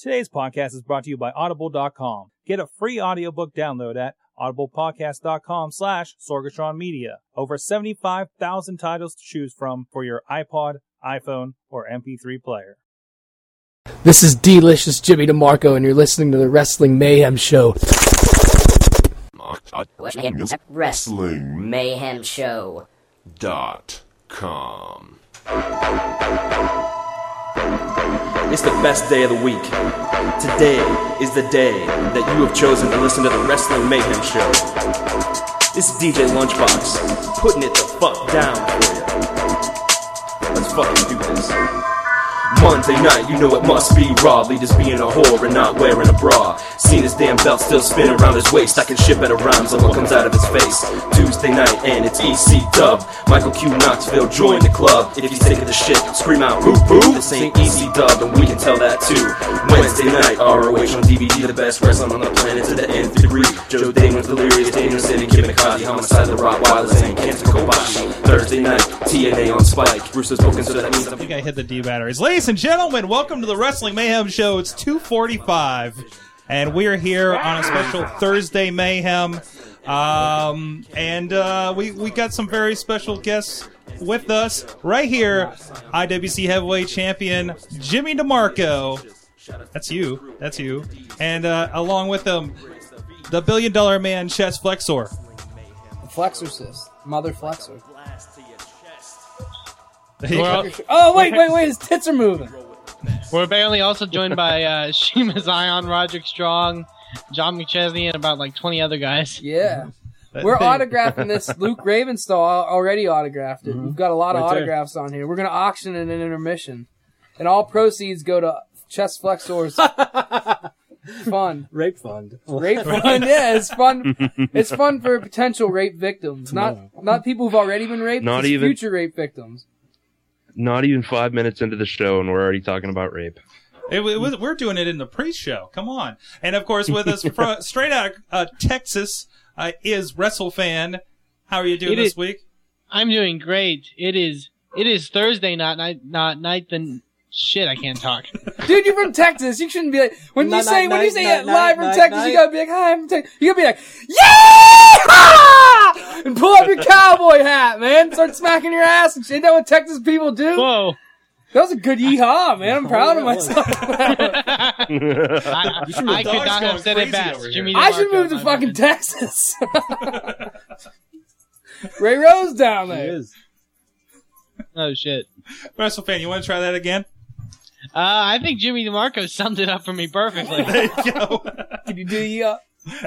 Today's podcast is brought to you by Audible.com. Get a free audiobook download at audiblepodcast.com slash Sorgatron Media. Over 75,000 titles to choose from for your iPod, iPhone, or MP3 player. This is Delicious Jimmy DeMarco, and you're listening to the Wrestling Mayhem Show. Wrestling Mayhem Show. dot com. It's the best day of the week. Today is the day that you have chosen to listen to the Wrestling Mayhem Show. This is DJ Lunchbox, putting it the fuck down for you. Let's fucking do this. Monday night, you know it must be raw. Leaders being a whore and not wearing a bra. Seen his damn belt still spinning around his waist. I can ship a rhymes on what comes out of his face. Tuesday night, and it's EC Dub. Michael Q Knoxville join the club. If you sick of the shit, scream out boo boo. This ain't EC Dub, and we can tell that too. Wednesday night, ROH on DVD, the best wrestling on the planet to the nth degree. Joe Damon's delirious, Daniel City, Kid McCarthy, homicide, the Rottweilers, and Cancer Kobashi. Thursday night, TNA on Spike. Bruce is spoken, so that means I think I hit the D batteries. Ladies and gentlemen, welcome to the Wrestling Mayhem Show. It's 245, and we are here on a special Thursday Mayhem. Um, and uh, we, we got some very special guests with us right here. IWC Heavyweight Champion Jimmy DeMarco. That's you. That's you. And uh, along with him, the Billion Dollar Man, Chest Flexor. Flexorcist. Mother Flexor. Well, Oh, wait, wait, wait, his tits are moving. we're apparently also joined by uh, Shiima Xion, Roderick Strong, John McChesney, and about like 20 other guys. Yeah. We're autographing this. Luke Ravenstall already autographed it. We've got a lot of Right there. autographs on here. We're going to auction it in intermission. And all proceeds go to Chest Flexor's fund. Rape fund. Rape fund, yeah, it's fun. It's fun for potential rape victims, not not people who've already been raped. Not it's even- future rape victims. Not even five minutes into the show, and we're already talking about rape. It, it was, we're doing it in the pre-show. Come on. And of course, with us fro- straight out of uh, Texas uh, is WrestleFan. How are you doing It this is- week? I'm doing great. It is it is Thursday, not night, not night. Then shit, I can't talk. Dude, you're from Texas. You shouldn't be like when you say night, when you say night, it live night, from Texas. night. You gotta be like, "Hi, I'm from Texas." You gotta be like, "Yeah!" and pull up your cowboy hat, man. Start smacking your ass and shit. Ain't that what Texas people do? Whoa! That was a good yeehaw, man. I'm proud of yeah, it was. myself. I, should I could not have said it crazy best. over here. I should DeMarco, move to fucking man. Texas. Ray Rose down It there. is. Oh shit. WrestleFan, you want to try that again? Uh, I think Jimmy DeMarco summed it up for me perfectly. There you go. Can you do yeehaw?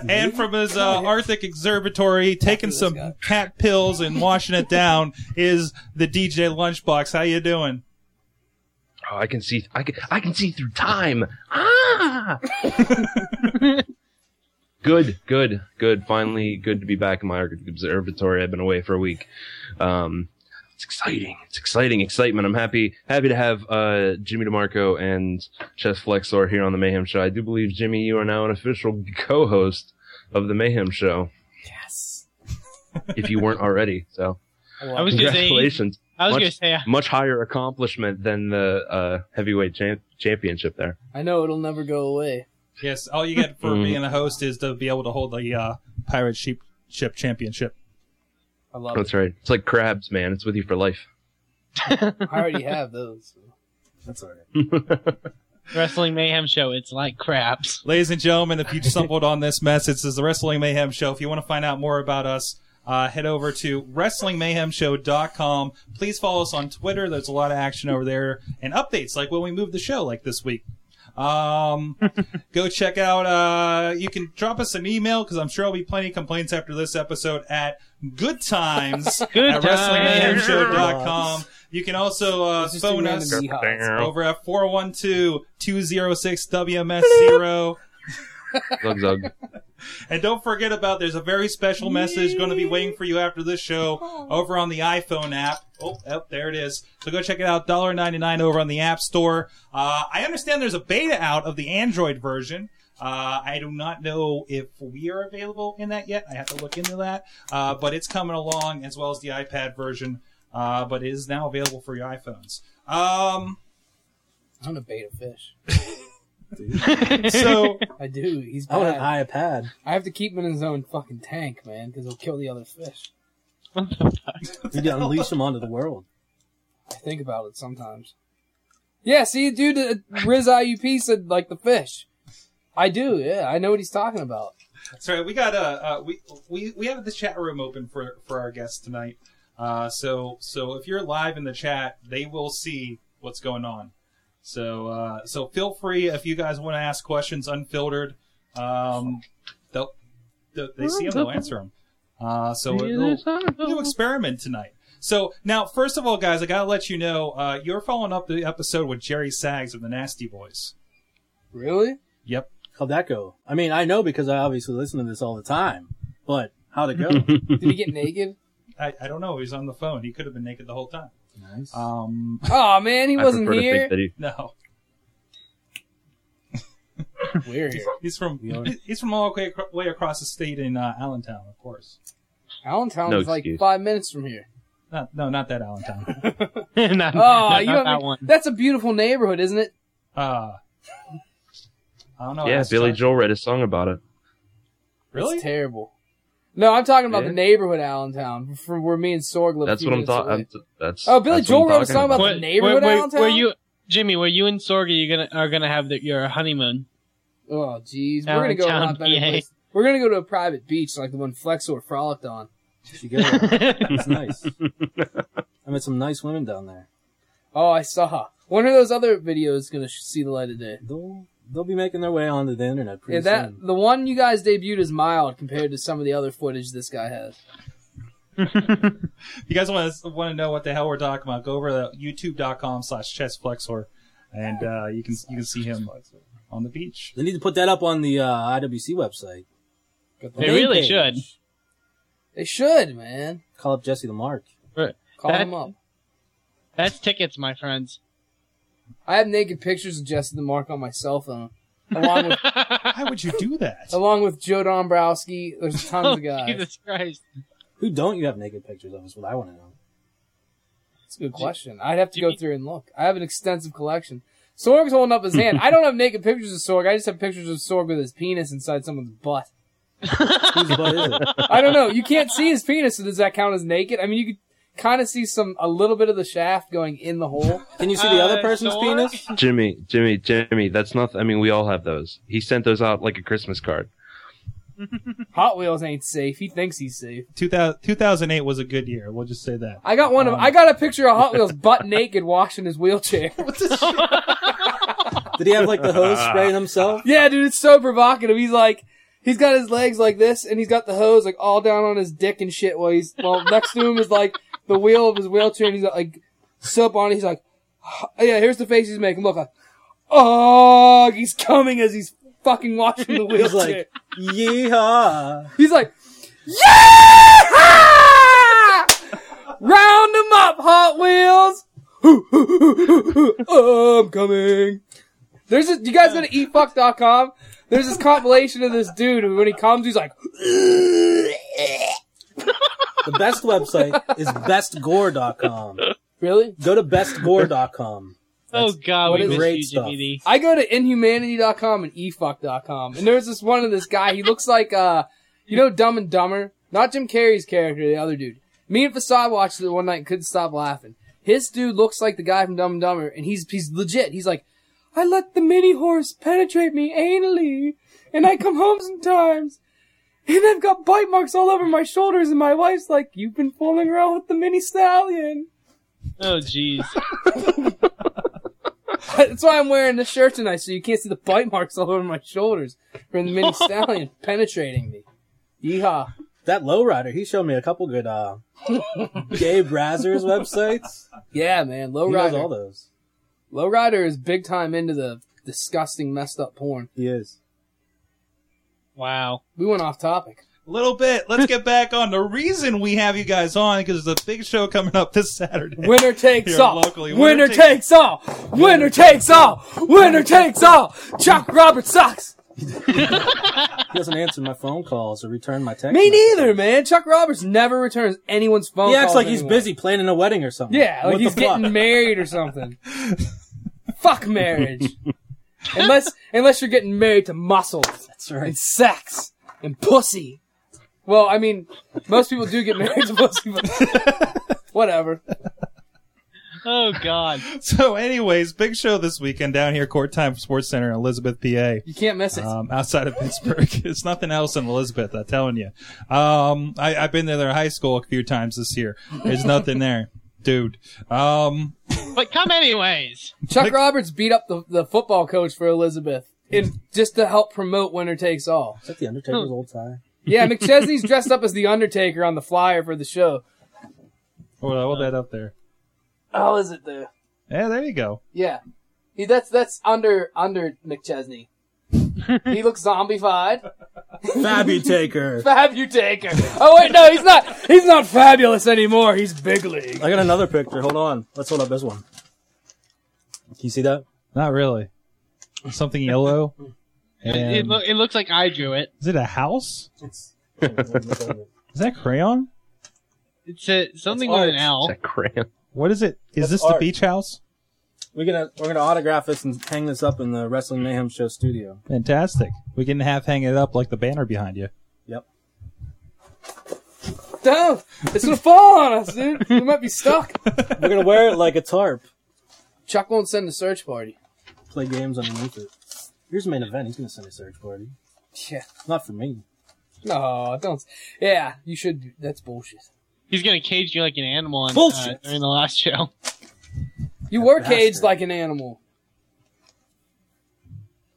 and from his uh, Arctic Observatory, taking some guy. cat pills and washing it down, is the DJ Lunchbox. How you doing? Oh, I can see. I can. I can see through time. Ah. good, good, good. Finally, good to be back in my Arctic observatory. I've been away for a week. Um, it's exciting. It's exciting excitement. I'm happy happy to have uh, Jimmy DeMarco and Chest Flexor here on the Mayhem Show. I do believe Jimmy, you are now an official co-host of the Mayhem Show. Yes. If you weren't already, so I was gonna say. congratulations. I was Much- gonna say. uh, much higher accomplishment than the uh, heavyweight champ- championship there. I know it'll never go away. Yes, all you get for Mm. being a host is to be able to hold the uh, Pirate Sheep Ship Championship. I love it. That's right. It's like crabs, man. It's with you for life. I already have those. so. That's all right. Wrestling Mayhem Show. It's like craps. Ladies and gentlemen, if you stumbled on this mess, it's the Wrestling Mayhem Show. If you want to find out more about us, uh, head over to WrestlingMayhemShow.com. Please follow us on Twitter. There's a lot of action over there and updates, like when we moved the show, like this week. Um, go check out, uh, you can drop us an email because I'm sure there'll be plenty of complaints after this episode at goodtimes Good at times. WrestlingMayhemShow.com. You can also, uh, It's just a phone random us yeehaws. over at 412-206-WMS0. Zug zug. And don't forget about there's a very special message going to be waiting for you after this show over on the iPhone app. Oh, oh there it is. So go check it out. $1.99 over on the App Store. Uh, I understand there's a beta out of the Android version. Uh, I do not know if we are available in that yet. I have to look into that. Uh, but it's coming along as well as the iPad version. Uh, but it is now available for your iPhones. Um, I'm a beta fish. So I do. He's I would bad. have high a pad. I have to keep him in his own fucking tank, man, because he'll kill the other fish. You can unleash him onto the world. I think about it sometimes. Yeah, see, dude, uh, Riz IUP said like the fish. I do. Yeah, I know what he's talking about. Sorry, we got uh, uh we we we have the chat room open for for our guests tonight. Uh, so so if you're live in the chat, they will see what's going on. So uh, so feel free if you guys want to ask questions unfiltered. Um, they'll, they they see them, they'll answer them. Uh, so we'll, new experiment tonight. So now, first of all, guys, I gotta let you know uh, you're following up the episode with Jerry Sags of the Nasty Boys. Really? Yep. How'd that go? I mean, I know because I obviously listen to this all the time. But how'd it go? Did he get naked? I, I don't know. He's on the phone. He could have been naked the whole time. nice. Um, Oh man, he I wasn't prefer to here. think that he. no. We're here. He's from We he's from all the way, way across the state in uh, Allentown, of course. Allentown No is like excuse. five minutes from here. Not, no, not that Allentown. not, Oh, not, you not know, that one. that's a beautiful neighborhood, isn't it? Uh, I don't know. Yeah, Billy Chuck. Joel read a song about it. Really? It's terrible. No, I'm talking about Yeah. the neighborhood Allentown, from where me and Sorg live. a That's few what I'm minutes away. talking. That's Oh, Billy that's Joel wrote a song about Where- the neighborhood where, where, Allentown? Were you, Jimmy? Where you and Sorgy you gonna are gonna have the, your honeymoon? Oh, jeez. We're gonna go a lot better place. We're gonna go to a private beach like the one Flexor frolicked on. You go. It's nice. I met some nice women down there. Oh, I saw. When are those other videos gonna sh- see the light of day? They'll they'll be making their way onto the internet pretty Yeah, that soon. the one you guys debuted is mild compared to some of the other footage this guy has. you guys want to want to know what the hell we're talking about? Go over to youtube.com slash chessflexor, and uh, you can you can see him on the beach. They need to put that up on the uh, IWC website. The They really page. should. They should, man. Call up Jesse the Mark. Call That- him up. That's tickets, my friends. I have naked pictures of Jesse the Mark on my cell phone, along with Why would you do that? along with Joe Dombrowski. There's tons Oh, of guys. Jesus Christ! Who don't you have naked pictures of? Is what I want to know. That's a good question. I'd have to go through and look. I have an extensive collection. Sorg's holding up his hand. I don't have naked pictures of Sorg. I just have pictures of Sorg with his penis inside someone's butt. Whose butt is it? I don't know. You can't see his penis, so does that count as naked? I mean, you could kind of see some a little bit of the shaft going in the hole. Can you see the other Uh, person's Sorg? penis? Jimmy, Jimmy, Jimmy. That's not. I mean, we all have those. He sent those out like a Christmas card. Hot Wheels ain't safe. He thinks he's safe. 2000, 2008 was a good year. We'll just say that. I got one of. I got a picture of Hot Wheels butt naked washing his wheelchair. What's his sh Did he have like the hose spraying himself? Yeah, dude, it's so provocative. He's like, he's got his legs like this, and he's got the hose like all down on his dick and shit. While he's well, next to him is like the wheel of his wheelchair, and he's like soap on it. He's like, yeah, here's the face he's making. Look, like, oh, he's coming as he's fucking watching the wheels. He's like, yeehaw. He's like, yeah! Round them up, Hot Wheels! I'm coming. There's this, you guys go to eatfuck.com? There's this compilation of this dude who when he comes, he's like, The best website is bestgore.com. really? Go to bestgore.com. Oh God, what we is great you, stuff. Jimmy D. I go to inhumanity.com and efuck.com. And there's this one of this guy, he looks like, uh, you know Dumb and Dumber? Not Jim Carrey's character, the other dude. Me and Facade watched it one night and couldn't stop laughing. His dude looks like the guy from Dumb and Dumber, and he's, he's legit. He's like, I let the mini horse penetrate me anally, and I come home sometimes, and I've got bite marks all over my shoulders, and my wife's like, you've been fooling around with the mini stallion. Oh jeez. That's why I'm wearing this shirt tonight, so you can't see the bite marks all over my shoulders from the mini stallion penetrating me. Yeehaw. That lowrider, he showed me a couple good uh Gabe Brazzers websites. Yeah, man. He knows all Lowrider. those. Lowrider is big time into the disgusting, messed up porn. He is. Wow. We went off topic. A little bit. Let's get back on the reason we have you guys on because there's a big show coming up this Saturday. Winner takes all. locally. Winner, Winner takes all. Winner takes all. Winner takes all. Chuck Roberts sucks. He doesn't answer my phone calls or return my text. Me messages. neither, man. Chuck Roberts never returns anyone's phone He acts calls like he's busy planning a wedding or something. Yeah, like What he's getting married or something. Fuck marriage. Unless unless you're getting married to muscles. That's right. and sex and pussy. Well, I mean, most people do get married to pussy, but whatever. Oh God. So, anyways, big show this weekend down here, Court Time Sports Center in Elizabeth, PA. You can't miss it. um, outside of Pittsburgh. it's nothing else in Elizabeth, I'm telling you. Um, I, I've been there in high school a few times this year. There's nothing there, dude. Um, But come anyways. Chuck like- Roberts beat up the, the football coach for Elizabeth in just to help promote Winner Takes All. Is that the Undertaker's old tie? Yeah, McChesney's dressed up as the Undertaker on the flyer for the show. hold, hold that up there. How is it there? Yeah, there you go. Yeah, he, that's that's under under McChesney. He looks zombified. Fabutaker. Fabutaker. Oh wait, no, he's not. He's not fabulous anymore. He's big league. I got another picture. Hold on. Let's hold up this one. Can you see that? Not really. Something yellow. It, And, lo- it looks like I drew it. is it a house? It's. Is that crayon? It's a, something It's with an art. L. That crayon. What is it? Is That's this the art. beach house? We're gonna we're gonna autograph this and hang this up in the Wrestling Mayhem Show studio. Fantastic. We can have hang it up like the banner behind you. Yep. Don't. It's gonna fall on us, dude. We might be stuck. We're gonna wear it like a tarp. Chuck won't send a search party. Play games underneath it. Here's the main event. He's gonna send a search party. Yeah. Not for me. No, don't. Yeah, you should. That's bullshit. He's gonna cage you like an animal in, uh, Bullshit. during the last show. You were bastard. caged like an animal.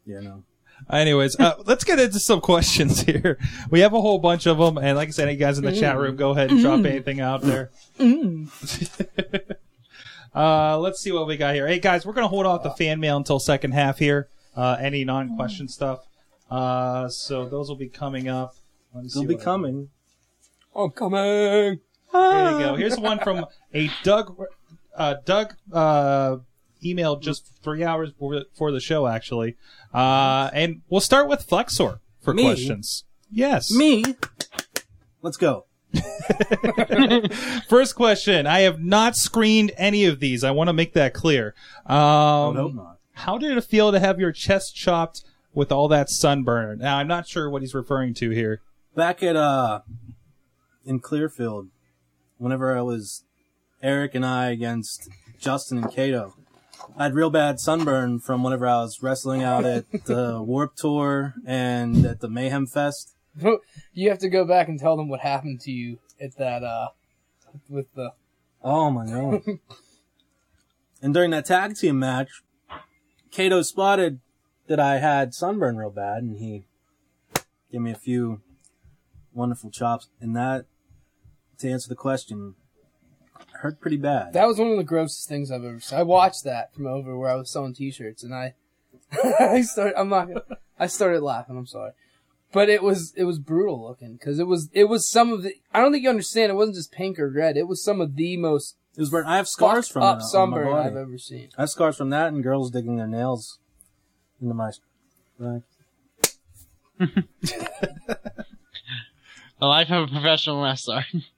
Yeah, no. Anyways, uh, let's get into some questions here. We have a whole bunch of them, and like I said, you guys in the chat room, go ahead and drop anything out there. uh, let's see what we got here. Hey guys, we're gonna hold off the fan mail until second half here. Uh, any non-question stuff. Uh, so those will be coming up. Let They'll be coming. I'm coming. Here you go. Here's one from a Doug. Uh, Doug uh, emailed just three hours before the show, actually. Uh, and we'll start with Flexor for Me? questions. Yes. Me. Let's go. First question. I have not screened any of these. I want to make that clear. Um, I hope not. How did it feel to have your chest chopped with all that sunburn? Now, I'm not sure what he's referring to here. Back at uh in Clearfield, whenever I was Eric and I against Justin and Cato, I had real bad sunburn from whenever I was wrestling out at the Warped Tour and at the Mayhem Fest. You have to go back and tell them what happened to you at that. uh With the. Oh my god. and during that tag team match, Cato spotted that I had sunburn real bad and he gave me a few wonderful chops. And that, to answer the question, hurt pretty bad. That was one of the grossest things I've ever seen. I watched that from over where I was selling T-shirts, and I, I started. I'm not. I started laughing. I'm sorry, but it was it was brutal looking because it was it was some of the. I don't think you understand. It wasn't just pink or red. It was some of the most It was where I have scars from up that on my sunburn body. I've ever seen. I have scars from that and girls digging their nails into my back. The life of a professional wrestler.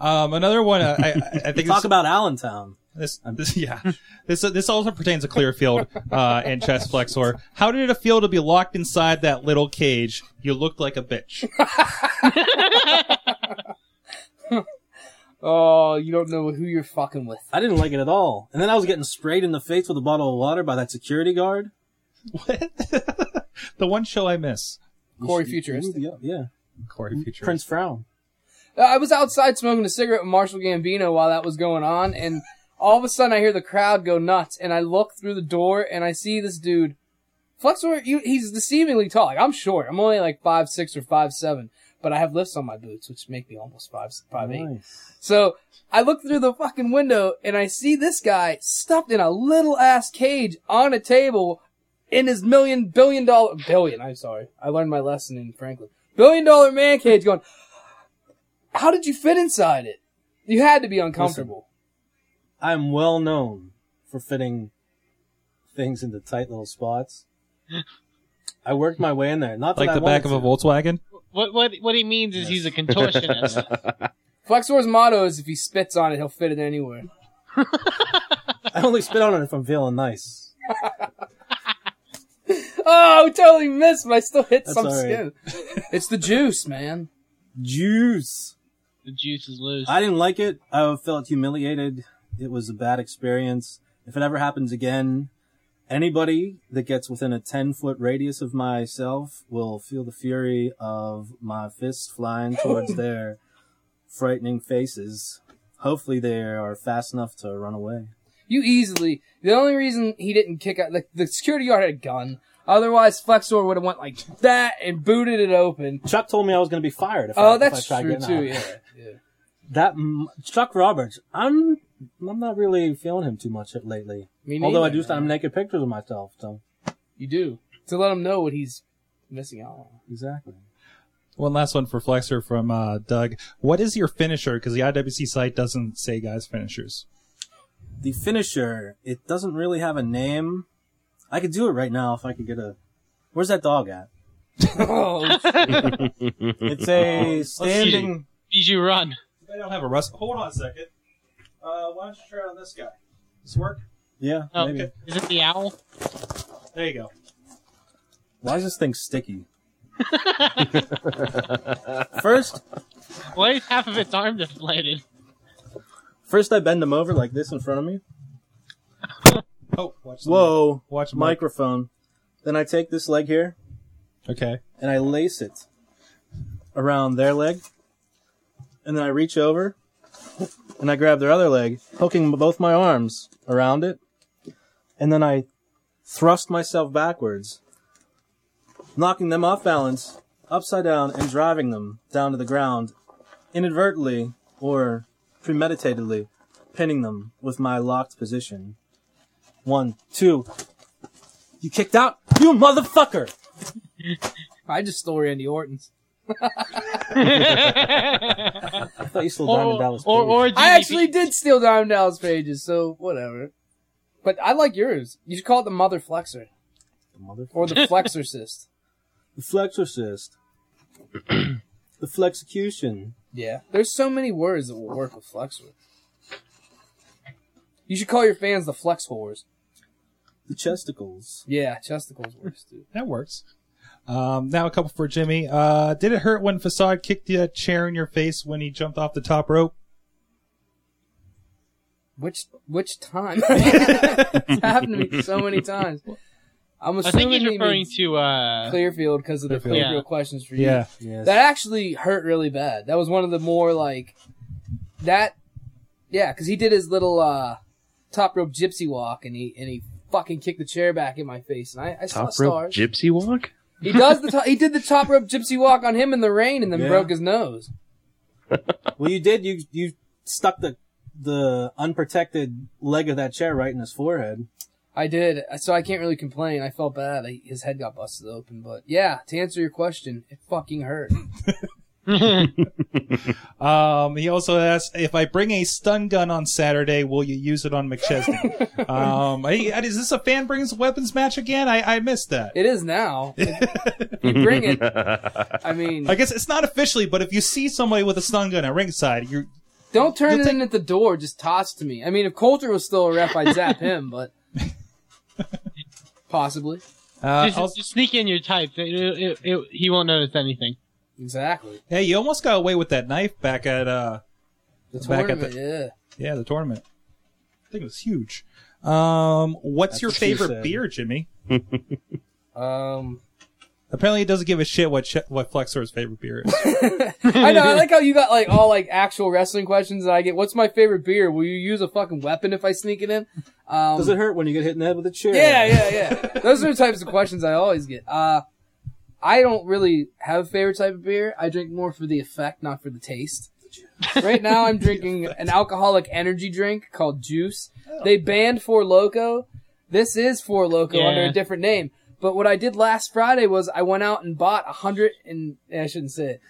Um, another one. Uh, I, I, I think Talk this, about Allentown. this, this, yeah, this this also pertains to Clearfield uh, and chest flexor. How did it feel to be locked inside that little cage? You looked like a bitch. Oh, you don't know who you're fucking with. I didn't like it at all. And then I was getting sprayed in the face with a bottle of water by that security guard. What? the one show I miss. Corey You- you Futuristic. need to go- Yeah. Corey Future. Prince Frown. I was outside smoking a cigarette with Marshall Gambino while that was going on, and all of a sudden I hear the crowd go nuts, and I look through the door and I see this dude. Flexor, he's deceivingly tall. Like I'm short. I'm only like five six or five seven, but I have lifts on my boots, which make me almost five five eight. Nice. So I look through the fucking window and I see this guy stuffed in a little ass cage on a table in his million billion dollar billion. I'm sorry, I learned my lesson in Franklin. Billion dollar man cage. Going, how did you fit inside it? You had to be uncomfortable. I'm well known for fitting things into tight little spots. I worked my way in there. Not that like I the back of wanted a. Volkswagen. What what what he means is he's a contortionist. Flexor's motto is if he spits on it, he'll fit it anywhere. I only spit on it if I'm feeling nice. Oh, we totally missed, but I still hit That's some all right. skin. it's the juice, man. Juice. The juice is loose. I didn't like it. I felt humiliated. It was a bad experience. If it ever happens again, anybody that gets within a 10 foot radius of myself will feel the fury of my fists flying towards their frightening faces. Hopefully they are fast enough to run away. You easily. The only reason he didn't kick out like the security guard had a gun. Otherwise, Flexor would have went like that and booted it open. Chuck told me I was going to be fired if I, Oh, if I that's tried true getting too. out. Yeah, yeah. That Chuck Roberts, I'm I'm not really feeling him too much lately. Me Although I do send him man. naked pictures of myself, so You do to let him know what he's missing out on. exactly. One last one for Flexor from uh, Doug. What is your finisher? Because the IWC site doesn't say guys finishers. The finisher, it doesn't really have a name. I could do it right now if I could get a. Where's that dog at? Oh, It's a standing. Bijou run. They don't have a rust. Hold on a second. Uh, why don't you try on this guy? Does this work? Yeah, Oh, maybe. okay. Is it the owl? There you go. Why is this thing sticky? first, Why is half of its arm deflated? first I bend him over like this in front of me. Oh, watch the Whoa, Watch the mic. microphone. Then I take this leg here Okay. and I lace it around their leg, and then I reach over and I grab their other leg, hooking both my arms around it, and then I thrust myself backwards, knocking them off balance, upside down, and driving them down to the ground, inadvertently or premeditatedly, pinning them with my locked position. One, two. You kicked out, you motherfucker! I just stole Randy Orton's. I thought you still Diamond Or, Dallas. or, Page. or I DDP. actually did steal Diamond Dallas Page's, so whatever. But I like yours. You should call it the Mother Flexor Motherfucker. or the Flexorcist. The Flexorcist. the Flexecution. Yeah, there's so many words that will work with Flexor. You should call your fans the Flex Whores. The Chesticles. Yeah, chesticles works too. That works. Um, now a couple for Jimmy. Uh, did it hurt when Facade kicked the chair in your face when he jumped off the top rope? Which which time? it's happened to me so many times. I'm I assuming think he's he referring means to uh, Clearfield because of the Clearfield. Clearfield Yeah. questions for you. Yeah. Yes. That actually hurt really bad. That was one of the more like that. Yeah, because he did his little uh top rope gypsy walk and he and he fucking kicked the chair back in my face and I, I saw Top rope stars. gypsy walk? he does the to- he did the top rope gypsy walk on him in the rain and then Yeah. broke his nose. well, you did. You you stuck the the unprotected leg of that chair right in his forehead. I did, so I can't really complain. I felt bad. I, his head got busted open, but yeah. To answer your question, it fucking hurt. Um, he also asked if I bring a stun gun on Saturday, will you use it on McChesney? um, I- is this a fan brings weapons match again? I, I missed that. It is now. If you bring it. I mean, I guess it's not officially, but if you see somebody with a stun gun at ringside, you're Don't turn it take- in at the door. Just toss to me. I mean, if Coulter was still a ref, I'd zap him, but possibly. uh, just, also- just sneak in your type. It, it, it, he won't notice anything. Exactly. hey, you almost got away with that knife back at uh, The Back at tournament, yeah. yeah, the tournament. I think it was huge. Um, what's That's your what favorite said. beer, Jimmy? Um, Apparently, he doesn't give a shit what sh- what Flexor's favorite beer is. I know. I like how you got like all like actual wrestling questions, that I get, "What's my favorite beer? Will you use a fucking weapon if I sneak it in?" Um, Does it hurt when you get hit in the head with a chair? Yeah, yeah, yeah. Those are the types of questions I always get. Uh, I don't really have a favorite type of beer. I drink more for the effect, not for the taste. Right now, I'm drinking an alcoholic energy drink called Juice. They banned Four Loco. This is Four Loco Yeah. under a different name. But what I did last Friday was I went out and bought a hundred and I shouldn't say it.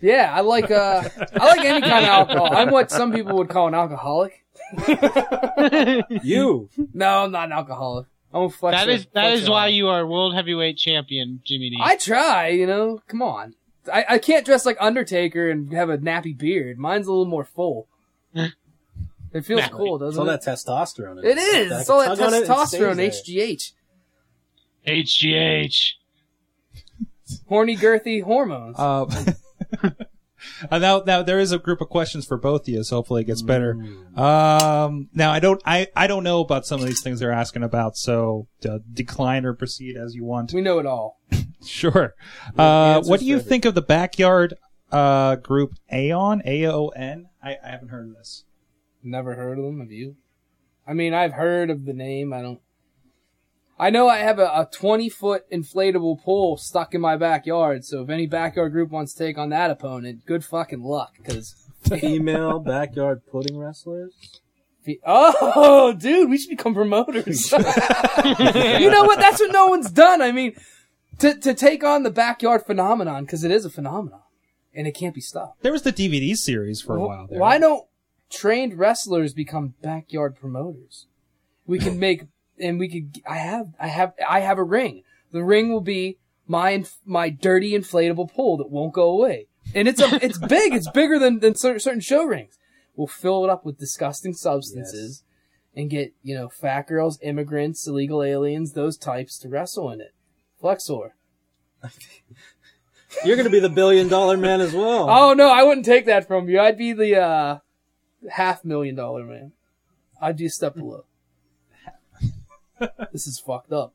Yeah, I like uh, I like any kind of alcohol. I'm what some people would call an alcoholic. You. No, I'm not an alcoholic. I'm a flex. That is that is why you are world heavyweight champion, Jimmy D. I try, you know. Come on. I, I can't dress like Undertaker and have a nappy beard. Mine's a little more full. It feels Nappy. cool, doesn't all it? that testosterone. in It is. I It's all that tug on it and it testosterone, stays. HGH. HGH. Horny, girthy hormones. Um, uh, now, now there is a group of questions for both of you, so hopefully it gets better. Um, now I don't, I, I don't know about some of these things they're asking about, so uh, decline or proceed as you want. we know it all. Sure. Uh, what do you for think of the backyard uh, group Aon? A O N? I, I haven't heard of this. Never heard of them. Have you? I mean, I've heard of the name. I don't. I know I have a, a 20 foot inflatable pole stuck in my backyard, so if any backyard group wants to take on that opponent, good fucking luck, because. Female backyard pudding wrestlers. Oh, dude, we should become promoters. you know what? That's what no one's done. I mean, to, to take on the backyard phenomenon, because it is a phenomenon, and it can't be stopped. There was the DVD series for a while there. Why don't trained wrestlers become backyard promoters? We can make, and we could. I have, I have, I have a ring. The ring will be my my dirty inflatable pole that won't go away, and it's a, it's big. It's bigger than than certain show rings. We'll fill it up with disgusting substances, and get you know fat girls, immigrants, illegal aliens, those types to wrestle in it. Flexor. You're gonna be the billion dollar man as well. Oh no, I wouldn't take that from you. I'd be the uh half million dollar man. I'd be a step below. This is fucked up.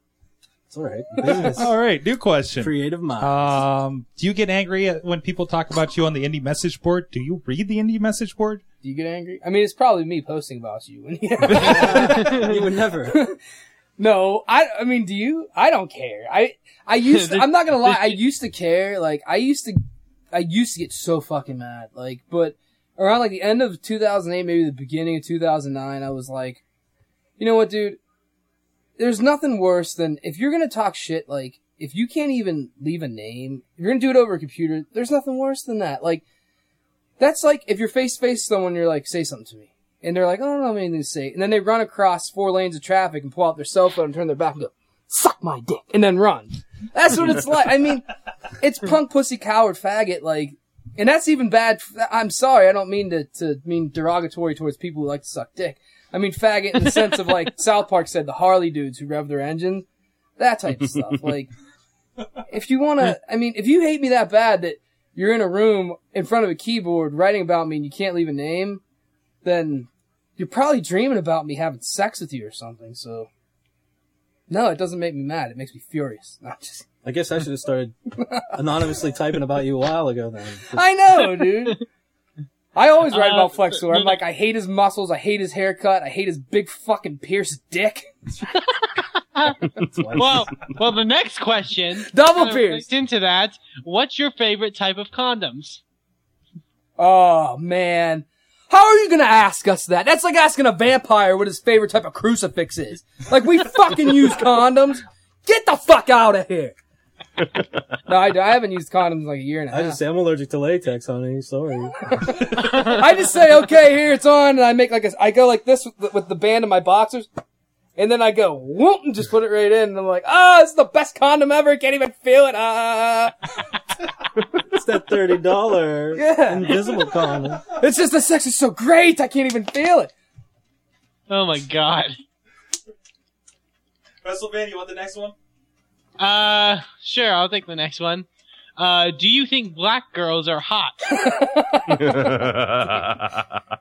It's all right. Business. All right, new question. Creative mind. Um, do you get angry at- when people talk about you on the indie message board? Do you read the indie message board? Do you get angry? I mean, it's probably me posting about you. you would never. no, I. I mean, do you? I don't care. I. I used. To, I'm not gonna lie. I used to care. Like I used to. I used to get so fucking mad. Like, but around like the end of 2008, maybe the beginning of 2009, I was like, you know what, dude? There's nothing worse than if you're gonna talk shit. Like, if you can't even leave a name, you're gonna do it over a computer, there's nothing worse than that. Like, that's like if you're face to face someone, you're like, say something to me. And they're like, oh, I don't have anything to say. And then they run across four lanes of traffic and pull out their cell phone and turn their back and go, suck my dick. And then run. That's what it's like. I mean, it's punk pussy coward faggot. Like, and that's even bad. I'm sorry. I don't mean to, to mean derogatory towards people who like to suck dick. I mean faggot in the sense of like South Park said, the Harley dudes who rev their engines. That type of stuff. Like, if you want to, I mean, if you hate me that bad that you're in a room in front of a keyboard writing about me and you can't leave a name, then you're probably dreaming about me having sex with you or something. So, no, it doesn't make me mad. It makes me furious. Not just. I guess I should have started anonymously typing about you a while ago then. I know, dude. I always write Uh, about Flexor. I'm like, I hate his muscles. I hate his haircut. I hate his big fucking pierced dick. Well, well, the next question. Double pierced. into that. What's your favorite type of condoms? Oh man. How are you gonna ask us that? That's like asking a vampire what his favorite type of crucifix is. Like we fucking use condoms. Get the fuck out of here. no, I, I haven't used condoms in like a year and a half. I just say I'm allergic to latex, honey. Sorry. I just say, okay, here it's on, and I make like a, I go like this with the, with the band of my boxers, and then I go whoop and just put it right in, and I'm like, ah, this is the best condom ever. Can't even feel it. Ah, it's that thirty dollar Yeah. invisible condom. it's just the sex is so great. I can't even feel it. Oh my god. WrestleMania, you want the next one? Uh, sure, I'll take the next one. Uh, do you think black girls are hot?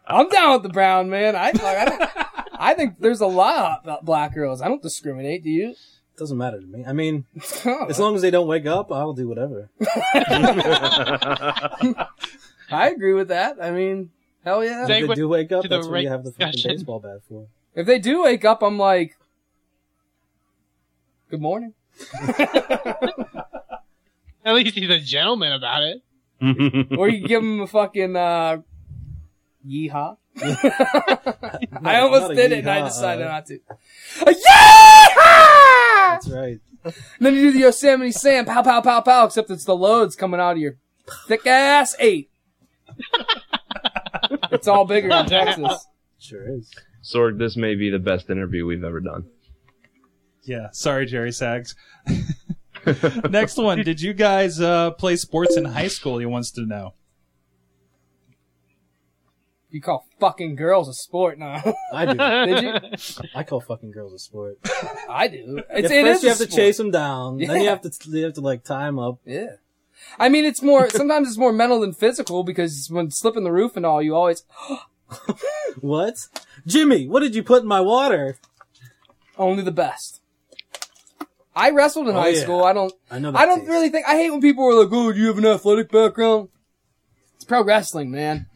I'm down with the brown man. I like, I, I think there's a lot of black girls. I don't discriminate. Do you? Doesn't matter to me. I mean, Oh, as long as they don't wake up, I'll do whatever. I agree with that. I mean, hell yeah. If Segue they do wake up, that's what you have the fucking baseball bat for. If they do wake up, I'm like, good morning. At least he's a gentleman about it. or you give him a fucking uh, yeehaw. I almost did it, and I decided uh, not to. A yeehaw! That's right. And then you do the Yosemite Sam, pow, pow, pow, pow, except it's the loads coming out of your thick ass eight. it's all bigger in Texas. Sure is. Sorg, this may be the best interview we've ever done. Yeah, sorry, Jerry Sags. next one. Did you guys uh, play sports in high school? He wants to know. You call fucking girls a sport? No, I do. did you? I call fucking girls a sport. I do. It's, At it first is you a have to sport. chase them down. Then you have to you have to like tie them up. Yeah. I mean, it's more, sometimes it's more mental than physical because when slipping the roof and all, you always, What? Jimmy, what did you put in my water? only the best. I wrestled in Oh, high yeah. school. I don't, I know that I don't taste. really think, I hate when people are like, oh, do you have an athletic background? It's pro wrestling, man.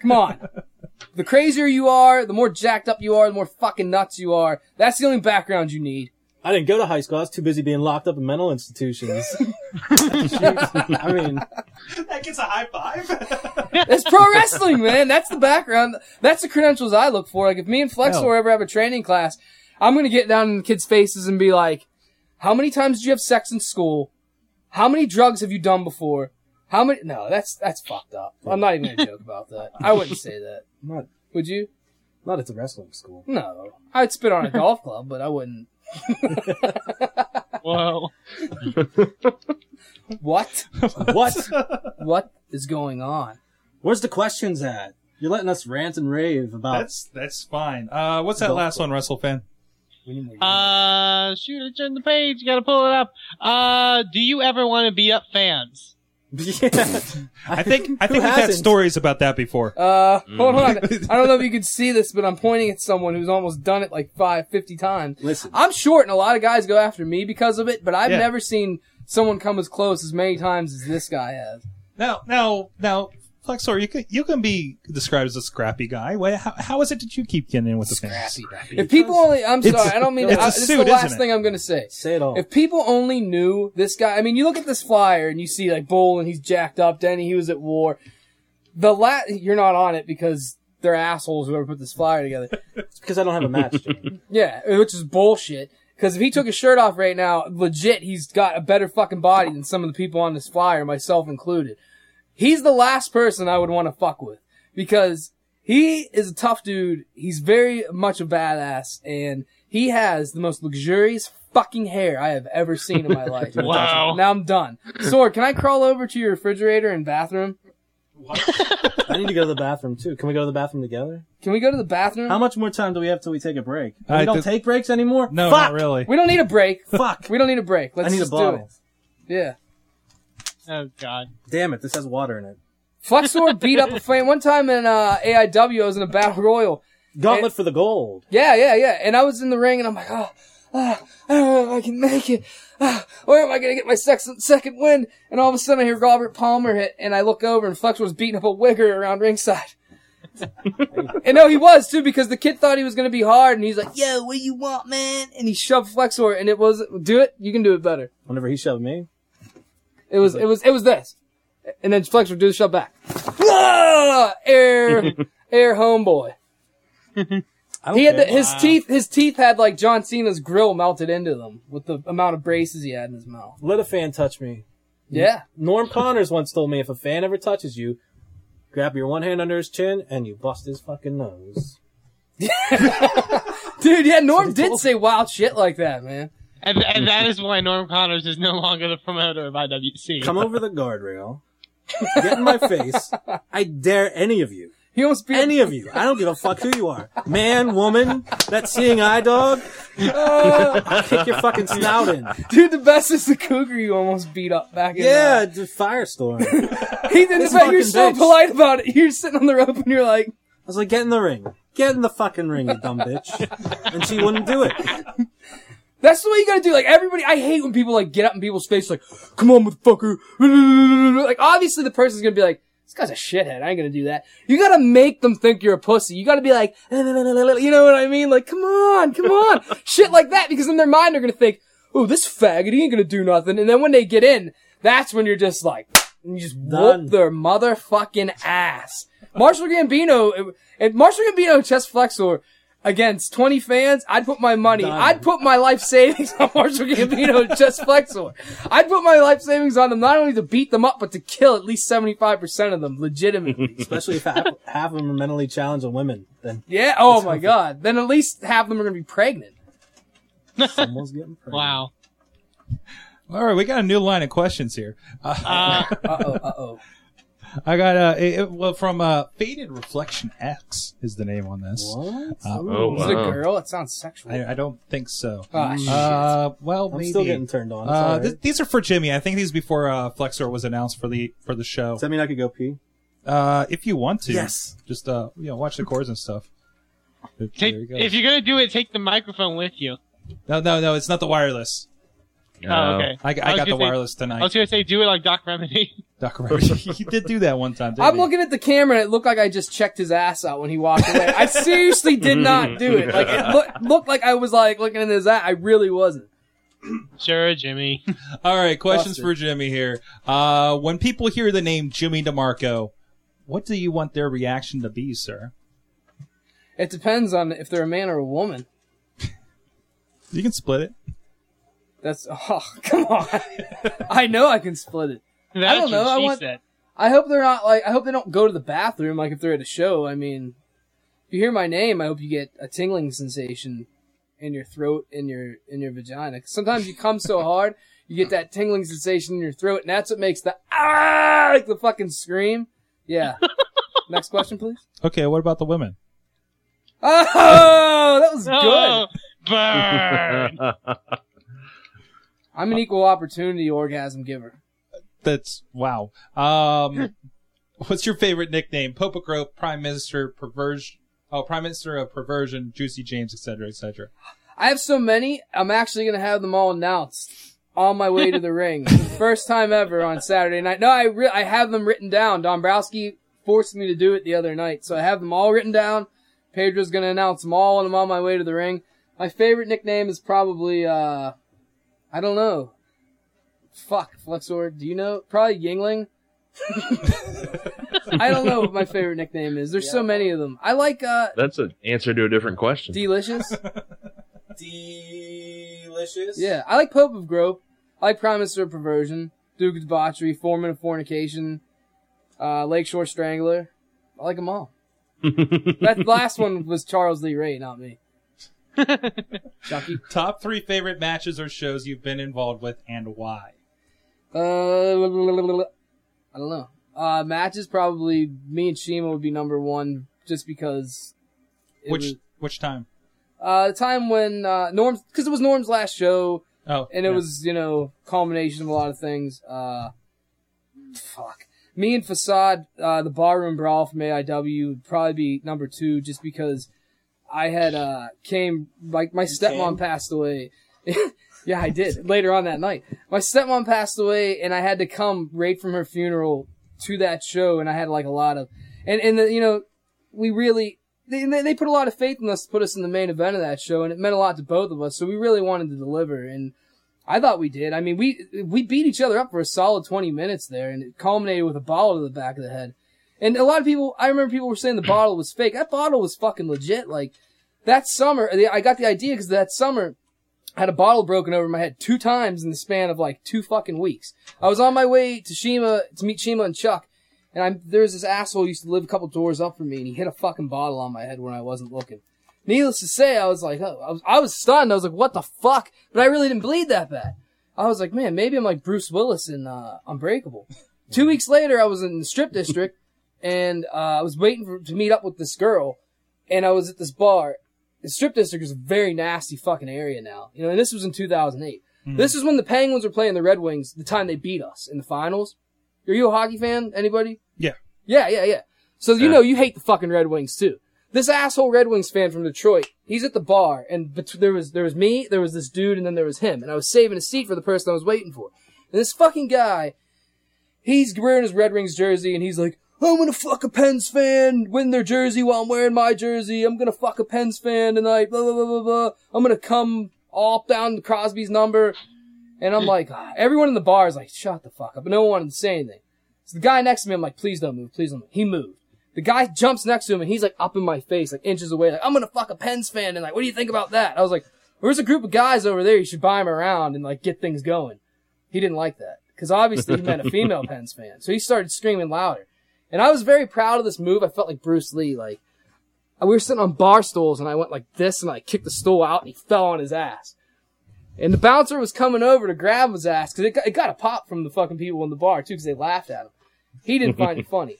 Come on. the crazier you are, the more jacked up you are, the more fucking nuts you are. That's the only background you need. I didn't go to high school. I was too busy being locked up in mental institutions. I mean, That gets a high five. It's pro wrestling, man. That's the background. That's the credentials I look for. Like, if me and Flexor Hell. ever have a training class, I'm gonna get down in the kids' faces and be like, how many times did you have sex in school? How many drugs have you done before? How many? No, that's, that's fucked up. I'm not even gonna joke about that. I wouldn't say that. not Would you? not at the wrestling school. No. I'd spit on a golf club, but I wouldn't. Whoa. What? What? What is going on? Where's the questions at? You're letting us rant and rave about. That's that's fine. Uh, what's that last for one, WrestleFan? We need more Uh, shoot, I turned the page. You gotta pull it up. Uh, do you ever want to beat up fans? yeah. I think I think we've had hasn't? stories about that before. Uh, hold on. I don't know if you can see this, but I'm pointing at someone who's almost done it like five, fifty times. Listen. I'm short, and a lot of guys go after me because of it, but I've Yeah. never seen someone come as close as many times as this guy has. Now, now, now, Flexor, you can you can be described as a scrappy guy. Why, how, how is it that you keep getting in with the fans? If people only, I'm It's- sorry, I don't mean to, it's a I, this is the last isn't it? thing I'm gonna say. Say it all. If people only knew this guy, I mean, you look at this flyer and you see like Bull and he's jacked up, Denny, he was at war. The la- you're not on it because they're assholes whoever put this flyer together. because I don't have a match. Yeah, which is bullshit. Because if he took his shirt off right now, legit, he's got a better fucking body than some of the people on this flyer, myself included. He's the last person I would want to fuck with because he is a tough dude. He's very much a badass, and he has the most luxurious fucking hair I have ever seen in my life. Wow. Now I'm done. Sword, can I crawl over to your refrigerator and bathroom? I need to go to the bathroom too. Can we go to the bathroom together? Can we go to the bathroom? How much more time do we have till we take a break? I we don't th- take breaks anymore. No, Fuck! not really. we don't need a break. Fuck. We don't need a break. Let's I need a just do bottle. it. Yeah. Oh God. Damn it! This has water in it. Flexor beat up a fan one time in uh, AIW. I was in a battle royal. Gauntlet for the gold. Yeah, yeah, yeah. And I was in the ring, and I'm like, oh, ah, I don't know if I can make it. Ah, where am I gonna get my second second win? And all of a sudden, I hear Robert Palmer hit, and I look over, and Flexor was beating up a wigger around ringside. and no, he was too, because the kid thought he was gonna be hard, and he's like, "Yo, what do you want, man?" And he shoved Flexor, and it was, do it. You can do it better. Whenever he shoved me, It was, it was, it was this. And then Flex would do the shove back. Ah! air, air homeboy. I He had the, care. his teeth, his teeth had like John Cena's grill melted into them with the amount of braces he had in his mouth. Let a fan touch me. Yeah. Norm Connors once told me if a fan ever touches you, grab your one hand under his chin and you bust his fucking nose. Dude, yeah, Norm did say wild shit like that, man. And, and that is why Norm Connors is no longer the promoter of IWC. Come over the guardrail. Get in my face. I dare any of you. He almost beat Any of you. I don't give a fuck who you are. Man, woman, that seeing eye dog. I'll kick your fucking snout in. Dude, the best is the cougar you almost beat up back in Yeah, uh, the firestorm. He didn't This you're so bitch. polite about it. You're sitting on the rope and you're like, I was like, get in the ring. Get in the fucking ring, you dumb bitch. And she wouldn't do it. That's the way you gotta do. Like everybody, I hate when people like get up in people's face, like, "Come on, motherfucker!" Like obviously the person's gonna be like, "This guy's a shithead. I ain't gonna do that." You gotta make them think you're a pussy. You gotta be like, you know what I mean? Like, come on, come on, shit like that, because in their mind they're gonna think, "Oh, this faggot, he ain't gonna do nothing." And then when they get in, that's when you're just like, and you just Done. whoop their motherfucking ass. Marshall Gambino and Marshall Gambino chest flexor against 20 fans, I'd put my money, Done. I'd put my life savings on Marshall Gambino Chest Flexor. I'd put my life savings on them not only to beat them up, but to kill at least 75% of them legitimately. Especially if half, half of them are mentally challenged and women. Then yeah, oh my god. Then at least half of them are gonna be pregnant. someone's getting pregnant. Wow. All right, we got a new line of questions here. Uh, Uh, Uh oh, uh oh. I got uh, it, it- well from uh, Faded Reflection X is the name on this. What? Uh, Oh, Is it a girl? It sounds sexual. I, I don't think so. Ah, shit. Uh, well, I'm maybe. still getting turned on. It's Uh, alright. th- these are for Jimmy. I think these before uh, Flexor was announced for the for the show. Does that mean I could go pee? Uh, if you want to, Yes. just uh, you know, watch the chords and stuff. There Take, you go. if you're gonna do it, take the microphone with you. no, no, no, it's not the wireless. Oh, okay. I, I, was got gonna the say- wireless tonight. I was gonna say do it like Doc Remedy. Doc Remedy. he did do that one time. Didn't I'm he? looking at the camera and it looked like I just checked his ass out when he walked away. I seriously did not do it. Like it looked, looked like I was like looking at his ass. I really wasn't. sure, Jimmy. All right, questions Busted. for Jimmy here. Uh, when people hear the name Jimmy DeMarco, what do you want their reaction to be, sir? It depends on if they're a man or a woman. You can split it. That's oh come on. I know I can split it. That's don't know, I want- said. I hope they're not like I hope they don't go to the bathroom like if they're at a show. I mean, if you hear my name, I hope you get a tingling sensation in your throat, in your in your vagina. sometimes you come so hard, you get that tingling sensation in your throat, and that's what makes the ah like the fucking scream. Yeah. Next question, please. Okay, what about the women? Oh, that was good. Oh, burn. I'm an equal opportunity orgasm giver. That's wow. Um, what's your favorite nickname? Popogrope, Prime Minister, Perversion. Oh, Prime Minister of Perversion, Juicy James, etc., etc. I have so many. I'm actually gonna have them all announced on my way to the ring. First time ever on Saturday night. No, I re- I have them written down. Dombrowski forced me to do it the other night, so I have them all written down. Pedro's gonna announce them all, and I'm on my way to the ring. My favorite nickname is probably uh, I don't know. Fuck, Flexor. Do you know? Probably Yingling. I don't know what my favorite nickname is. There's so many of them. I like uh, That's an answer to a different question. Delicious. Delicious. Yeah, I like Pope of Grope. I like Prime Minister of Perversion, Duke of Debauchery, Foreman of Fornication, uh, Lakeshore Strangler. I like them all. that last one was Charles Lee Ray, not me. Chucky. Top three favorite matches or shows you've been involved with and why? Uh, I don't know. Uh, matches probably me and Shiima would be number one just because. Which was- which time? uh, the time when uh, Norm's because it was Norm's last show. Oh, and it yeah. was you know culmination of a lot of things. Uh, fuck. Me and Facade, uh, the barroom brawl from AIW would probably be number two, just because I had uh came like my stepmom passed away. yeah, I did later on that night. My stepmom passed away, and I had to come right from her funeral to that show, and I had like a lot of and and the, you know we really they, they they put a lot of faith in us to put us in the main event of that show, and it meant a lot to both of us. So we really wanted to deliver, and I thought we did. I mean, we we beat each other up for a solid twenty minutes there, and it culminated with a bottle to the back of the head. And a lot of people, I remember people were saying the bottle was fake. That bottle was fucking legit. Like that summer, I got the idea because that summer. I had a bottle broken over my head two times in the span of like two fucking weeks. I was on my way to Shiima to meet Shiima and Chuck, and I'm there was this asshole who used to live a couple doors up from me, and he hit a fucking bottle on my head when I wasn't looking. Needless to say, I was like, oh, I was I was stunned. I was like, what the fuck? But I really didn't bleed that bad. I was like, man, maybe I'm like Bruce Willis in uh, Unbreakable. Two weeks later, I was in the strip district, and uh, I was waiting for, to meet up with this girl, and I was at this bar. The strip district is a very nasty fucking area now, you know. And this was in 2008. This is when the Penguins were playing the Red Wings. The time they beat us in the finals. Are you a hockey fan? Anybody? Yeah. Yeah, yeah, yeah. So you Yeah. know you hate the fucking Red Wings too. This asshole Red Wings fan from Detroit, he's at the bar, and bet- there was there was me, there was this dude, and then there was him, and I was saving a seat for the person I was waiting for. And this fucking guy, he's wearing his Red Wings jersey, and he's like, "I'm gonna fuck a Pens fan, win their jersey while I'm wearing my jersey. I'm gonna fuck a Pens fan tonight. Blah blah blah blah blah. I'm gonna come all down to Crosby's number." And I'm like, ah, everyone in the bar is like, "Shut the fuck up!" But no one wanted to say anything. So the guy next to me, I'm like, "Please don't move, please don't move." He moved. The guy jumps next to him and he's like up in my face, like inches away, like, I'm gonna fuck a Pens fan and like, what do you think about that? I was like, there's a group of guys over there, you should buy him around and like get things going. He didn't like that. Cause obviously he meant a female Pens fan. So he started screaming louder. And I was very proud of this move. I felt like Bruce Lee, like, we were sitting on bar stools and I went like this and I kicked the stool out and he fell on his ass. And the bouncer was coming over to grab his ass because it got, it got a pop from the fucking people in the bar too because they laughed at him. He didn't find it funny.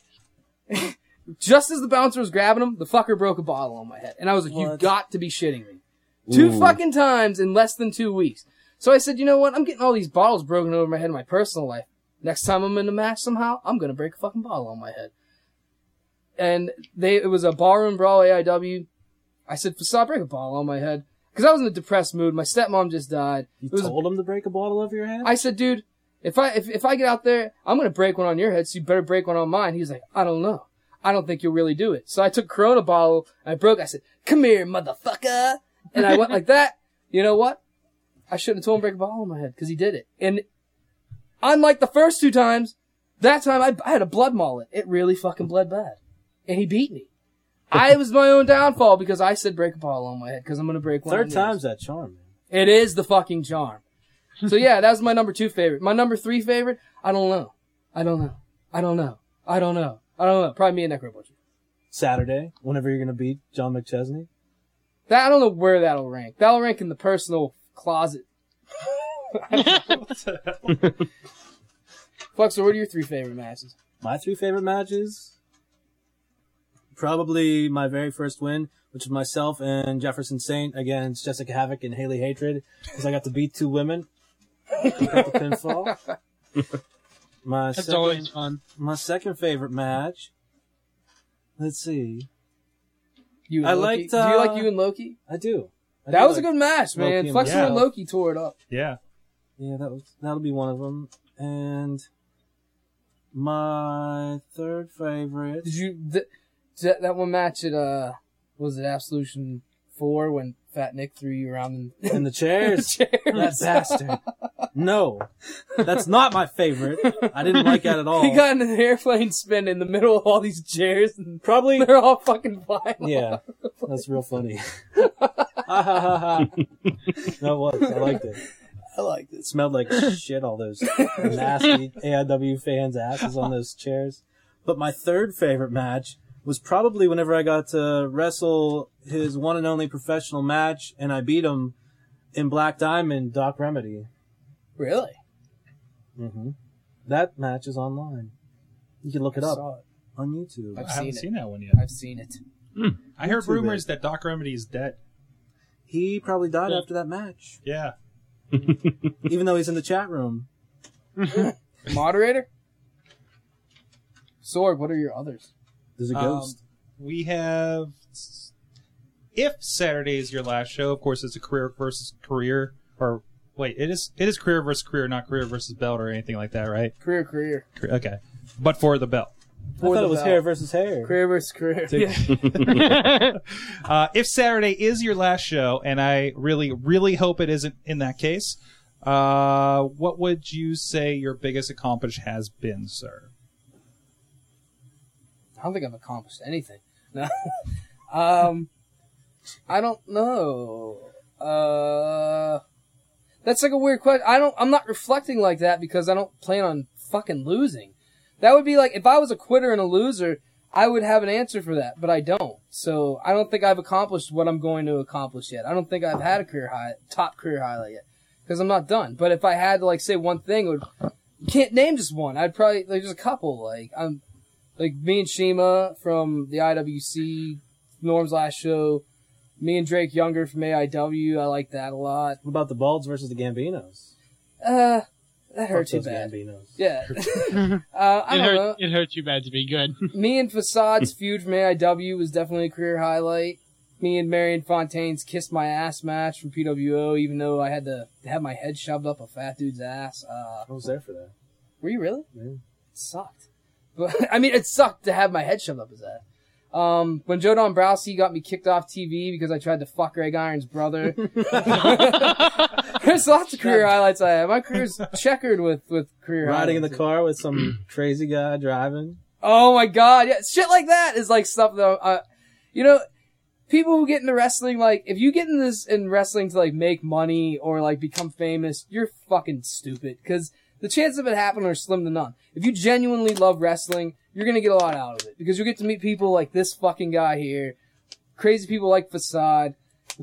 Just as the bouncer was grabbing him, the fucker broke a bottle on my head. And I was like, you got to be shitting me. Two fucking times in less than two weeks. So I said, you know what? I'm getting all these bottles broken over my head in my personal life. Next time I'm in a match somehow, I'm gonna break a fucking bottle on my head. And they, it was a ballroom brawl AIW. I said, Facade, break a bottle on my head. Cause I was in a depressed mood. My stepmom just died. You It was a told him to break a bottle over your head? I said, dude, if I if, if I get out there, I'm gonna break one on your head, so you better break one on mine. He's like, I don't know. I don't think you'll really do it. So I took Corona bottle, I broke. I said, "Come here, motherfucker," and I went like that. You know what? I shouldn't have told him to break a bottle on my head because he did it. And unlike the first two times, that time I, I had a blood mullet. It really fucking bled bad, and he beat me. I was my own downfall because I said break a ball on my head because I'm gonna break one. on Third time's that charm, man. It is the fucking charm. So yeah, that was my number two favorite. My number three favorite, I don't know. I don't know. I don't know. I don't know. I don't know. Probably me and Necro Butcher. Saturday, whenever you're gonna beat John McChesney. That I don't know where that'll rank. That'll rank in the personal closet. Fuck. So what are your three favorite matches? My three favorite matches, probably my very first win, which was myself and Jefferson Saint against Jessica Havoc and Hailey Hatred, because I got to beat two women. Got the pinfall. My That's second, always fun. my second favorite match. Let's see. You and I Loki. liked, Do you like uh, you and Loki? I do. I That do was a good match, Loki man. and Flexor and. Loki tore it up. Yeah. Yeah, that was that'll be one of them. And my third favorite. Did you th- that, that one match at uh was it Absolution Four when Fat Nick threw you around in in the chairs. chairs? That bastard. No, that's not my favorite. I didn't like that at all. He got in an airplane spin in the middle of all these chairs, and Probably. they're all fucking flying. Yeah, that's real funny. It was. I liked it. I like It this. smelled like shit. All those nasty AIW fans' asses on those chairs. But my third favorite match was probably whenever I got to wrestle his one and only professional match, and I beat him in Black Diamond, Doc Remedy. Really? Mm-hmm. That match is online. You can look it up Saw it. on YouTube. I've I haven't seen it. seen that one yet. I've seen it. I heard Too bad. rumors that Doc Remedy is dead. He probably died Yeah. after that match, Yeah. Even though he's in the chat room. Moderator. Sorg, what are your others? There's a Um, ghost. We have. If Saturday is your last show, of course, it's a career versus career. Or wait, it is it is career versus career, not career versus belt or anything like that, right? Career, career. Career- Okay, but for the belt. I thought it was belt. hair versus hair. Career versus career. Yeah. Uh, if Saturday is your last show, and I really, really hope it isn't in that case, uh, what would you say your biggest accomplishment has been, sir? I don't think I've accomplished anything. No. um, I don't know. Uh, that's like a weird question. I don't. I'm not reflecting like that because I don't plan on fucking losing. That would be like if I was a quitter and a loser. I would have an answer for that, but I don't. So I don't think I've accomplished what I'm going to accomplish yet. I don't think I've had a career high, top career highlight yet, because I'm not done. But if I had to like say one thing, would can't name just one. I'd probably like just a couple. Like I'm like me and Shiima from the IWC, Norm's last show, me and Drake Younger from AIW. I like that a lot. What about the Balds versus the Gambinos? Uh, that Fuck hurt too bad. Gambinos. Yeah. uh, I It don't hurt. know. It hurt too bad to be good. Me and Facade's feud from AIW was definitely a career highlight. Me and Marion Fontaine's kissed my ass match from PWO, even though I had to have my head shoved up a fat dude's ass. Uh, I was there for that. were you really? Yeah. It sucked. But I mean, it sucked to have my head shoved up his ass. Um, when Joe Dombrowski got me kicked off TV because I tried to fuck Greg Iron's brother. There's lots of career highlights I have. My career's checkered with, with career Riding in the highlights. car with some crazy guy driving. Oh my god, yeah, shit like that is like stuff that, uh, you know, people who get into wrestling, like, if you get in this, in wrestling to like make money or like become famous, you're fucking stupid. Cause the chances of it happening are slim to none. If you genuinely love wrestling, you're gonna get a lot out of it. Because you get to meet people like this fucking guy here, crazy people like Facade,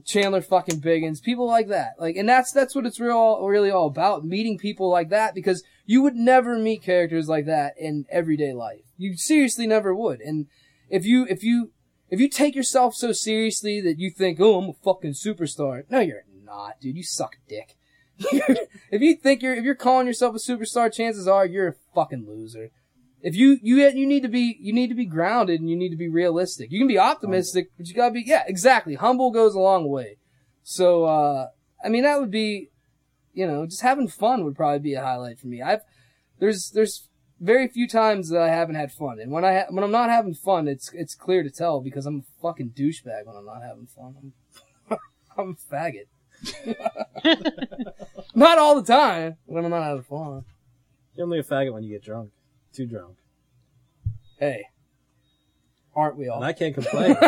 Chandler fucking Biggins, people like that. Like, and that's, that's what it's real, really all about, meeting people like that because You would never meet characters like that in everyday life. You seriously never would. And if you, if you, if you take yourself so seriously that you think, oh, I'm a fucking superstar. No, you're not, dude. You suck dick. if you think you're, if you're calling yourself a superstar, chances are you're a fucking loser. If you, you, you need to be, you need to be grounded and you need to be realistic. You can be optimistic, but you gotta be, yeah, exactly. Humble goes a long way. So, uh, I mean, that would be, you know, just having fun would probably be a highlight for me. I've, there's, there's very few times that I haven't had fun. And when I, ha- when I'm not having fun, it's, it's clear to tell because I'm a fucking douchebag when I'm not having fun. I'm, I'm a faggot. not all the time when I'm not having fun. You're only a faggot when you get drunk. Too drunk. Hey. Aren't we all? And I can't complain.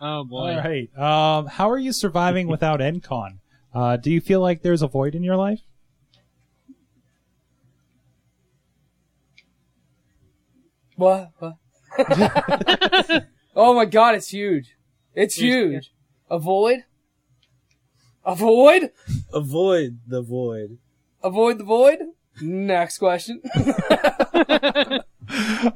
oh boy. All right. Um, how are you surviving without NCon? Uh, do you feel like there's a void in your life? What? what? oh my god, it's huge. It's huge. A void? A void? Avoid the void. Avoid the void? Next question.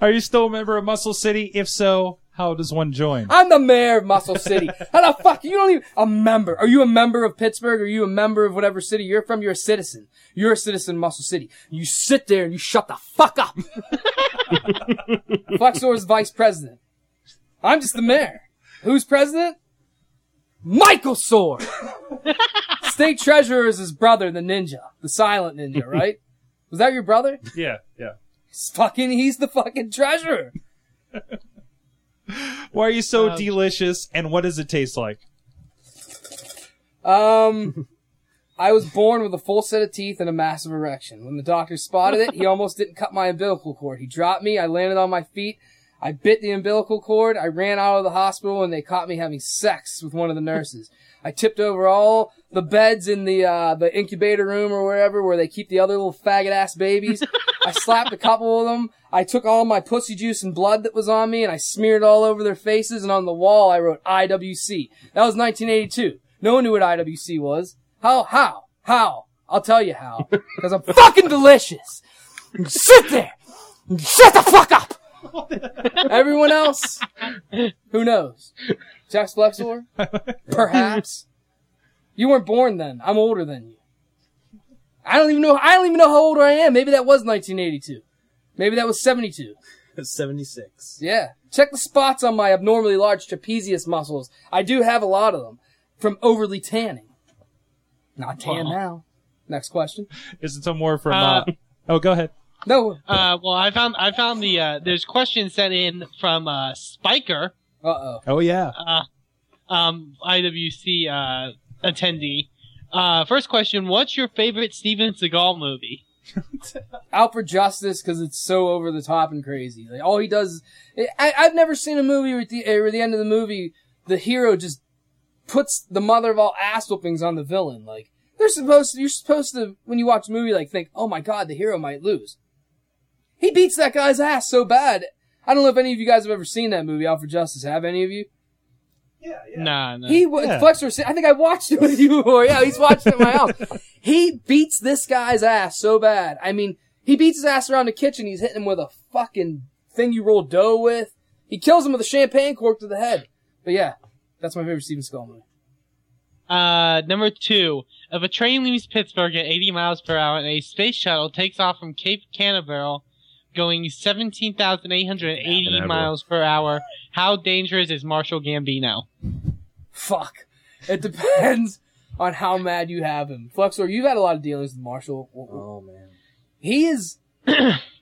Are you still a member of Muscle City? If so, how does one join? I'm the mayor of Muscle City. How the fuck? You don't even, a member. Are you a member of Pittsburgh? Are you a member of whatever city you're from? You're a citizen. You're a citizen of Muscle City. You sit there and you shut the fuck up. Flexor's vice president. I'm just the mayor. Who's president? Michael Sore. State treasurer is his brother, the ninja, the silent ninja, right? Was that your brother? Yeah, yeah. He's fucking, he's the fucking treasurer. Why are you so delicious, and what does it taste like? Um, I was born with a full set of teeth and a massive erection. When the doctor spotted it, he almost didn't cut my umbilical cord. He dropped me. I landed on my feet. I bit the umbilical cord. I ran out of the hospital and they caught me having sex with one of the nurses. I tipped over all the beds in the, uh, the incubator room or wherever where they keep the other little faggot ass babies. I slapped a couple of them. I took all my pussy juice and blood that was on me and I smeared it all over their faces and on the wall I wrote IWC. That was 1982. No one knew what IWC was. How, how, how? I'll tell you how. Because I'm fucking delicious. Sit there. Shut the fuck up. Everyone else, who knows? Jax Flexor? Perhaps. You weren't born then. I'm older than you. I don't even know. I don't even know how old I am. Maybe that was 1982. Maybe that was 72. 76. Yeah. Check the spots on my abnormally large trapezius muscles. I do have a lot of them from overly tanning. Not tan now. Next question. Is it some more from? Uh, Uh, oh, go ahead. No. Uh, well, I found I found the uh, there's questions sent in from uh, Spiker, Uh oh. Oh yeah. uh, um, IWC uh, attendee. Uh, first question: What's your favorite Steven Seagal movie? Out for Justice because it's so over the top and crazy. Like all he does, I, I've never seen a movie where at the, where the end of the movie the hero just puts the mother of all ass whoopings on the villain. Like they're supposed to, you're supposed to when you watch a movie like think, oh my god, the hero might lose. He beats that guy's ass so bad. I don't know if any of you guys have ever seen that movie, Out for Justice. Have any of you? Yeah, yeah. Nah, no. He was Yeah. Flexor. I think I watched it with you before. Yeah, he's watched it at my house. He beats this guy's ass so bad. I mean, he beats his ass around the kitchen. He's hitting him with a fucking thing you roll dough with. He kills him with a champagne cork to the head. But yeah, that's my favorite Steven Seagal movie. Uh, number two. If a train leaves Pittsburgh at 80 miles per hour and a space shuttle takes off from Cape Canaveral going 17,880 Canaveral. miles per hour, how dangerous is Marshall Gambino? Fuck. It depends on how mad you have him. Flexor, you've had a lot of dealings with Marshall. Oh man. He is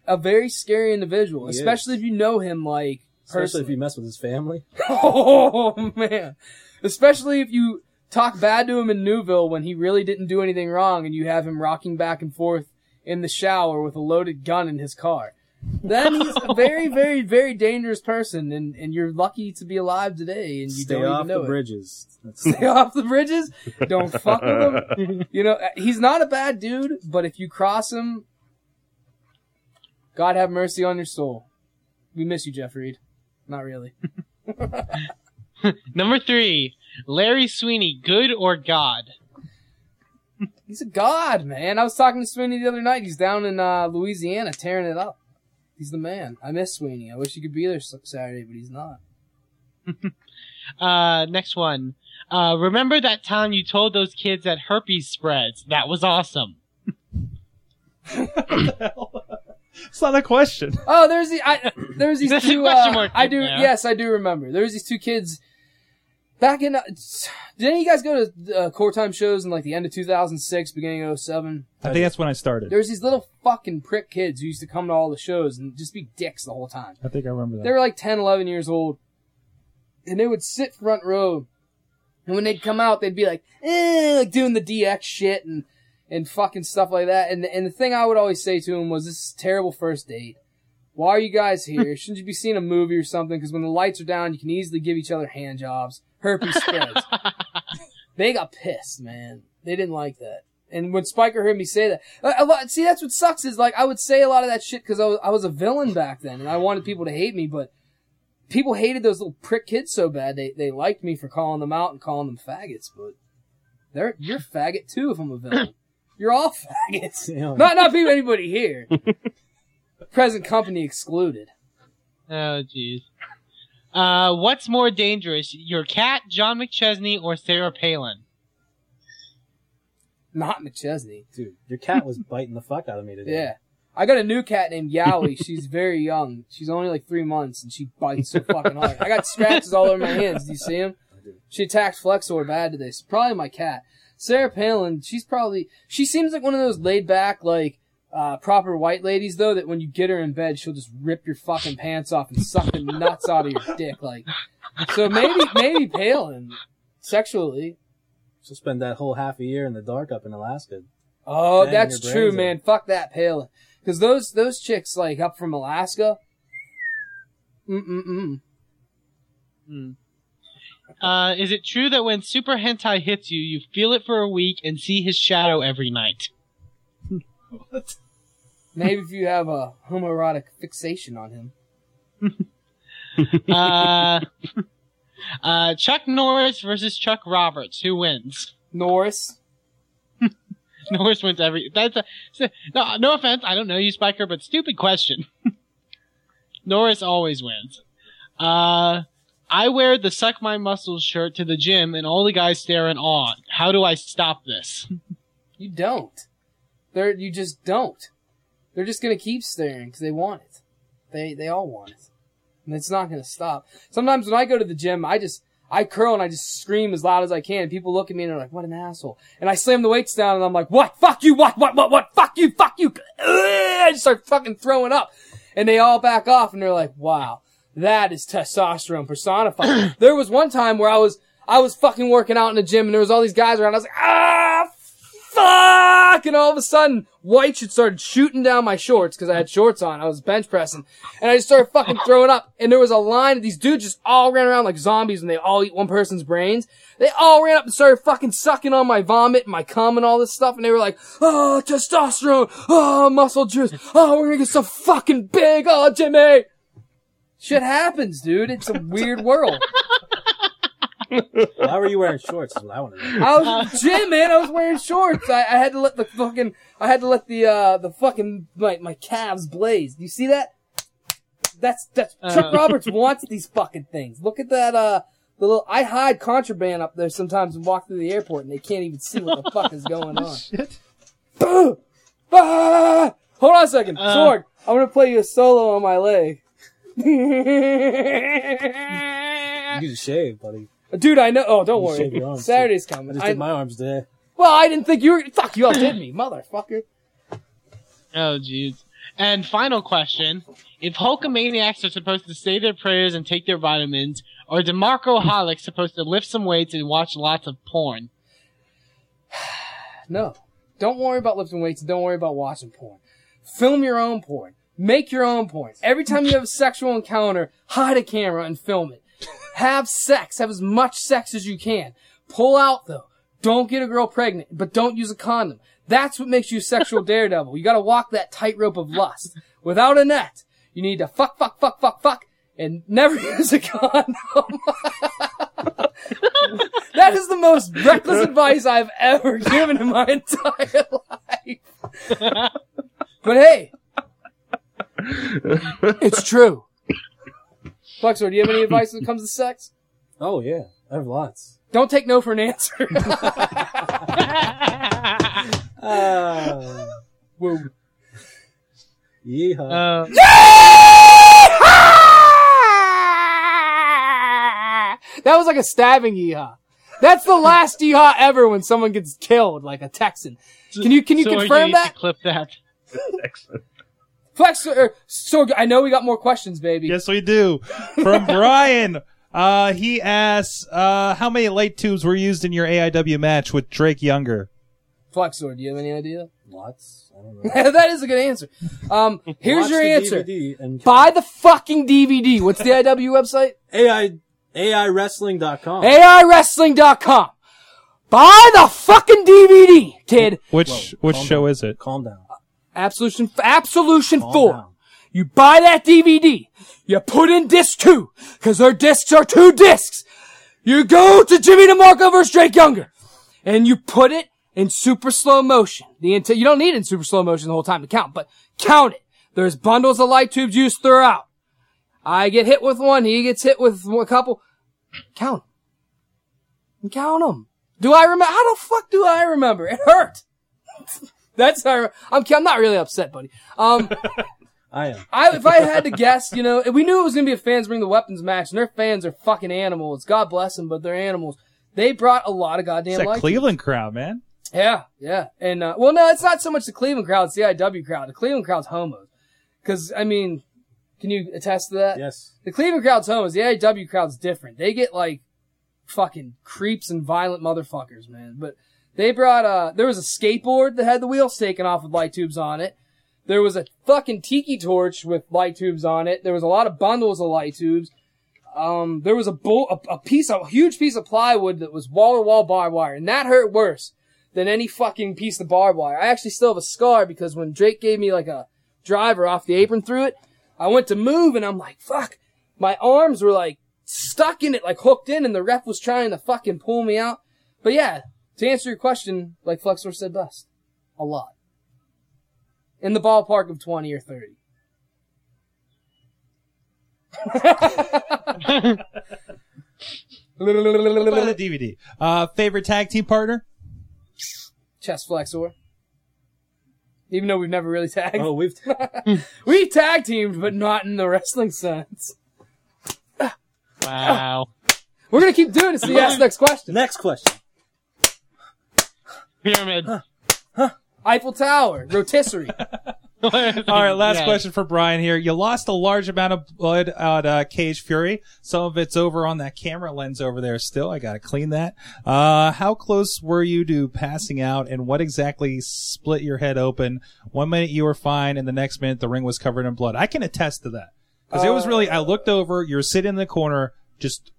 a very scary individual, He especially is. if you know him like Especially if you mess with his family. Oh man. Especially if you talk bad to him in Newville when he really didn't do anything wrong and you have him rocking back and forth in the shower with a loaded gun in his car. Then he's a very, very, very dangerous person and, and you're lucky to be alive today and you Stay don't off even know the it. bridges. That's Stay off the bridges. Don't fuck with him. You know, he's not a bad dude, but if you cross him, God have mercy on your soul. We miss you, Jeff Reed. Not really. Number three. Larry Sweeney, good or God? He's a god, man. I was talking to Sweeney the other night. He's down in uh, Louisiana tearing it up. He's the man. I miss Sweeney. I wish he could be there Saturday, but he's not. Uh, next one. Uh, remember that time you told those kids that herpes spreads? That was awesome. It's not a question. Oh, there's the I, there's these There's two. Uh, I do. there. Yes, I do remember. There's these two kids. Back in, uh, did any of you guys go to uh, core time shows in like the end of 2006, beginning of 07? I think that's when I started. There's these little fucking prick kids who used to come to all the shows and just be dicks the whole time. I think I remember that. They were like 10, 11 years old. And they would sit front row. And when they'd come out, they'd be like, eh, like doing the DX shit and, and fucking stuff like that. And, and the thing I would always say to them was, this is a terrible first date. Why are you guys here? Shouldn't you be seeing a movie or something? Because when the lights are down, you can easily give each other hand jobs. Herpes spreads. they got pissed, man. They didn't like that. And when Spiker heard me say that, a, a lot, see, that's what sucks is like I would say a lot of that shit because I was, I was a villain back then and I wanted people to hate me, but people hated those little prick kids so bad they, they liked me for calling them out and calling them faggots, but they're, you're faggot too if I'm a villain. You're all faggots. You Not, not people, anybody here. Present company excluded. Oh, jeez. Uh, what's more dangerous, your cat, John McChesney, or Sarah Palin? Not McChesney. dude, your cat was biting the fuck out of me today. Yeah. I got a new cat named Yowie. She's very young. She's only like three months and she bites so fucking hard. I got scratches all over my hands. Do you see them? She attacked Flexor bad today. So probably my cat. Sarah Palin, she's probably, she seems like one of those laid back, like, uh, proper white ladies though, that when you get her in bed, she'll just rip your fucking pants off and suck the nuts out of your dick. Like, so maybe, maybe Palin, sexually. She'll spend that whole half a year in the dark up in Alaska. Oh, Bang that's true, man. out. Fuck that Palin. Cause those, those chicks, like, up from Alaska, mm-mm-mm. Uh, is it true that when Super Hentai hits you, you feel it for a week and see his shadow every night? Maybe if you have a homoerotic fixation on him. Uh, uh, Chuck Norris versus Chuck Roberts. Who wins? Norris. Norris wins every. That's a, no, no offense. I don't know you, Spiker, but stupid question. Norris always wins. Uh, I wear the suck my muscles shirt to the gym, and all the guys stare in awe. How do I stop this? You don't. They're, you just don't. They're just gonna keep staring because they want it. They, they all want it. And it's not gonna stop. Sometimes when I go to the gym, I just, I curl and I just scream as loud as I can. People look at me and they're like, what an asshole. And I slam the weights down and I'm like, what? Fuck you, what, what, what, what? Fuck you, fuck you. I just start fucking throwing up. And they all back off and they're like, wow, that is testosterone personified. there was one time where I was, I was fucking working out in the gym and there was all these guys around. I was like, ah, fuck! And all of a sudden, white shit started shooting down my shorts because I had shorts on. I was bench pressing. And I just started fucking throwing up. And there was a line of these dudes just all ran around like zombies and they all eat one person's brains. They all ran up and started fucking sucking on my vomit and my cum and all this stuff. And they were like, oh, testosterone. Oh, muscle juice. Oh, we're gonna get so fucking big. Oh, Jimmy. Shit happens, dude. It's a weird world. Why were you wearing shorts? Is what I want to know. I was in gym, man. I was wearing shorts. I, I had to let the fucking, I had to let the, uh, the fucking, my, my calves blaze. Do you see that? That's, that's, Chuck Uh. Roberts wants these fucking things. Look at that, uh, the little, I hide contraband up there sometimes and walk through the airport and they can't even see what the fuck is going on. Shit. Ah! Hold on a second. Uh. Sorg, I'm gonna play you a solo on my leg. You need to shave, buddy. Dude, I know. Oh, don't You shave your worry. arms, Saturday's I coming. just I- did my arms today. well, I didn't think you were. Fuck, you outdid me, motherfucker. Oh, jeez. And final question. If Hulkamaniacs are supposed to say their prayers and take their vitamins, or DeMarco Holics supposed to lift some weights and watch lots of porn? No. Don't worry about lifting weights. Don't worry about watching porn. Film your own porn. Make your own porn. Every time you have a sexual encounter, hide a camera and film it. Have sex. Have as much sex as you can. Pull out though. Don't get a girl pregnant, but don't use a condom. That's what makes you a sexual daredevil. You gotta walk that tightrope of lust. Without a net, you need to fuck, fuck, fuck, fuck, fuck, and never use a condom. That is the most reckless advice I've ever given in my entire life. But hey, it's true. Flexor, do you have any advice when it comes to sex? Oh yeah, I have lots. Don't take no for an answer. Uh, Whoa. yeehaw. Uh, That was like a stabbing yeehaw. That's the last yeehaw ever when someone gets killed, like a Texan. Can you can you so confirm need that? Clip that. Excellent. Flex, er, so I know we got more questions, baby. Yes, we do. From Brian. Uh, he asks, uh, how many light tubes were used in your AIW match with Drake Younger? Flexor, do you have any idea? Lots. I don't know. that is a good answer. Um, here's Watch your answer. And Buy the fucking DVD. What's the IW website? AI AIWrestling.com. AIWrestling.com. Buy the fucking DVD, kid. Which, Whoa, which show down. is it? Calm down. Absolution, Absolution Calm 4. down. You buy that DVD. You put in disc 2, cause their discs are two discs. You go to Jimmy DeMarco versus Drake Younger. And you put it in super slow motion. The enti- you don't need it in super slow motion the whole time to count, but count it. There's bundles of light tubes used throughout. I get hit with one, he gets hit with a couple. Count 'em. Count them. Do I remember? How the fuck do I remember? It hurt. That's I, I'm. I'm not really upset, buddy. Um, I am. I, if I had to guess, you know, we knew it was gonna be a fans bring the weapons match, and their fans are fucking animals. God bless them, but they're animals. They brought a lot of goddamn It's that. Cleveland crowd, man. Yeah, yeah, and uh, well, no, it's not so much the Cleveland crowd; it's the IW crowd. The Cleveland crowd's homos. Because I mean, can you attest to that? Yes. The Cleveland crowd's homos. The IW crowd's different. They get like fucking creeps and violent motherfuckers, man. But they brought uh there was a skateboard that had the wheels taken off with light tubes on it. There was a fucking tiki torch with light tubes on it. There was a lot of bundles of light tubes. Um, there was a bull, a, a piece, a huge piece of plywood that was wall to wall barbed wire, and that hurt worse than any fucking piece of barbed wire. I actually still have a scar because when Drake gave me like a driver off the apron through it, I went to move and I'm like, fuck. My arms were like stuck in it, like hooked in, and the ref was trying to fucking pull me out. But yeah, to answer your question, like Flexor said best, a lot. In the ballpark of 20 or 30. Buy the DVD. Uh, favorite tag team partner? Chest Flexor. Even though we've never really tagged. Oh, we've We tag teamed, but not in the wrestling sense. Wow. We're gonna keep doing it so you ask the next question. next question. Pyramid. Eiffel Tower, rotisserie. All right, last question for Brian here. You lost a large amount of blood at uh, Cage Fury. Some of it's over on that camera lens over there still. I gotta clean that. Uh, how close were you to passing out and what exactly split your head open? One minute you were fine and the next minute the ring was covered in blood. I can attest to that. Cause it was really, I looked over, you're sitting in the corner, just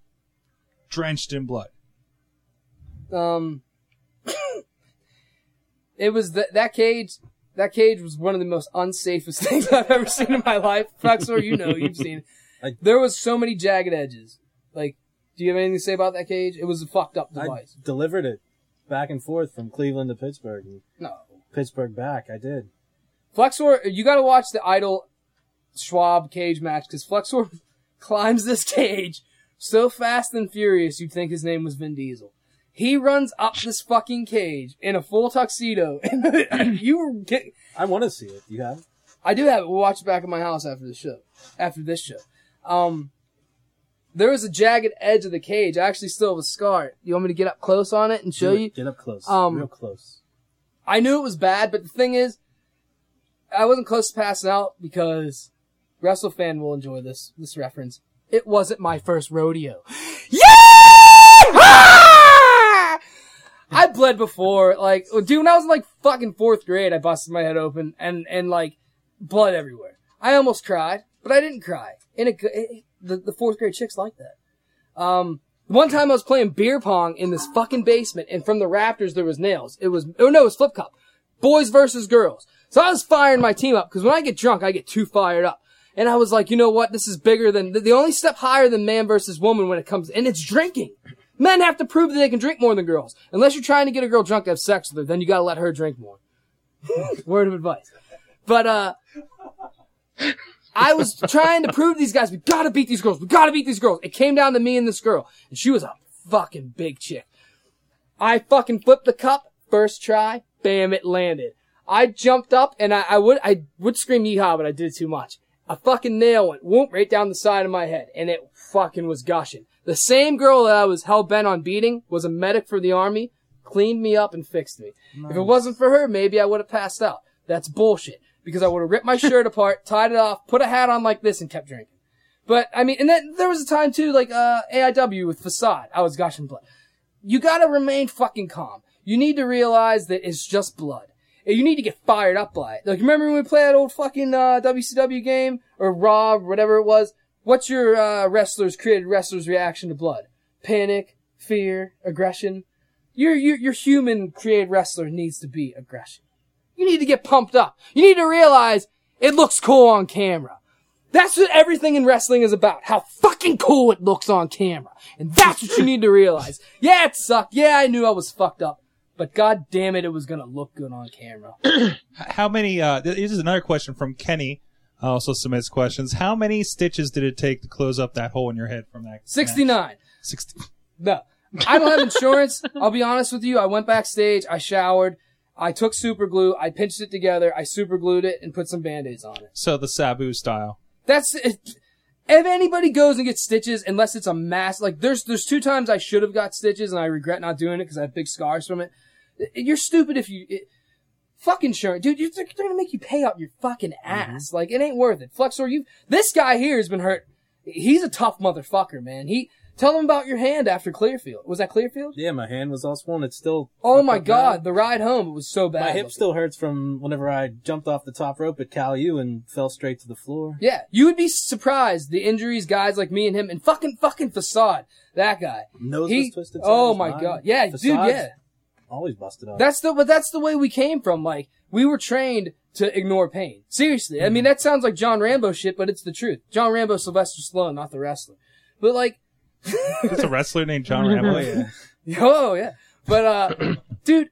drenched in blood. Um, it was that that cage. That cage was one of the most unsafest things I've ever seen in my life. Flexor, you know, you've seen. It. There was so many jagged edges. Like, do you have anything to say about that cage? It was a fucked up device. I delivered it back and forth from Cleveland to Pittsburgh and no, Pittsburgh back. I did. Flexor, you got to watch the Idol Schwab cage match because Flexor climbs this cage so fast and furious you'd think his name was Vin Diesel. He runs up this fucking cage in a full tuxedo, and you. I want to see it. You have? I do have it. We'll watch it back at my house after the show. After this show, um, there was a jagged edge of the cage. I actually still have a scar. You want me to get up close on it and show you? Get up close. Um, Real close. I knew it was bad, but the thing is, I wasn't close to passing out because WrestleFan will enjoy this this reference. It wasn't my first rodeo. Yeah! I bled before, like, dude, when I was in like fucking fourth grade, I busted my head open and, and like, blood everywhere. I almost cried, but I didn't cry. And it, it, the, the fourth grade chicks like that. Um, one time I was playing beer pong in this fucking basement, and from the rafters there was nails. It was, oh no, it was flip cup. Boys versus girls. So I was firing my team up, because when I get drunk, I get too fired up. And I was like, you know what? This is bigger than, the only step higher than man versus woman when it comes, and it's drinking. Men have to prove that they can drink more than girls. Unless you're trying to get a girl drunk to have sex with her, then you gotta let her drink more. Word of advice. But, uh, I was trying to prove to these guys, we gotta beat these girls. We gotta beat these girls. It came down to me and this girl. And she was a fucking big chick. I fucking flipped the cup. First try. Bam, it landed. I jumped up and I, I would, I would scream yeehaw, but I did too much. A fucking nail went whoop right down the side of my head and it fucking was gushing. The same girl that I was hell bent on beating was a medic for the army, cleaned me up and fixed me. If it wasn't for her, maybe I would have passed out. That's bullshit. Because I would have ripped my shirt apart, tied it off, put a hat on like this and kept drinking. But, I mean, and then there was a time too, like, uh, AIW with Facade. I was gushing blood. You gotta remain fucking calm. You need to realize that it's just blood. You need to get fired up by it. Like, remember when we played that old fucking, uh, WCW game? Or Raw, whatever it was? What's your, uh, wrestlers, created wrestlers reaction to blood? Panic, fear, aggression? Your, your, your human created wrestler needs to be aggression. You need to get pumped up. You need to realize it looks cool on camera. That's what everything in wrestling is about. How fucking cool it looks on camera. And that's what you need to realize. Yeah, it sucked. Yeah, I knew I was fucked up. But god damn it, it was gonna look good on camera. How many? Uh, this is another question from Kenny. Also submits questions. How many stitches did it take to close up that hole in your head from that? 69. Sixty. No. I don't have insurance. I'll be honest with you. I went backstage. I showered. I took super glue. I pinched it together. I super glued it and put some band-aids on it. So the Sabu style. That's it. If anybody goes and gets stitches, unless it's a mass, like there's there's two times I should have got stitches and I regret not doing it because I have big scars from it. You're stupid if you. It, fuck insurance, dude. You're, they're gonna make you pay out your fucking mm-hmm. ass. Like it ain't worth it. Flexor, you. This guy here has been hurt. He's a tough motherfucker, man. He tell him about your hand after Clearfield. Was that Clearfield? Yeah, my hand was all swollen. It's still. Oh my god, bad. the ride home it was so bad. My hip looking. still hurts from whenever I jumped off the top rope at Cal U and fell straight to the floor. Yeah, you would be surprised the injuries guys like me and him and fucking fucking facade. That guy. Nose He- was twisted. oh my mine. god. Yeah, dude, yeah. Always busted up. That's the but that's the way we came from. Like we were trained to ignore pain. Seriously, I mean that sounds like John Rambo shit, but it's the truth. John Rambo, Sylvester Stallone, not the wrestler. But like, It's a wrestler named John Rambo. yeah. oh yeah. But uh, dude,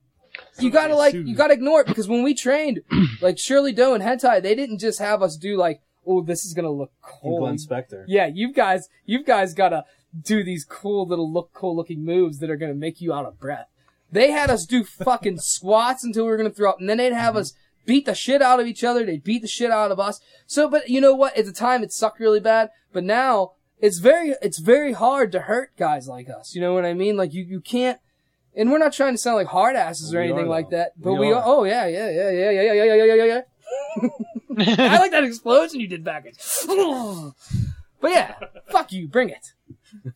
you gotta like you gotta ignore it because when we trained, like Shirley Doe and Hentai, they didn't just have us do like, oh, this is gonna look cool. Glenn Spector. Yeah, you guys, you guys gotta do these cool little look cool looking moves that are gonna make you out of breath. They had us do fucking squats until we were gonna throw up, and then they'd have us beat the shit out of each other. They'd beat the shit out of us. So, but you know what? At the time, it sucked really bad, but now it's very, it's very hard to hurt guys like us. You know what I mean? Like you, you can't. And we're not trying to sound like hard asses or We anything are, like though. that, but We we, are. are. Oh yeah, yeah, yeah, yeah, yeah, yeah, yeah, yeah, yeah, yeah, yeah. I like that explosion you did backwards. But yeah, fuck you, bring it.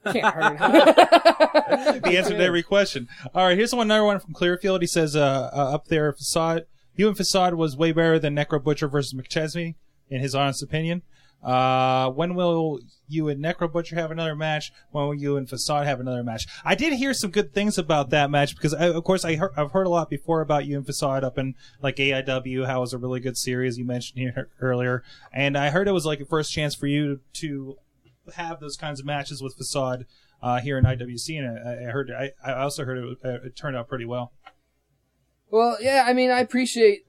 Can't hurt. the answer to every question. All right, here's one another one from Clearfield. He says, uh, uh, up there, facade. You and facade was way better than Necro Butcher versus McChesney, in his honest opinion. Uh, when will you and Necro Butcher have another match? When will you and Facade have another match? I did hear some good things about that match because, I, of course, I heard, I've heard a lot before about you and Facade up in like AIW, how it was a really good series you mentioned here earlier, and I heard it was like a first chance for you to have those kinds of matches with Facade uh, here in IWC, and I, I heard I, I also heard it, uh, it turned out pretty well. well, yeah, I mean, I appreciate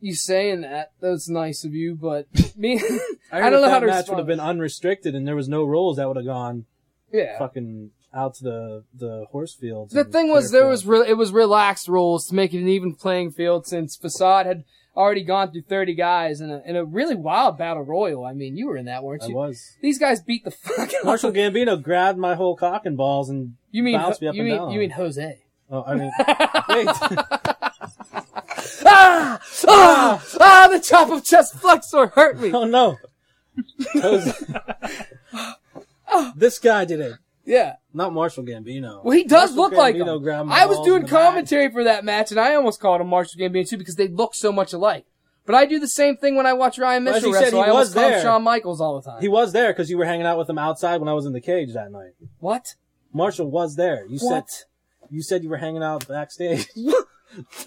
you saying that. That's nice of you, but me, I, I, don't know if how that to match respond. would have been unrestricted and there was no rules, that would have gone yeah. fucking out to the the horse fields. The thing was, there Clearfield. was re- it was relaxed rules to make it an even playing field since Facade had already gone through 30 guys in a, in a really wild battle royal. I mean, you were in that, weren't you? I was. These guys beat the fuck out Marshall Gambino grabbed my whole cock and balls and You mean, bounced me up you and mean, down. you mean Jose. Oh, I mean, wait. Ah! Ah! Ah! The chop of chest flexor hurt me. oh no. Those- this guy did it, Yeah. not Marshall Gambino. Well, he does Marshall look like Gambino him. grabbed my I was doing commentary for that match, and I almost called him Marshall Gambino too because they look so much alike. But I do the same thing when I watch Ryan Well, as Mitchell he said, wrestle. he I was him there. Shawn Michaels all the time. He was there because you were hanging out with him outside when I was in the cage that night. what? Marshall was there. You What? said you said you were hanging out backstage.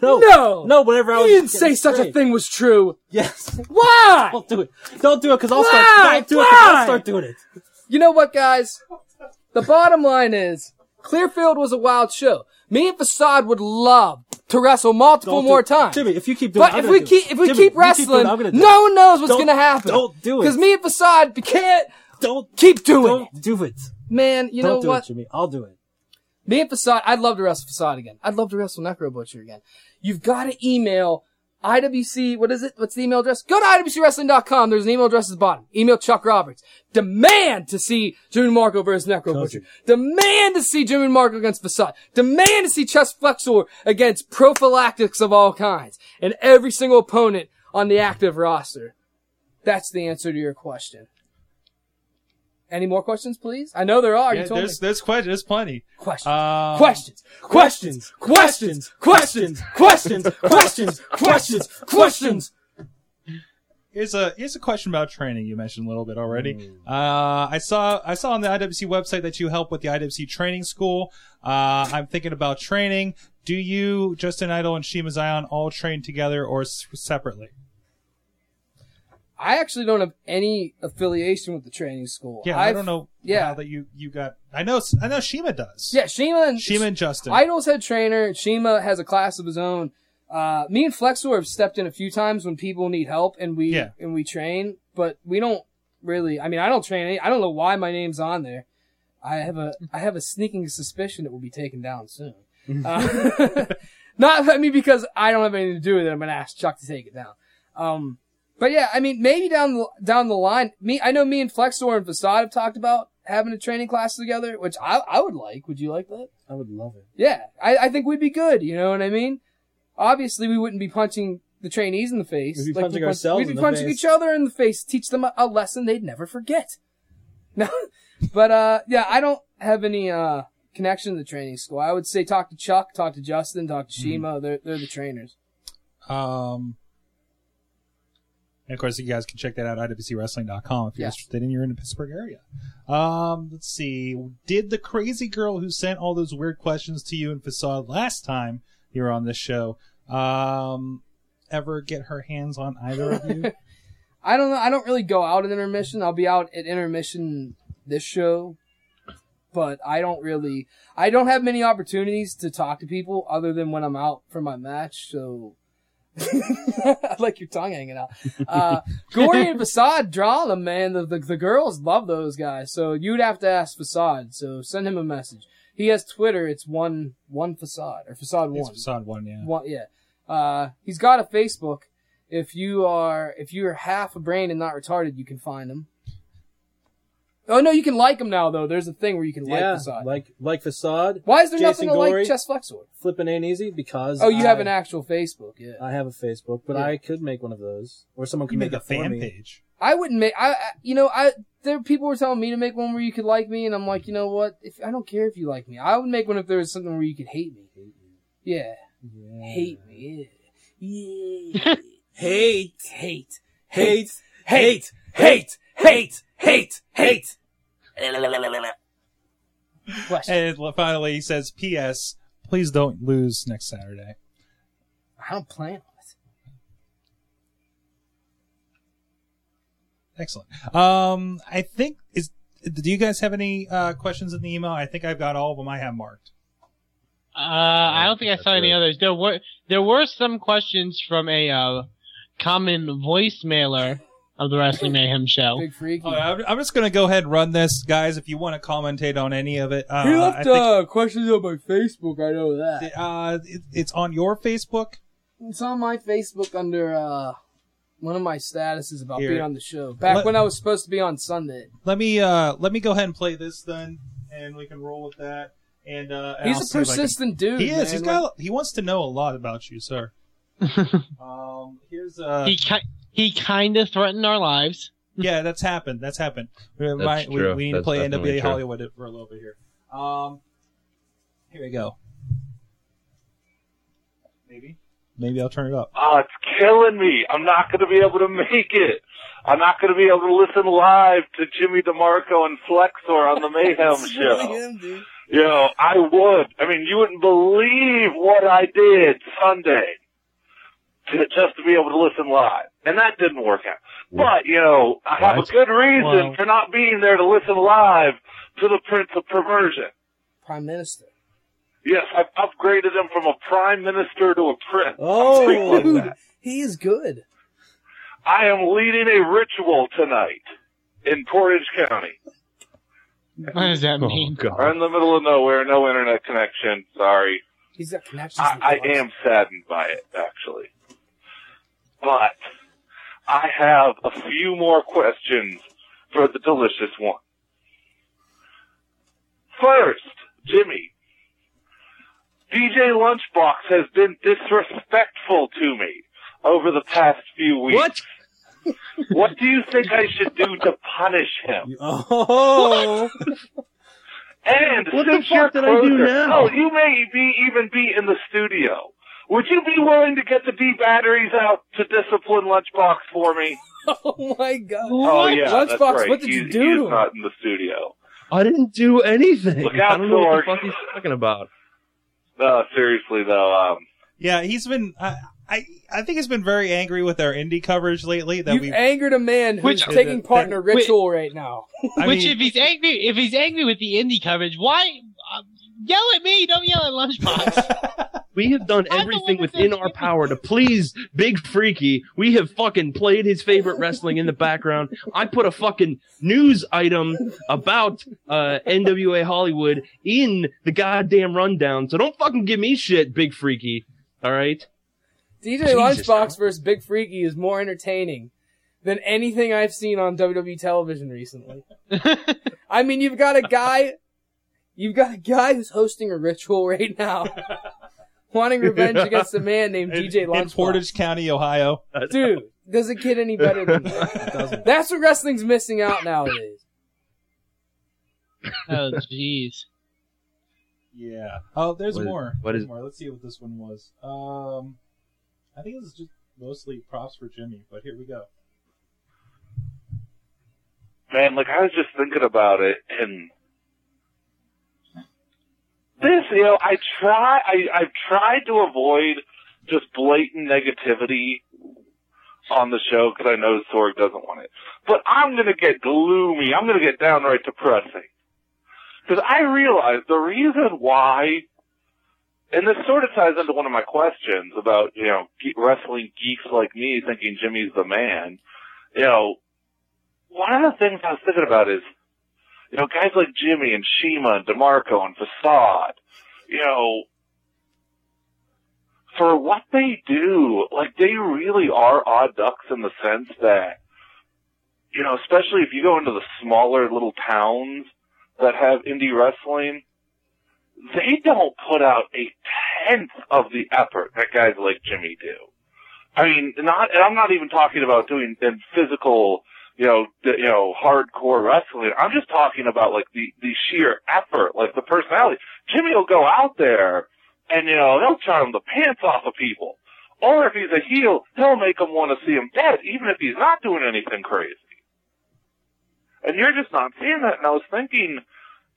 No. no, no. Whenever I You didn't say such a thing was true. Yes. Why? Don't do it. Don't do it because I'll Why? start. Don't do it Why? I'll start doing it. You know what, guys? The bottom line is, Clearfield was a wild show. Me and Facade would love to wrestle multiple Don't do- more times. Jimmy, if you keep doing, But I'm if we do it. keep if we Jimmy, keep wrestling, it, I'm gonna do no one knows what's Don't- gonna happen. don't do it. Because me and Facade can't Don't keep doing it. don't do it. Man, you don't know do what? it, Jimmy. I'll do it. Me and Facade, I'd love to wrestle Facade again. I'd love to wrestle Necro Butcher again. You've got to email IWC, what is it? What's the email address? Go to IWCWrestling.com. There's an email address at the bottom. Email Chuck Roberts. Demand to see Jimmy Marco versus Necro Butcher. Demand to see Jimmy Marco against Facade. Demand to see Chest Flexor against prophylactics of all kinds. And every single opponent on the active roster. That's the answer to your question. Any more questions, please? I know there are. Yeah, you told me. there's there's questions. There's plenty. Questions. Um, questions. Questions. Questions. Questions. Questions. Questions. Questions. Questions. Here's a here's a question about training. You mentioned a little bit already. Mm. Uh, I saw I saw on the IWC website that you help with the IWC training school. Uh, I'm thinking about training. Do you, Justin Idol and Shiima Xion, all train together or s- separately? I actually don't have any affiliation with the training school. Yeah, I I've- don't know. yeah. how that you you got. I know I know Shiima does. Yeah, Shiima and Shiima and Justin. Idol's head trainer. Shiima has a class of his own. Uh, me and Flexor have stepped in a few times when people need help and we Yeah. and we train, but we don't really. I mean, I don't train. Any, I don't know why my name's on there. I have a I have a sneaking suspicion it will be taken down soon. Uh, not I mean because I don't have anything to do with it. I'm gonna ask Chuck to take it down. Um, but yeah, I mean maybe down the down the line, me I know me and Flexor and Facade have talked about having a training class together, which I I would like. Would you like that? I would love it. Yeah, I, I think we'd be good. You know what I mean? Obviously, we wouldn't be punching the trainees in the face. We'd be we punching punch- ourselves We'd be in the punching face. each other in the face, teach them a, a lesson they'd never forget. No, but uh, yeah, I don't have any uh connection to the training school. I would say talk to Chuck, talk to Justin, talk to Mm-hmm. Shiima. They're they're the trainers. Um, and of course, you guys can check that out at IWCWrestling.com if you're Yeah. interested and you're in the Pittsburgh area. Um, let's see. Did the crazy girl who sent all those weird questions to you and Facade last time you were on this show, um, ever get her hands on either of you? I don't know. I don't really go out at intermission. I'll be out at intermission this show, but I don't really. I don't have many opportunities to talk to people other than when I'm out for my match. So, I like your tongue hanging out. Uh, Gory and Facade draw them, man. The, the the girls love those guys. So you'd have to ask Facade. So send him a message. He has Twitter. It's one one Facade or Facade It's one. Facade one, yeah. One, yeah. Uh, he's got a Facebook. If you are, if you're half a brain and not retarded, you can find him. Oh no, you can like them now though. There's a thing where you can like yeah, Facade. like like facade. Why is there Jason nothing to Gory, like Chest Flexor? Flipping ain't easy because Oh, you have an actual Facebook, yeah. I have a Facebook, but Yeah. I could make one of those, or someone could make make, a fan me. page. I wouldn't make. I, I you know, I there people were telling me to make one where you could like me, and I'm like, you know what? If I don't care if you like me, I would make one if there was something where you could hate me. Hate Yeah, Yeah. hate me. Yeah, hate, hate, hate, hate, hate, hate, hate, hate. Question. And finally, he says, "P.S. Please don't lose next Saturday." I don't plan on it. Excellent. Um, I think is. Do you guys have any uh, questions in the email? I think I've got all of them. I have marked. Uh, I don't think I saw any others. There were there were some questions from a uh, common voicemailer of the Wrestling Mayhem show. Big freaky. Oh, I'm, I'm just going to go ahead and run this, guys. If you want to commentate on any of it, uh, he I left think, uh, questions on my Facebook. I know that. uh, it, it's on your Facebook. It's on my Facebook under uh, one of my statuses about Here. being on the show. Back Let- when I was supposed to be on Sunday. Let me uh, let me go ahead and play this then, and we can roll with that. And uh, and He's I'll a see if I can- persistent dude. He is. man. He's Like, got. He wants to know a lot about you, sir. um, here's uh. He ki- he kind of threatened our lives. yeah, that's happened. That's happened. We, might- we- true. we need to That's play definitely NWA true. Hollywood for a little bit here. Um, here we go. Maybe. Maybe I'll turn it up. Oh, it's killing me. I'm not going to be able to make it. I'm not going to be able to listen live to Jimmy DeMarco and Flexor on the Mayhem show. You know, I would. I mean, you wouldn't believe what I did Sunday to, just to be able to listen live. And that didn't work out. But, you know, I have What? a good reason Well- for not being there to listen live to the Prince of Perversion. prime minister. Yes, I've upgraded him from a prime minister to a prince. Oh. Something Dude, he is good. I am leading a ritual tonight in Portage County. What does that oh, mean? Oh, God. We're in the middle of nowhere, no internet connection. Sorry. He's got connections. I, I am saddened by it, actually. But I have a few more questions for the delicious one. First, Jimmy, DJ Lunchbox has been disrespectful to me over the past few weeks. What? What do you think I should do to punish him? Oh. And What the fuck did I do now? Oh, you may be even be in the studio. Would you be willing to get the D batteries out to discipline Lunchbox for me? Oh my god. Oh yeah, that's Lunchbox, right. what did you do He's to him? not in the studio. I didn't do anything. Look out, I don't know what the fuck he's talking about. No, seriously though, um, Yeah, he's been. I, I I think he's been very angry with our indie coverage lately. That You've we. angered a man who's Which- taking part in a Wait. ritual right now. I Which, mean- if he's angry, if he's angry with the indie coverage, why uh, yell at me? Don't yell at Lunchbox. We have done everything within our power to please Big Freaky. We have fucking played his favorite wrestling in the background. I put a fucking news item about uh, NWA Hollywood in the goddamn rundown. So don't fucking give me shit, Big Freaky. All right? DJ Jesus Lunchbox Christ. versus Big Freaky is more entertaining than anything I've seen on WWE television recently. I mean, you've got a guy, you've got a guy who's hosting a ritual right now, wanting revenge against a man named in, DJ in Lunchbox. Portage County, Ohio. Dude, does it get any better than that? That's what wrestling's missing out nowadays. oh, jeez. Yeah. Oh, there's What is- more. what There's is- more? Let's see what this one was. Um, I think this is just mostly props for Jimmy, but here we go. man, like I was just thinking about it and this, you know, I try, I, I've tried to avoid just blatant negativity on the show because I know Sorg doesn't want it. But I'm gonna get gloomy. I'm gonna get downright depressing. Because I realize the reason why, and this sort of ties into one of my questions about, you know, wrestling geeks like me thinking Jimmy's the man. You know, one of the things I was thinking about is, you know, guys like Jimmy and Shiima and DeMarco and Facade, you know, for what they do, like they really are odd ducks in the sense that, you know, especially if you go into the smaller little towns that have indie wrestling, they don't put out a tenth of the effort that guys like Jimmy do. I mean, not, and I'm not even talking about doing in physical, you know, the, you know, hardcore wrestling. I'm just talking about like the, the sheer effort, like the personality. Jimmy will go out there and, you know, he'll charm the pants off of people. Or if he's a heel, he'll make them want to see him dead, even if he's not doing anything crazy. And you're just not seeing that. And I was thinking,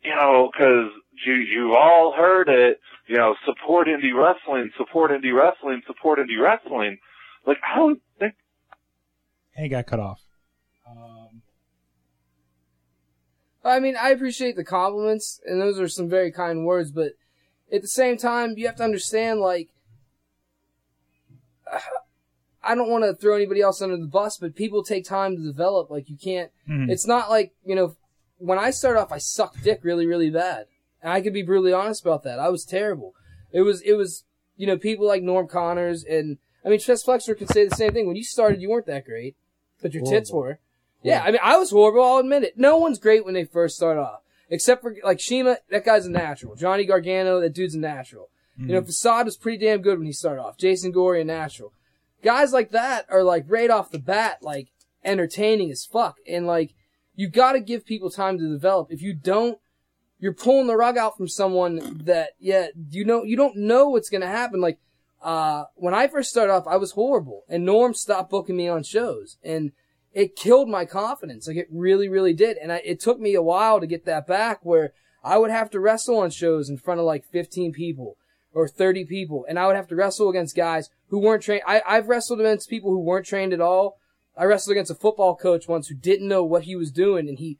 you know, cause you, you all heard it, you know, support indie wrestling, support indie wrestling, support indie wrestling. Like, I don't think And he got cut off. Um, I mean, I appreciate the compliments, and those are some very kind words, but at the same time, you have to understand, like, I don't want to throw anybody else under the bus, but people take time to develop. Like, you can't, Mhm. it's not like, you know, when I started off, I sucked dick really, really bad. And I could be brutally honest about that. I was terrible. It was, it was, you know, people like Norm Connors and, I mean, Chest Flexor could say the same thing. When you started, you weren't that great, but your tits were. Yeah, I mean, I was horrible. I'll admit it. No one's great when they first start off, except for like Shiima. That guy's a natural. Johnny Gargano, that dude's a natural. You know, Facade was pretty damn good when he started off. Jason Gory, a natural. Guys like that are like right off the bat, like entertaining as fuck. And like, you gotta give people time to develop. If you don't, you're pulling the rug out from someone that, yeah, you know, you don't know what's gonna happen. Like, uh, when I first started off, I was horrible and Norm stopped booking me on shows and it killed my confidence. Like it really, really did. And I, it took me a while to get that back where I would have to wrestle on shows in front of like 15 people or 30 people. And I would have to wrestle against guys who weren't trained. I, I've wrestled against people who weren't trained at all. I wrestled against a football coach once who didn't know what he was doing and he,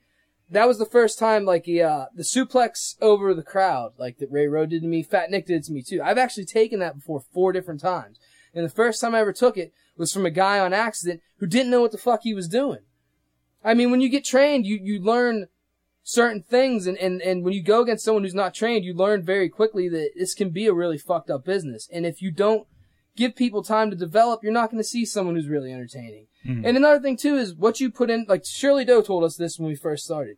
that was the first time like the uh, the suplex over the crowd, like that Ray Rowe did to me. Fat Nick did to me too. I've actually taken that before four different times, and the first time I ever took it was from a guy on accident who didn't know what the fuck he was doing. I mean, when you get trained, you you learn certain things, and and and when you go against someone who's not trained, you learn very quickly that this can be a really fucked up business, and if you don't give people time to develop, you're not going to see someone who's really entertaining. Hmm. And another thing too is what you put in, like Shirley Doe told us this when we first started.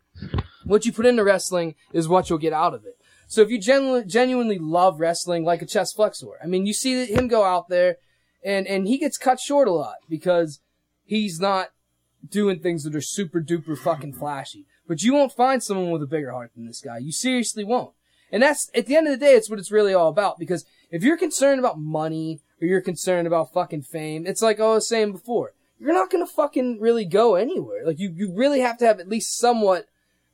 What you put into wrestling is what you'll get out of it. So if you genuinely, genuinely love wrestling like a Chest Flexor, I mean, you see him go out there and, and he gets cut short a lot because he's not doing things that are super duper fucking flashy. But you won't find someone with a bigger heart than this guy. You seriously won't. And that's, at the end of the day, it's what it's really all about. Because if you're concerned about money or you're concerned about fucking fame, it's like I was saying before. You're not gonna fucking really go anywhere. Like you, you really have to have at least somewhat.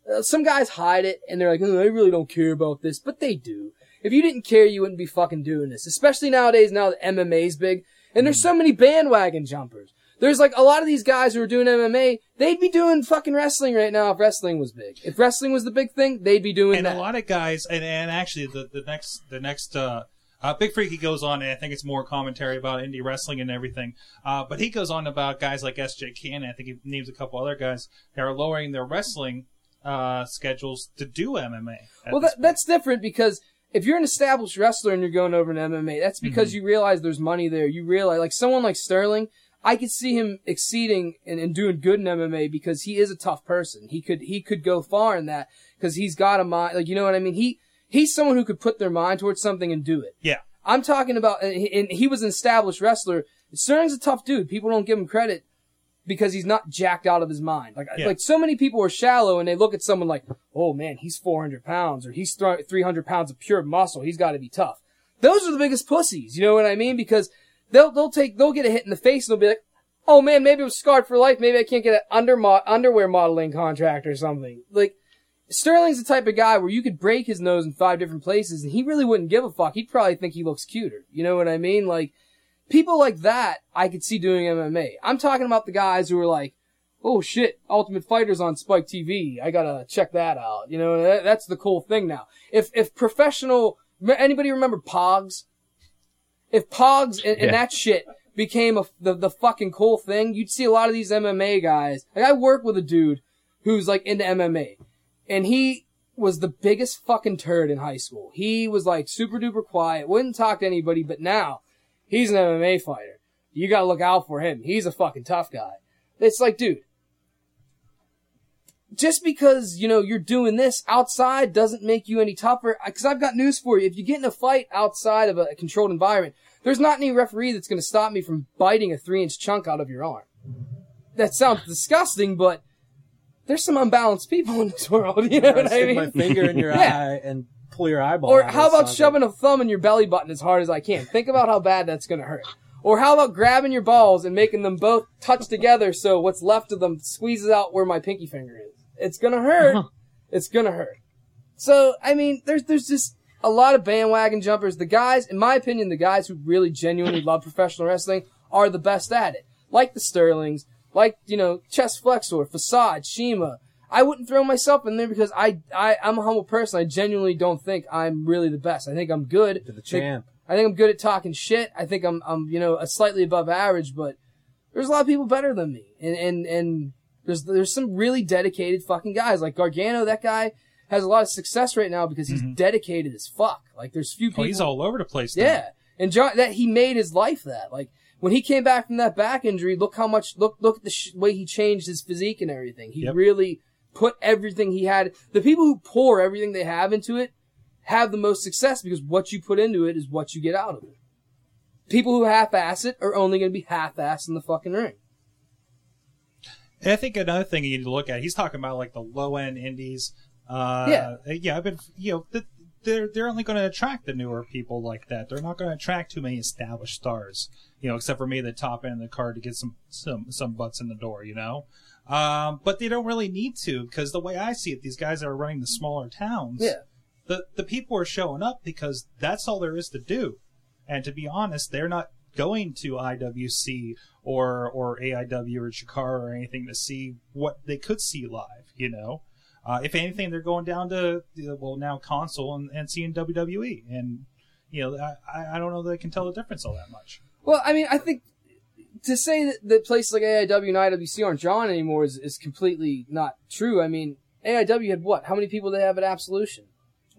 Uh, some guys hide it and they're like, oh, I really don't care about this, but they do. If you didn't care, you wouldn't be fucking doing this. Especially nowadays, now that MMA's big, and there's so many bandwagon jumpers. There's like a lot of these guys who are doing MMA, they'd be doing fucking wrestling right now if wrestling was big. If wrestling was the big thing, they'd be doing and that. a lot of guys, and, and actually the, the next the next uh, uh, Big Freaky goes on, and I think it's more commentary about indie wrestling and everything. Uh, but he goes on about guys like SJ Cannon. I think he names a couple other guys that are lowering their wrestling uh, schedules to do MMA. Well, that, that's different because if you're an established wrestler and you're going over to MMA, that's because Mm-hmm. you realize there's money there. You realize, like someone like Sterling, I could see him exceeding and, and doing good in MMA because he is a tough person. He could he could go far in that because he's got a mind. Like you know what I mean? He he's someone who could put their mind towards something and do it. Yeah. I'm talking about, and he, and he was an established wrestler. Sterling's a tough dude. People don't give him credit because he's not jacked out of his mind. Like, Yeah. like so many people are shallow and they look at someone like, oh man, he's 400 pounds or he's th- 300 pounds of pure muscle. He's got to be tough. Those are the biggest pussies. You know what I mean? Because they'll, they'll take, they'll get a hit in the face and they'll be like, oh man, maybe I'm scarred for life. Maybe I can't get an under underwear modeling contract or something. Like, Sterling's the type of guy where you could break his nose in five different places and he really wouldn't give a fuck. He'd probably think he looks cuter. You know what I mean? Like, people like that, I could see doing MMA. I'm talking about the guys who are like, oh shit, Ultimate Fighter's on Spike TV. I gotta check that out. You know, that, that's the cool thing now. If, if professional, anybody remember Pogs? If Pogs and, and that shit became a, the, the fucking cool thing, you'd see a lot of these MMA guys. Like, I work with a dude who's like into MMA and he was the biggest fucking turd in high school. He was like super duper quiet, wouldn't talk to anybody, but now he's an MMA fighter. You gotta look out for him. He's a fucking tough guy. It's like, dude, just because, you know, you're doing this outside doesn't make you any tougher. Cause I've got news for you. If you get in a fight outside of a controlled environment, there's not any referee that's gonna stop me from biting a three inch chunk out of your arm. That sounds disgusting, but there's some unbalanced people in this world. You know I what I mean? my finger in your Yeah. eye and pull your eyeball. Or out. how about Sounds shoving a thumb in your belly button as hard as I can? Think about how bad that's gonna hurt. Or how about grabbing your balls and making them both touch together so what's left of them squeezes out where my pinky finger is? It's gonna hurt. Uh-huh. It's gonna hurt. So, I mean, there's, there's just a lot of bandwagon jumpers. The guys, in my opinion, the guys who really genuinely love professional wrestling are the best at it. Like the Sterlings, like, you know, Chest Flexor, Facade, Shiima. I wouldn't throw myself in there because I, I, I'm a humble person. I genuinely don't think I'm really the best. I think I'm good. To the champ. I think I'm good at talking shit. I think I'm, I'm, you know, a slightly above average, but there's a lot of people better than me. And, and, and there's, there's some really dedicated fucking guys. Like Gargano, that guy has a lot of success right now because he's mm-hmm. dedicated as fuck. Like there's few people. Oh, he's all over the place. now. Yeah. And John, that he made his life that. Like, when he came back from that back injury, look how much, look, look at the sh- way he changed his physique and everything. He Yep. really put everything he had. The people who pour everything they have into it have the most success because what you put into it is what you get out of it. People who half-ass it are only going to be half-assed in the fucking ring. And I think another thing you need to look at, he's talking about like the low end indies. Uh, Yeah. Yeah, I've been, you know, th- they're, they're only going to attract the newer people like that. They're not going to attract too many established stars, you know, except for me, the top end of the card to get some, some, some butts in the door, you know? Um, but they don't really need to because the way I see it, these guys that are running the smaller towns. Yeah. The, the people are showing up because that's all there is to do. And to be honest, they're not going to IWC or or AIW or Chikara or anything to see what they could see live, you know. Uh, if anything, they're going down to well now console and, and seeing WWE, and you know I, I don't know that I can tell the difference all that much. Well, I mean, I think to say that, that places like AIW and IWC aren't drawn anymore is, is completely not true. I mean, AIW had what? How many people did they have at Absolution?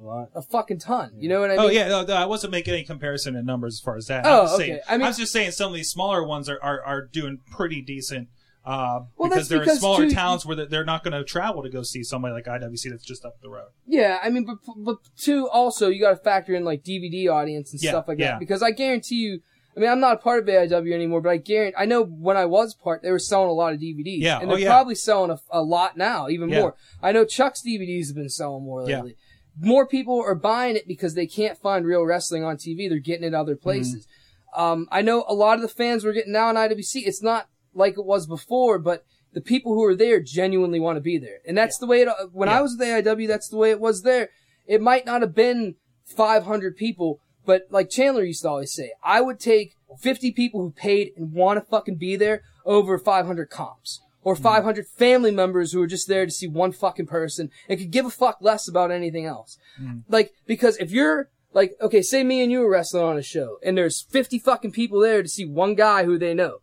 A lot. A fucking ton. You know what I mean? Oh yeah, no, no, I wasn't making any comparison in numbers as far as that. Oh, I'm okay. saying, I mean- I was just saying some of these smaller ones are, are, are doing pretty decent. Uh, Well, because that's they're in smaller too, towns where they're- they're not going to travel to go see somebody like IWC that's just up the road. Yeah, I mean, but but two also you got to factor in like DVD audience and Yeah, stuff like yeah. that because I guarantee you. I mean, I'm not a part of AIW anymore, but I guarantee I know when I was part, they were selling a lot of DVDs. Yeah, and oh, they're yeah. probably selling a, a lot now, even Yeah. more. I know Chuck's DVDs have been selling more Yeah. lately. More people are buying it because they can't find real wrestling on TV. They're getting it other places. Mm-hmm. Um, I know a lot of the fans we're getting now in IWC. It's not like it was before, but the people who are there genuinely want to be there, and that's the way it. When I was with AIW, that's the way it was there. It might not have been 500 people, but like Chandler used to always say, I would take 50 people who paid and want to fucking be there over 500 comps. Or mm-hmm. 500 family members who are just there to see one fucking person and could give a fuck less about anything else. Mm-hmm. Like, because if you're, like, okay, say me and you are wrestling on a show and there's 50 fucking people there to see one guy who they know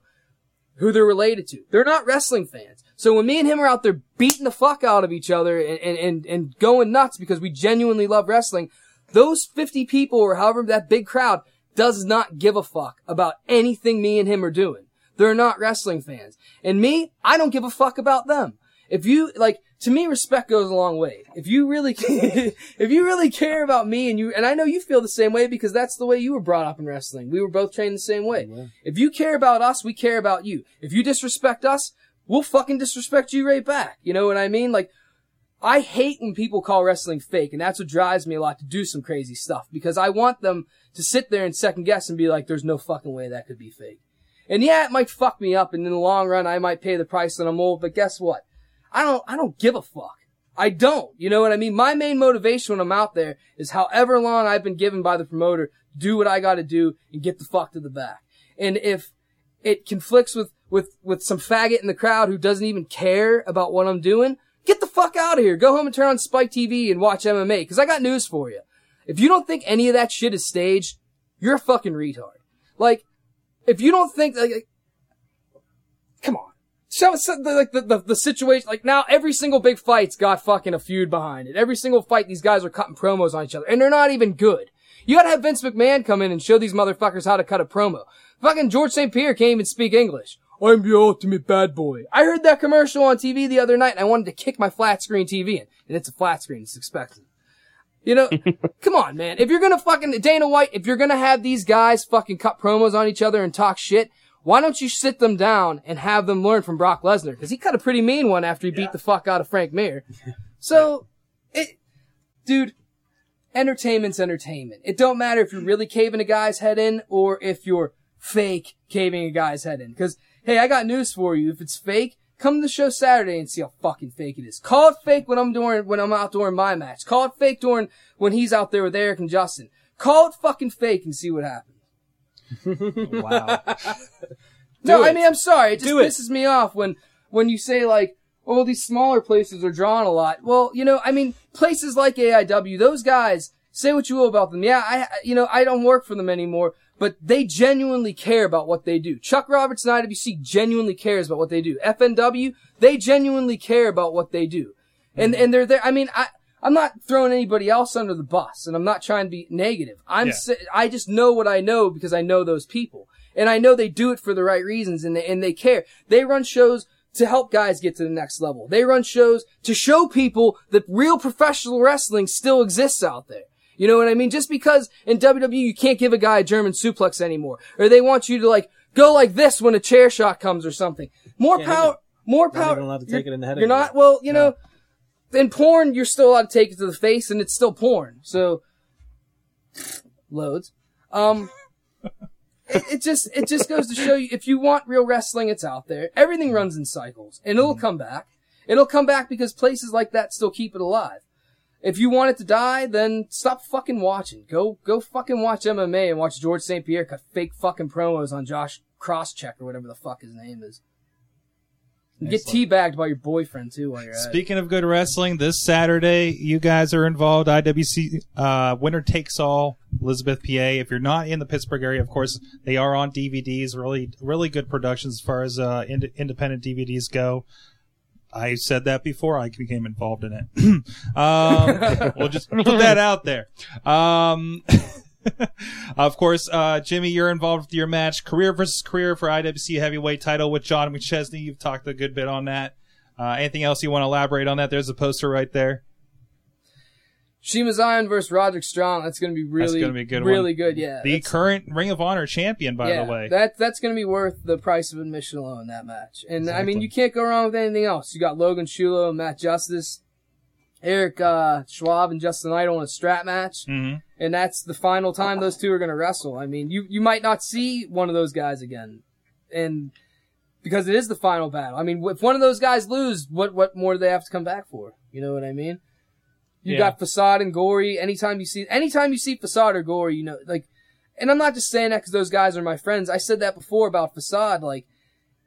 who they're related to. They're not wrestling fans. So when me and him are out there beating the fuck out of each other and, and, and, and going nuts because we genuinely love wrestling, those 50 people or however that big crowd does not give a fuck about anything me and him are doing. They're not wrestling fans. And me, I don't give a fuck about them. If you, like, to me, respect goes a long way. If you really, if you really care about me and you, and I know you feel the same way because that's the way you were brought up in wrestling. We were both trained the same way. If you care about us, we care about you. If you disrespect us, we'll fucking disrespect you right back. You know what I mean? Like, I hate when people call wrestling fake, and that's what drives me a lot to do some crazy stuff because I want them to sit there and second guess and be like, there's no fucking way that could be fake. And yeah, it might fuck me up, and in the long run, I might pay the price that I'm old, but guess what? I don't, I don't give a fuck. I don't. You know what I mean? My main motivation when I'm out there is however long I've been given by the promoter, do what I gotta do and get the fuck to the back. And if it conflicts with, with, with some faggot in the crowd who doesn't even care about what I'm doing, get the fuck out of here. Go home and turn on Spike TV and watch MMA, cause I got news for you. If you don't think any of that shit is staged, you're a fucking retard. Like, if you don't think, like, like, come on. So, so like the, the, the situation, like now every single big fight's got fucking a feud behind it. Every single fight, these guys are cutting promos on each other, and they're not even good. You gotta have Vince McMahon come in and show these motherfuckers how to cut a promo. Fucking George St. Pierre can't even speak English. I'm the ultimate bad boy. I heard that commercial on TV the other night and I wanted to kick my flat screen TV in. And it's a flat screen, it's expensive. You know, come on, man. If you're gonna fucking, Dana White, if you're gonna have these guys fucking cut promos on each other and talk shit, why don't you sit them down and have them learn from Brock Lesnar? Cause he cut a pretty mean one after he beat the fuck out of Frank Mir. So, it, dude, entertainment's entertainment. It don't matter if you're really caving a guy's head in or if you're fake caving a guy's head in. Cause, hey, I got news for you. If it's fake, come to the show Saturday and see how fucking fake it is. Call it fake when I'm doing, when I'm out during my match. Call it fake during, when he's out there with Eric and Justin. Call it fucking fake and see what happens. Wow. No, Do I mean, I'm sorry. It just Do it. pisses me off when, when you say like, oh, these smaller places are drawn a lot. Well, you know, I mean, places like AIW, those guys, say what you will about them. Yeah, I- you know, I don't work for them anymore, but they genuinely care about what they do. Chuck Roberts and IWC genuinely cares about what they do. FNW, they genuinely care about what they do. And, mm-hmm. and they're there. I mean, I, I'm not throwing anybody else under the bus and I'm not trying to be negative. I'm, Yeah. I just know what I know because I know those people. And I know they do it for the right reasons and they, and they care. They run shows to help guys get to the next level. They run shows to show people that real professional wrestling still exists out there. You know what I mean? Just because in WWE you can't give a guy a German suplex anymore, or they want you to like go like this when a chair shot comes or something. More power, more Not power. even allowed to You're- take it in the head You're anymore. not. Well, you know, in porn you're still allowed to take it to the face, and it's still porn. So loads. Um, it, it just it just goes to show you if you want real wrestling, it's out there. Everything runs in cycles, and it'll come back. It'll come back because places like that still keep it alive. If you want it to die, then stop fucking watching. Go go fucking watch MMA and watch George St. Pierre cut fake fucking promos on Josh Crosscheck or whatever the fuck his name is. Get teabagged by your boyfriend too while you're at it. Speaking of good wrestling, this Saturday you guys are involved. IWC uh, Winner Takes All, Elizabeth, PA. If you're not in the Pittsburgh area, of course they are on DVDs. Really, really good productions as far as uh, ind- independent DVDs go. I said that before I became involved in it. um, we'll just put that out there. Um, of course, uh, Jimmy, you're involved with your match, career versus career for IWC heavyweight title with John McChesney. You've talked a good bit on that. Uh, anything else you want to elaborate on that? There's a poster right there. Shiima Xion versus Roderick Strong. That's going to be really, gonna be good really one. good. Yeah, The current Ring of Honor champion, by yeah, the way. that that's going to be worth the price of admission alone. That match, and I mean, you can't go wrong with anything else. You got Logan Shulo and Matt Justice, Eric uh, Schwab and Justin Idol in a strap match, hmm and that's the final time those two are going to wrestle. I mean, you you might not see one of those guys again, and because it is the final battle. I mean, if one of those guys lose, what what more do they have to come back for? You know what I mean? You Yeah. got Facade and Gory. Anytime you see, anytime you see Facade or Gory, you know, like, and I'm not just saying that because those guys are my friends. I said that before about Facade. Like,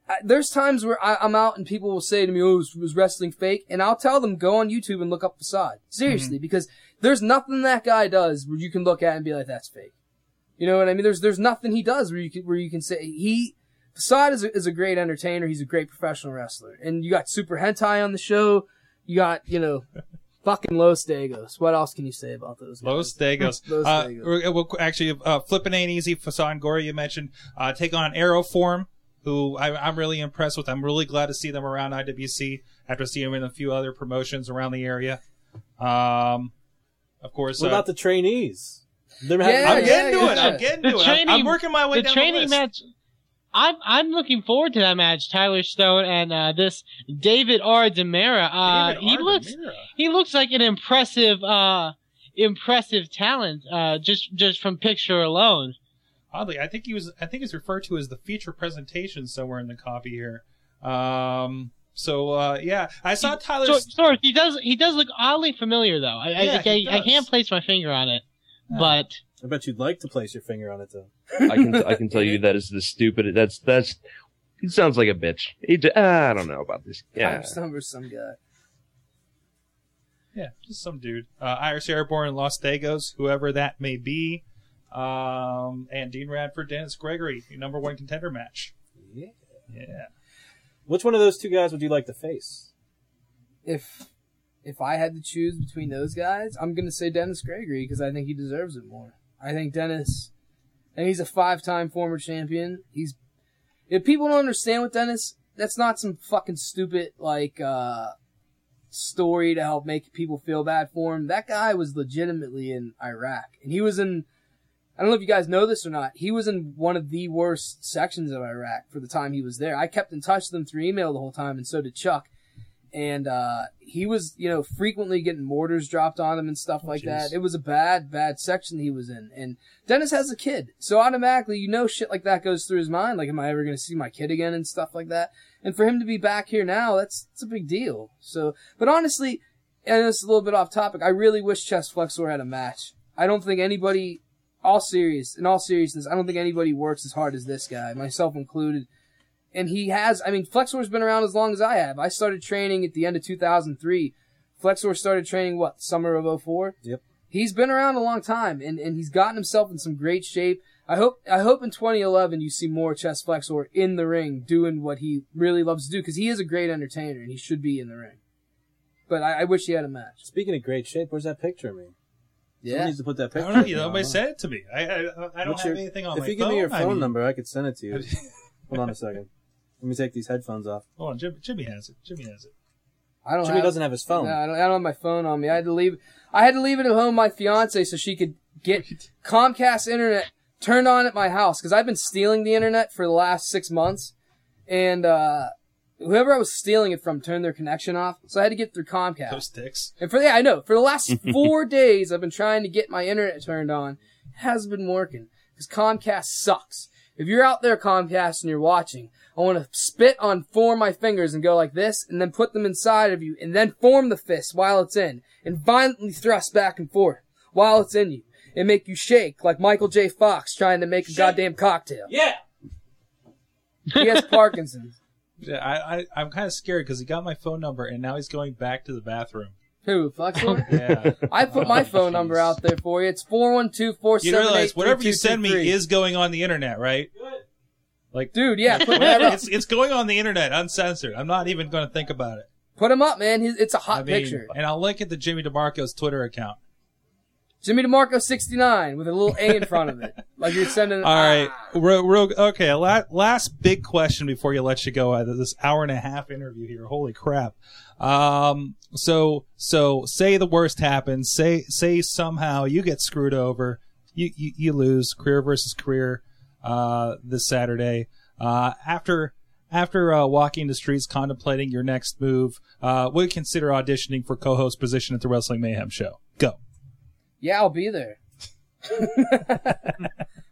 I, there's times where I, I'm out and people will say to me, "Oh, was, was wrestling fake?" And I'll tell them, "Go on YouTube and look up Facade." Seriously, mm-hmm. because there's nothing that guy does where you can look at and be like, "That's fake." You know what I mean? There's there's nothing he does where you can where you can say he Facade is a, is a great entertainer. He's a great professional wrestler. And you got Super Hentai on the show. You got you know fucking Los Dagos. What else can you say about those? guys? Los Dagos. Los uh, Dagos. we're- we'll actually, uh, flipping ain't easy. Fasan Gory, you mentioned, uh, take on Aeroform, who I, I'm really impressed with. I'm really glad to see them around IWC after seeing them in a few other promotions around the area. Um, of course, What uh, about the trainees? They're Yeah, having- I'm yeah, getting to it. yeah. I'm getting The to it. I'm- training- I'm working my way the down training the list. match. I'm I'm looking forward to that match. Tyler Stone and uh, this David R. Demera. Uh, David he looks he looks like an impressive uh impressive talent. Uh, just just from picture alone. Oddly, I think he was. I think he's referred to as the feature presentation somewhere in the copy here. Um. So uh, yeah, I saw Tyler. So, sorry, he does he does look oddly familiar though. I Yeah, I, he I, I can't place my finger on it, but I bet you'd like to place your finger on it though. I can I can tell you that is the stupid. That's that's. He sounds like a bitch. He, j- ah, I don't know about this. Yeah, Time Stumper, some guy. Yeah, just some dude. Uh, Irish Airborne, Los Dagos, whoever that may be. Um, and Dean Radford, Dennis Gregory, your number one contender match. Yeah. Yeah. Which one of those two guys would you like to face? If if I had to choose between those guys, I'm gonna say Dennis Gregory because I think he deserves it more. I think Dennis, and he's a five-time former champion. He's if people don't understand with Dennis, that's not some fucking stupid like uh story to help make people feel bad for him. That guy was legitimately in Iraq, and he was in. I don't know if you guys know this or not. He was in one of the worst sections of Iraq for the time he was there. I kept in touch with him through email the whole time, and so did Chuck. And uh, he was, you know, frequently getting mortars dropped on him and stuff like that. It was a bad, bad section he was in. And Dennis has a kid, so automatically, you know, shit like that goes through his mind. Like, am I ever going to see my kid again and stuff like that? And for him to be back here now, that's that's a big deal. So, but honestly, and this is a little bit off topic. I really wish Chest Flexor had a match. I don't think anybody, all serious, in all seriousness, I don't think anybody works as hard as this guy, myself included. And he has, I mean, Flexor's been around as long as I have. I started training at the end of 2003. Flexor started training, what, summer of 04? Yep. He's been around a long time and, and he's gotten himself in some great shape. I hope, I hope in 2011 you see more Chest Flexor in the ring doing what he really loves to do because he is a great entertainer and he should be in the ring. But I, I wish he had a match. Speaking of great shape, where's that picture of me? Someone Yeah. needs to put that picture. I picture. don't know. of You me know, on. nobody said it to me. I, I, I don't What's have your- anything on If my you give me your I phone mean- number, I could send it to you. Hold on a second. Let me take these headphones off. Hold on, Jimmy, Jimmy has it. Jimmy has it. I don't Jimmy have, doesn't have his phone. No, I don't, I don't have my phone on me. I had to leave. I had to leave it at home. with My fiance, so she could get Comcast internet turned on at my house because I've been stealing the internet for the last six months, and uh, whoever I was stealing it from turned their connection off. So I had to get through Comcast. Those dicks. And for yeah, I know. For the last four days, I've been trying to get my internet turned on. It hasn't been working because Comcast sucks. If you're out there, Comcast, and you're watching, I want to spit on four of my fingers and go like this, and then put them inside of you, and then form the fist while it's in, and violently thrust back and forth while it's in you, and make you shake like Michael J. Fox trying to make a goddamn cocktail. Yeah. He has Parkinson's. Yeah, I, I I'm kind of scared because he got my phone number and now he's going back to the bathroom. Who? Flexor? Yeah. I put my Oh, phone number out there for you. It's four one two four You seven realize whatever you send me is going on the internet, right? Like, Dude, yeah, put that up. it's it's going on the internet uncensored. I'm not even going to think about it. Put him up, man. He's, it's a hot I mean, picture. and I'll link it to Jimmy DeMarco's Twitter account. Jimmy DeMarco sixty nine with a little A in front of it, like you're sending. All right, Ah. real, real, okay. La- last big question before you let you go. Out of this hour and a half interview here. Holy crap! Um, so, so say the worst happens. Say, say somehow you get screwed over. You, you, you lose career versus career. Uh, this Saturday. Uh, after. After uh, walking the streets, contemplating your next move, uh, would consider auditioning for co-host position at the Wrestling Mayhem show. Go. Yeah, I'll be there.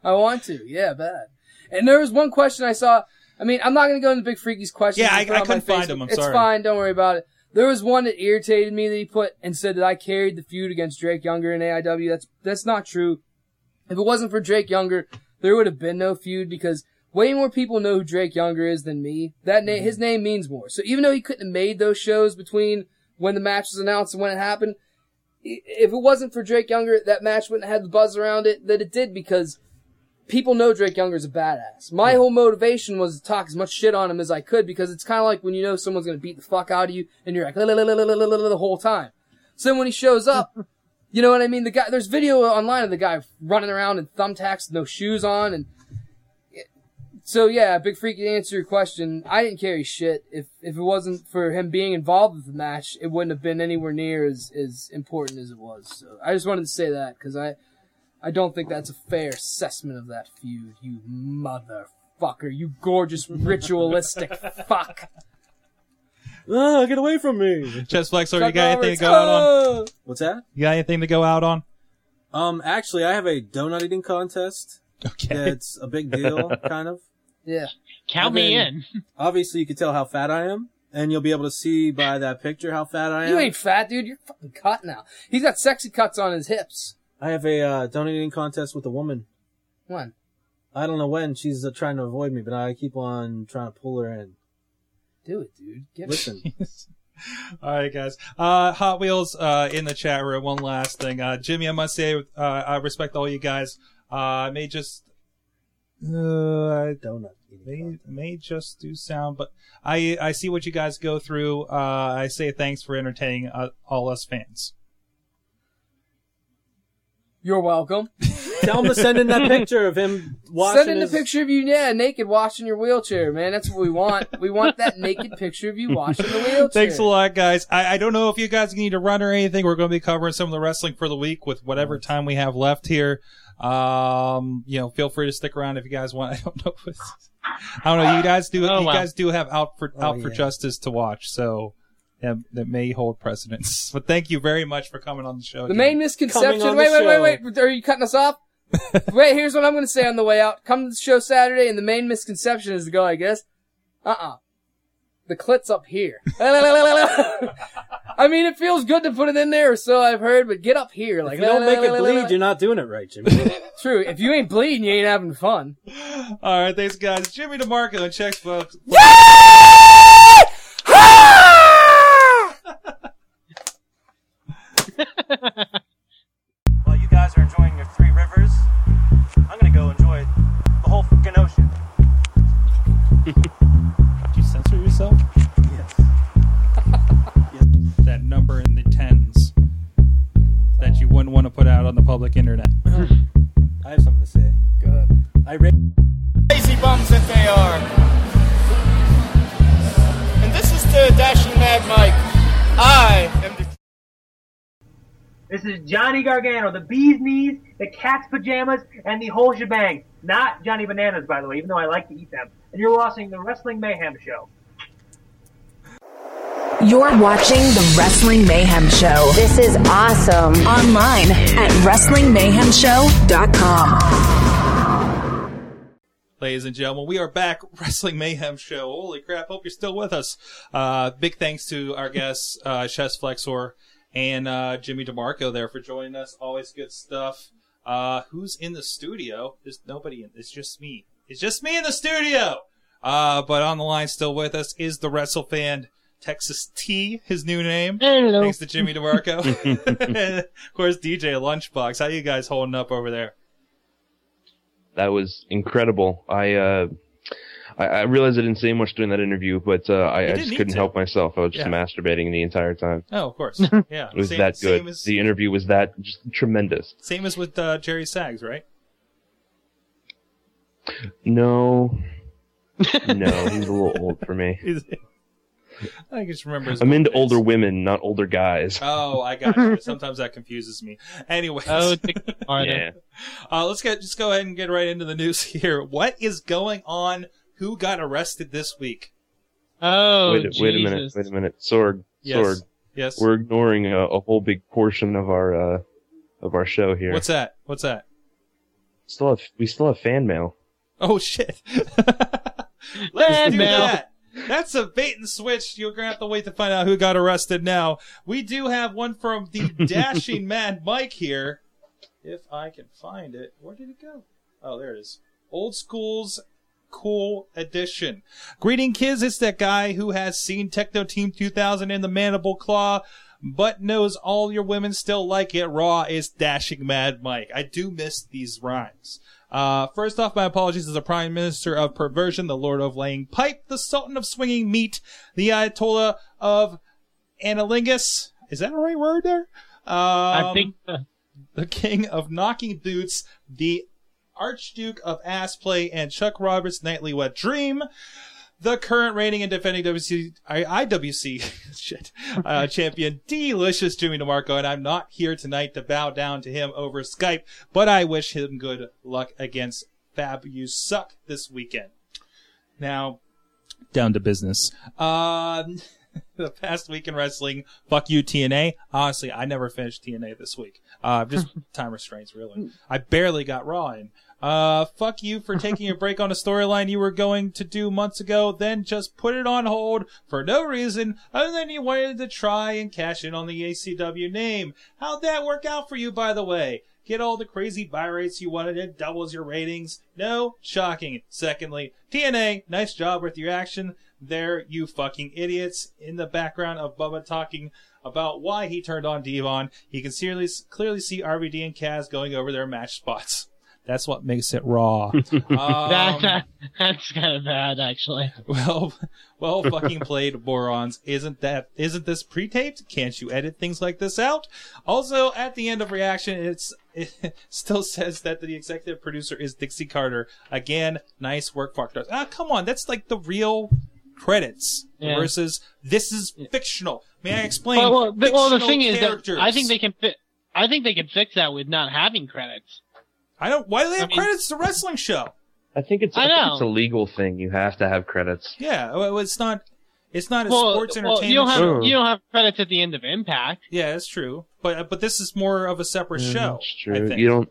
I want to. Yeah, bad. And there was one question I saw. I mean, I'm not going to go into Big Freaky's questions. Yeah, I- I couldn't find them. I'm it's sorry. fine. Don't worry about it. There was one that irritated me that he put and said that I carried the feud against Drake Younger in AIW. That's that's not true. If it wasn't for Drake Younger, there would have been no feud because way more people know who Drake Younger is than me. That name, mm-hmm. his name means more. So even though he couldn't have made those shows between when the match was announced and when it happened, if it wasn't for Drake Younger, that match wouldn't have had the buzz around it that it did because people know Drake Younger's a badass. My whole motivation was to talk as much shit on him as I could because it's kind of like when you know someone's gonna beat the fuck out of you and you're like "La, la, la, la, la, la, la, la," the whole time. So when he shows up, you know what I mean? The guy, there's video online of the guy running around in thumbtacks, no shoes on, and so yeah, Big Freaky. To answer your question, I didn't carry shit. If if it wasn't for him being involved with the match, it wouldn't have been anywhere near as as important as it was. So I just wanted to say that because I I don't think that's a fair assessment of that feud. You motherfucker, you gorgeous ritualistic fuck. Ah, get away from me. Chest Flexor, you Chuck got anything Roberts, to go out on? oh! What's that? You got anything to go out on? Um, actually, I have a donut eating contest. Okay. That's a big deal, kind of. Yeah. Count And me then- in. Obviously, you can tell how fat I am, and you'll be able to see by that picture how fat I am. You ain't fat, dude. You're fucking cut now. He's got sexy cuts on his hips. I have a uh, donut eating contest with a woman. When? I don't know when she's uh, trying to avoid me, but I keep on trying to pull her in. Do it, dude. Get Listen, All right, guys. Uh, Hot Wheels uh, in the chat room. One last thing, uh, Jimmy. I must say, uh, I respect all you guys. Uh, I may just, uh, donut eating. may may just do sound, but I I see what you guys go through. Uh, I say thanks for entertaining uh, all us fans. You're welcome. Tell him to send in that picture of him watching. Send in the his- picture of you, yeah, naked, washing your wheelchair, man. That's what we want. we want that naked picture of you washing the wheelchair. Thanks a lot, guys. I, I don't know if you guys need to run or anything. We're going to be covering some of the wrestling for the week with whatever time we have left here. Um, you know, feel free to stick around if you guys want. I don't know. If it's, I don't know. You guys do. Oh, you wow. guys do have out for Oh, out for yeah. justice to watch, so that, that may hold precedence. But thank you very much for coming on the show. The Jimmy. main misconception. Coming Wait, wait, wait, wait. Are you cutting us off? wait, here's what I'm going to say on the way out. Come to the show Saturday, and the main misconception is to go, I guess. Uh-uh. The clit's up here. I mean, it feels good to put it in there, or so I've heard, but get up here. Like, If you don't make it bleed, you're not doing it right, Jimmy. True. If you ain't bleeding, you ain't having fun. All right, thanks, guys. Jimmy DeMarco and Checks folks. While you guys are enjoying your three rivers, I'm gonna go enjoy the whole fucking ocean. Did you censor yourself? yes. That number in the tens that you wouldn't want to put out on the public internet. I have something to say. Go ahead. I ra- Lazy bums that they are. And this is to Dashing Mad Mike. I am the This is Johnny Gargano, the bee's knees, the cat's pajamas, and the whole shebang. Not Johnny Bananas, by the way, even though I like to eat them. And you're watching the Wrestling Mayhem Show. You're watching the Wrestling Mayhem Show. This is awesome. Online at WrestlingMayhemShow.com. Ladies and gentlemen, we are back. Wrestling Mayhem Show. Holy crap. Hope you're still with us. Uh, big thanks to our guests, uh, Chest Flexor and, uh, Jimmy DeMarco there for joining us. Always good stuff. Uh, who's in the studio? There's nobody in, it's just me. It's just me in the studio. Uh, but on the line still with us is the Wrestle fan Texas T, his new name. Hello. Thanks to Jimmy DeMarco. and of course, DJ Lunchbox. How you guys holding up over there? That was incredible. I uh, I, I realized I didn't say much during that interview, but uh, I, I just couldn't to. help myself. I was just Yeah. masturbating the entire time. Oh, of course. Yeah. It was Same- that good. Same as, the interview was that just tremendous. same as with uh, Jerry Sags, right? No, no, he's a little old for me. Is- I just remember his I'm into face. older women, not older guys. Oh, I got you. Sometimes that confuses me. Anyway, Oh. Yeah. uh, let's get just go ahead and get right into the news here. What is going on? Who got arrested this week? Oh, wait, a- wait a minute. Wait a minute. Sorg. Yes. Sorg. Yes. We're ignoring a, a whole big portion of our uh, of our show here. What's that? What's that? Still have we still have fan mail. Oh shit! Let's Fan do mail. that. That's a bait and switch. You're gonna have to wait to find out who got arrested now. We do have one from the dashing mad Mike here. If I can find it. Where did it go? Oh, there it is. Old School's Cool Edition. Greeting kids, it's that guy who has seen Techno Team 2000 in the Mandible Claw, but knows all your women still like it raw is Dashing Mad Mike. I do miss these rhymes. Uh, first off, my apologies as the Prime Minister of Perversion, the Lord of Laying Pipe, the Sultan of Swinging Meat, the Ayatollah of Analingus. Is that the right word there? Um, I think uh, the King of Knocking Boots, the Archduke of Ass Play, and Chuck Roberts' Nightly Wet Dream. The current reigning and defending WC, I, IWC shit, uh, champion, delicious Jimmy DeMarco, and I'm not here tonight to bow down to him over Skype, but I wish him good luck against Fab You Suck this weekend. Now, down to business. Um, the past week in wrestling, fuck you TNA. Honestly, I never finished TNA this week. Uh, just time restraints, really. I barely got Raw in. Uh, fuck you for taking a break on a storyline you were going to do months ago, then just put it on hold for no reason other than you wanted to try and cash in on the ECW name. How'd that work out for you, by the way? Get all the crazy buy rates you wanted, it doubles your ratings. No? Shocking. Secondly, TNA, nice job with your action there, you fucking idiots. In the background of Bubba talking about why he turned on Devon, he can clearly, clearly see RVD and Kaz going over their match spots. That's what makes it raw. that, um, that that's kind of bad, actually. well, well, fucking played, morons. Isn't that, isn't this pre-taped? Can't you edit things like this out? Also, at the end of reaction, it's, it still says that the executive producer is Dixie Carter. Again, nice work, fuck stars. Ah, come on, that's like the real credits Yeah. versus this is fictional. May I explain? Well, well, the, well, the Fictional thing is that. I think they can fit. I think they can fix that with not having credits. I don't. Why do they have I mean- credits to wrestling show? I think it's I I, think know. it's a legal thing. You have to have credits. Yeah, well, it's not. It's not a Well, sports well, entertainment you don't have show. you don't have credits at the end of Impact. Yeah, that's true. But but this is more of a separate show. It's I true. think. You don't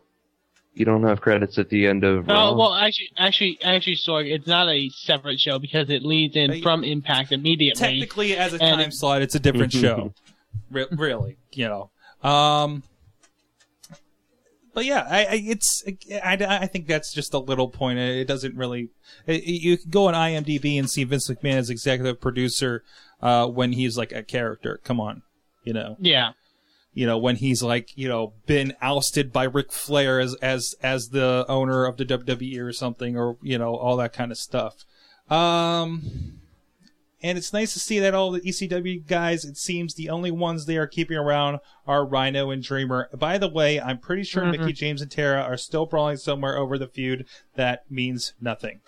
you don't have credits at the end of Oh Raw. well, actually, actually, actually, sorry, it's not a separate show because it leads in Uh, from Impact immediately. Technically, as a And time it- slot, it's a different show. Re- really, you know. Um, but yeah, I, I it's I, I think that's just a little point. It doesn't really. It, you can go on IMDb and see Vince McMahon as executive producer uh, when he's like a character. Come on, you know. Yeah. you know, when he's like, you know, been ousted by Ric Flair as as as the owner of the WWE or something, or you know, all that kind of stuff. Um, and it's nice to see that all the ECW guys, it seems the only ones they are keeping around are Rhino and Dreamer. By the way, I'm pretty sure Mhm. Mickie James and Tara are still brawling somewhere over the feud. That means nothing.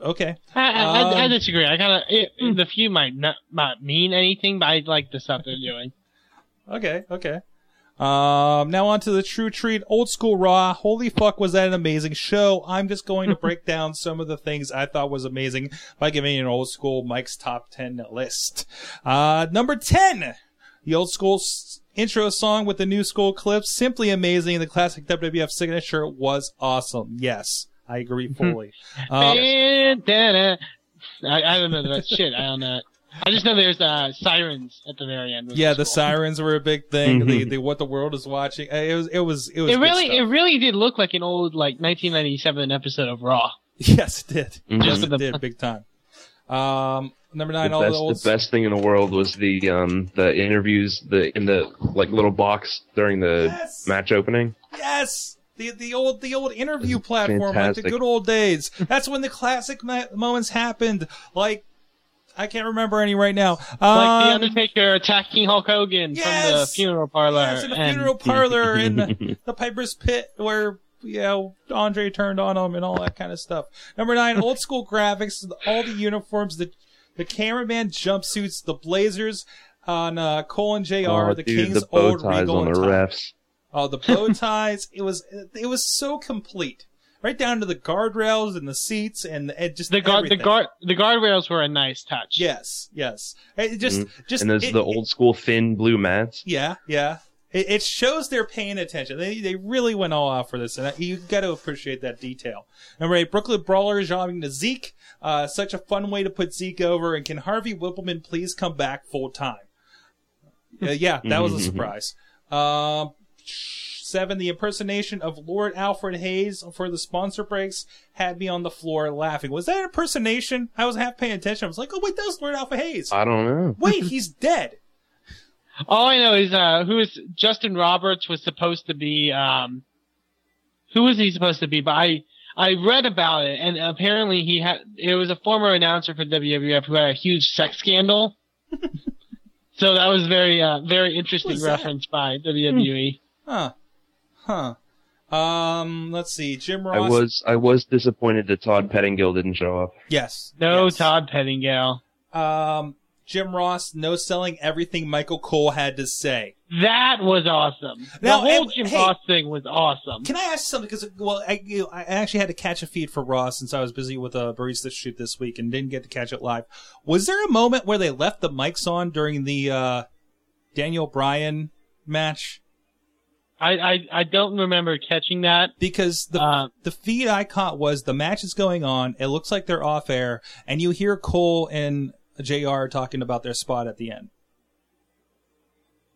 Okay. I, I, I, I Um, disagree. I kind of the feud might not might mean anything, but I like the stuff they're doing. Okay, okay. Um, now on to the true treat, old school raw. Holy fuck, was that an amazing show? I'm just going to break down some of the things I thought was amazing by giving you an old school Mike's top 10 list. Uh, number 10, the old school s- intro song with the new school clips, simply amazing. The classic WWF signature was awesome. Yes, I agree fully. Um, I, I don't know rest. Shit, I don't know. I just know there's uh, sirens at the very end. yeah, the cool. sirens were a big thing. Mhm. the, the what the world is watching. It was it was it was It really, it really did look like an old like 1997 episode of Raw. Yes, it did. Mhm. Yes, it did. Big time. Um, number nine, the all best, the old. the best thing in the world was the um the interviews the in the like little box during the Yes. match opening. Yes, the the old the old interview platform, like the good old days. That's when the classic ma- moments happened. Like I can't remember any right now. like the Um, Undertaker attacking Hulk Hogan from the funeral parlor. Yes, in the and- funeral parlor in the, the Piper's Pit where you know Andre turned on him and all that kind of stuff. Number nine, old school graphics, all the uniforms, the the cameraman jumpsuits, the blazers on uh, Cole and Jr. oh, the dude, King's the bow old ties regal on the refs. Oh, the bow ties. it was it was so complete, right down to the guardrails and the seats and, the, and just the guard the guard the guardrails were a nice touch. Yes, yes. It just mm-hmm. just and it, the old school thin blue mats. Yeah, yeah. It, it, shows they're paying attention. They they really went all out for this, and I, you got to appreciate that detail. Number eight, Brooklyn Brawler is jobbing to Zeke. Uh, such a fun way to put Zeke over. And can Harvey Wippleman please come back full time? Uh, yeah, that was a mm-hmm. surprise. Uh, 7, the impersonation of Lord Alfred Hayes for the sponsor breaks had me on the floor laughing. Was that impersonation? I was half paying attention. I was like, oh, wait, that was Lord Alfred Hayes. I don't know. wait, he's dead. All I know is uh, who is Justin Roberts was supposed to be. Um, who was he supposed to be? But I I read about it, and apparently he had. It was a former announcer for WWF who had a huge sex scandal. so that was very uh, very interesting reference by WWE. Huh. Huh. Um, let's see. Jim Ross. I Ross. was I was disappointed that Todd Pettengill didn't show up. Yes. No yes. Todd Pettengill. Um, Jim Ross, no selling everything Michael Cole had to say. That was awesome. Now, the whole and- Jim hey- Ross thing was awesome. Can I ask something? Because well, I, you know, I actually had to catch a feed for Ross since I was busy with a barista shoot this week and didn't get to catch it live. Was there a moment where they left the mics on during the uh, Daniel Bryan match? I, I I don't remember catching that. Because the Uh, the feed I caught was the match is going on. It looks like they're off air, and you hear Cole and Jr. talking about their spot at the end.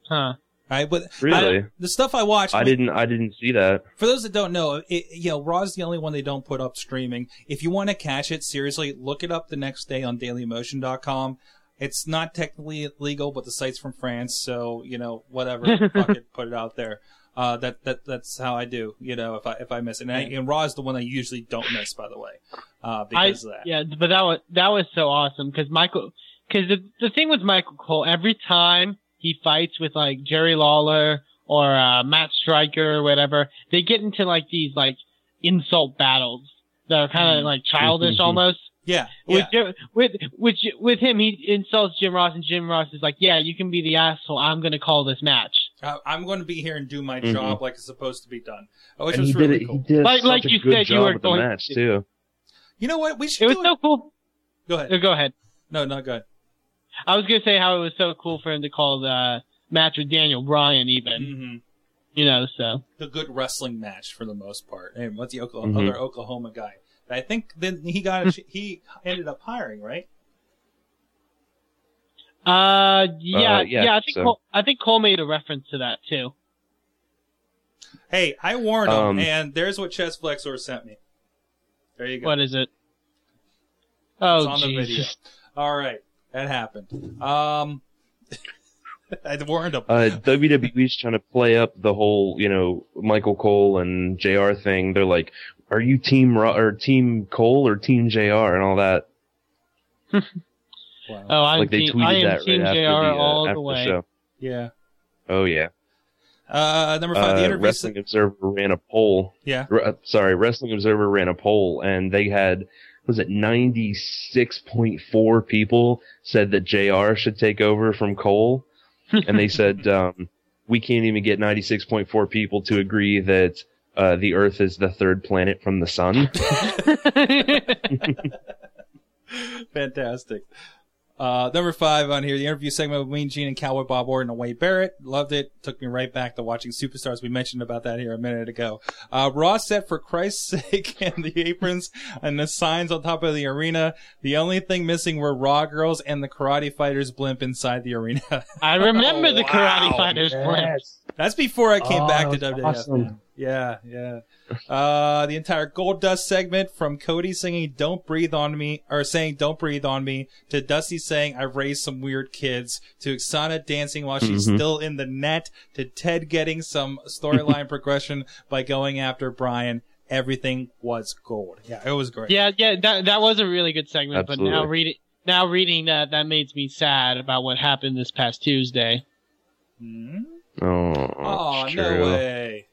Huh. Right, but Really? I- the stuff I watched, I didn't I didn't see that. For those that don't know, it, you know, Raw's the only one they don't put up streaming. If you want to catch it, seriously, look it up the next day on DailyMotion.com. It's not technically legal, but the site's from France, so you know, whatever, fuck it, put it out there. Uh, that that that's how I do. You know, if I if I miss it, and, I, and Raw is the one I usually don't miss, by the way, uh, I, because of that. Yeah, but that was that was so awesome because Michael. Because the the thing with Michael Cole, every time he fights with like Jerry Lawler or uh, Matt Striker or whatever, they get into like these like insult battles that are kind of like childish Mhm. almost. Yeah, With, yeah. Jim, with with with him, he insults Jim Ross, and Jim Ross is like, "Yeah, you can be the asshole. I'm going to call this match." Uh, I'm going to be here and do my Mhm. job like it's supposed to be done. Oh, which and was he really did it. cool. He did Like- such like a you good said you job were with the going match to. too. You know what? We should. It was do so cool. Go ahead. Uh, Go ahead. No, not go ahead. I was going to say how it was so cool for him to call the match with Daniel Bryan, even. hmm You know, so. the good wrestling match for the most part. And what's the Oklahoma, Mhm. other Oklahoma guy? I think then he got he ended up hiring right. Uh, yeah, Uh, yeah, yeah, I think so. Cole, I think Cole made a reference to that too. Hey, I warned him, Um, and there's what Chest Flexor sent me. There you go. What is it? Oh, It's on the video. Jesus. All right, that happened. Um, I warned him. Uh, WWE's trying to play up the whole, you know, Michael Cole and JR thing. They're like, "Are you team Ro- or team Cole or team JR?" and all that. Wow. Oh, I'm like they team, tweeted I am that Team right JR after the, uh, all after the the way. show. Yeah. Oh yeah. Uh, number five, the Uh, interview. Wrestling Observer ran a poll. Yeah. R- uh, sorry, Wrestling Observer ran a poll, and they had was it ninety six point four people said that Jr. should take over from Cole, and they said um, we can't even get ninety six point four people to agree that uh, the Earth is the third planet from the sun. Fantastic. Uh, number five on here, the interview segment with Mean Gene and Cowboy Bob Orton and Wade Barrett. Loved it. Took me right back to watching Superstars. We mentioned about that here a minute ago. Uh, Raw set for Christ's sake and the aprons and the signs on top of the arena. The only thing missing were Raw girls and the karate fighters blimp inside the arena. I remember the Wow. Karate Fighters blimp. That's before I came Oh, back to that's WWF. awesome. Yeah, yeah. Uh, the entire Gold Dust segment from Cody singing "Don't Breathe on Me" or saying "Don't Breathe on Me" to Dusty saying "I've raised some weird kids" to Aksana dancing while she's Mhm. still in the net to Ted getting some storyline progression by going after Brian. Everything was gold. Yeah, it was great. Yeah, yeah, that that was a really good segment. But now reading now reading that that makes me sad about what happened this past Tuesday. Oh, Oh it's no way.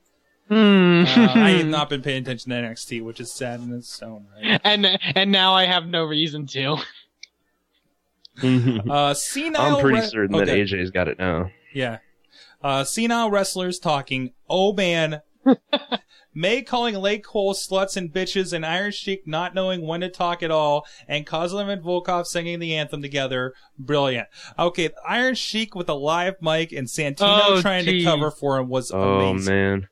Hmm. Uh, I have not been paying attention to NXT, which is sad in its own right. and and now I have no reason to. Uh, senile I'm pretty re- certain okay. that AJ's got it now. Yeah. Uh, senile wrestlers talking. Oh man. Mae calling Lay Cool sluts and bitches and Iron Sheik not knowing when to talk at all and Kozlov and Volkoff singing the anthem together. Brilliant. Okay, Iron Sheik with a live mic and Santino Oh, trying geez. to cover for him was Oh amazing. man.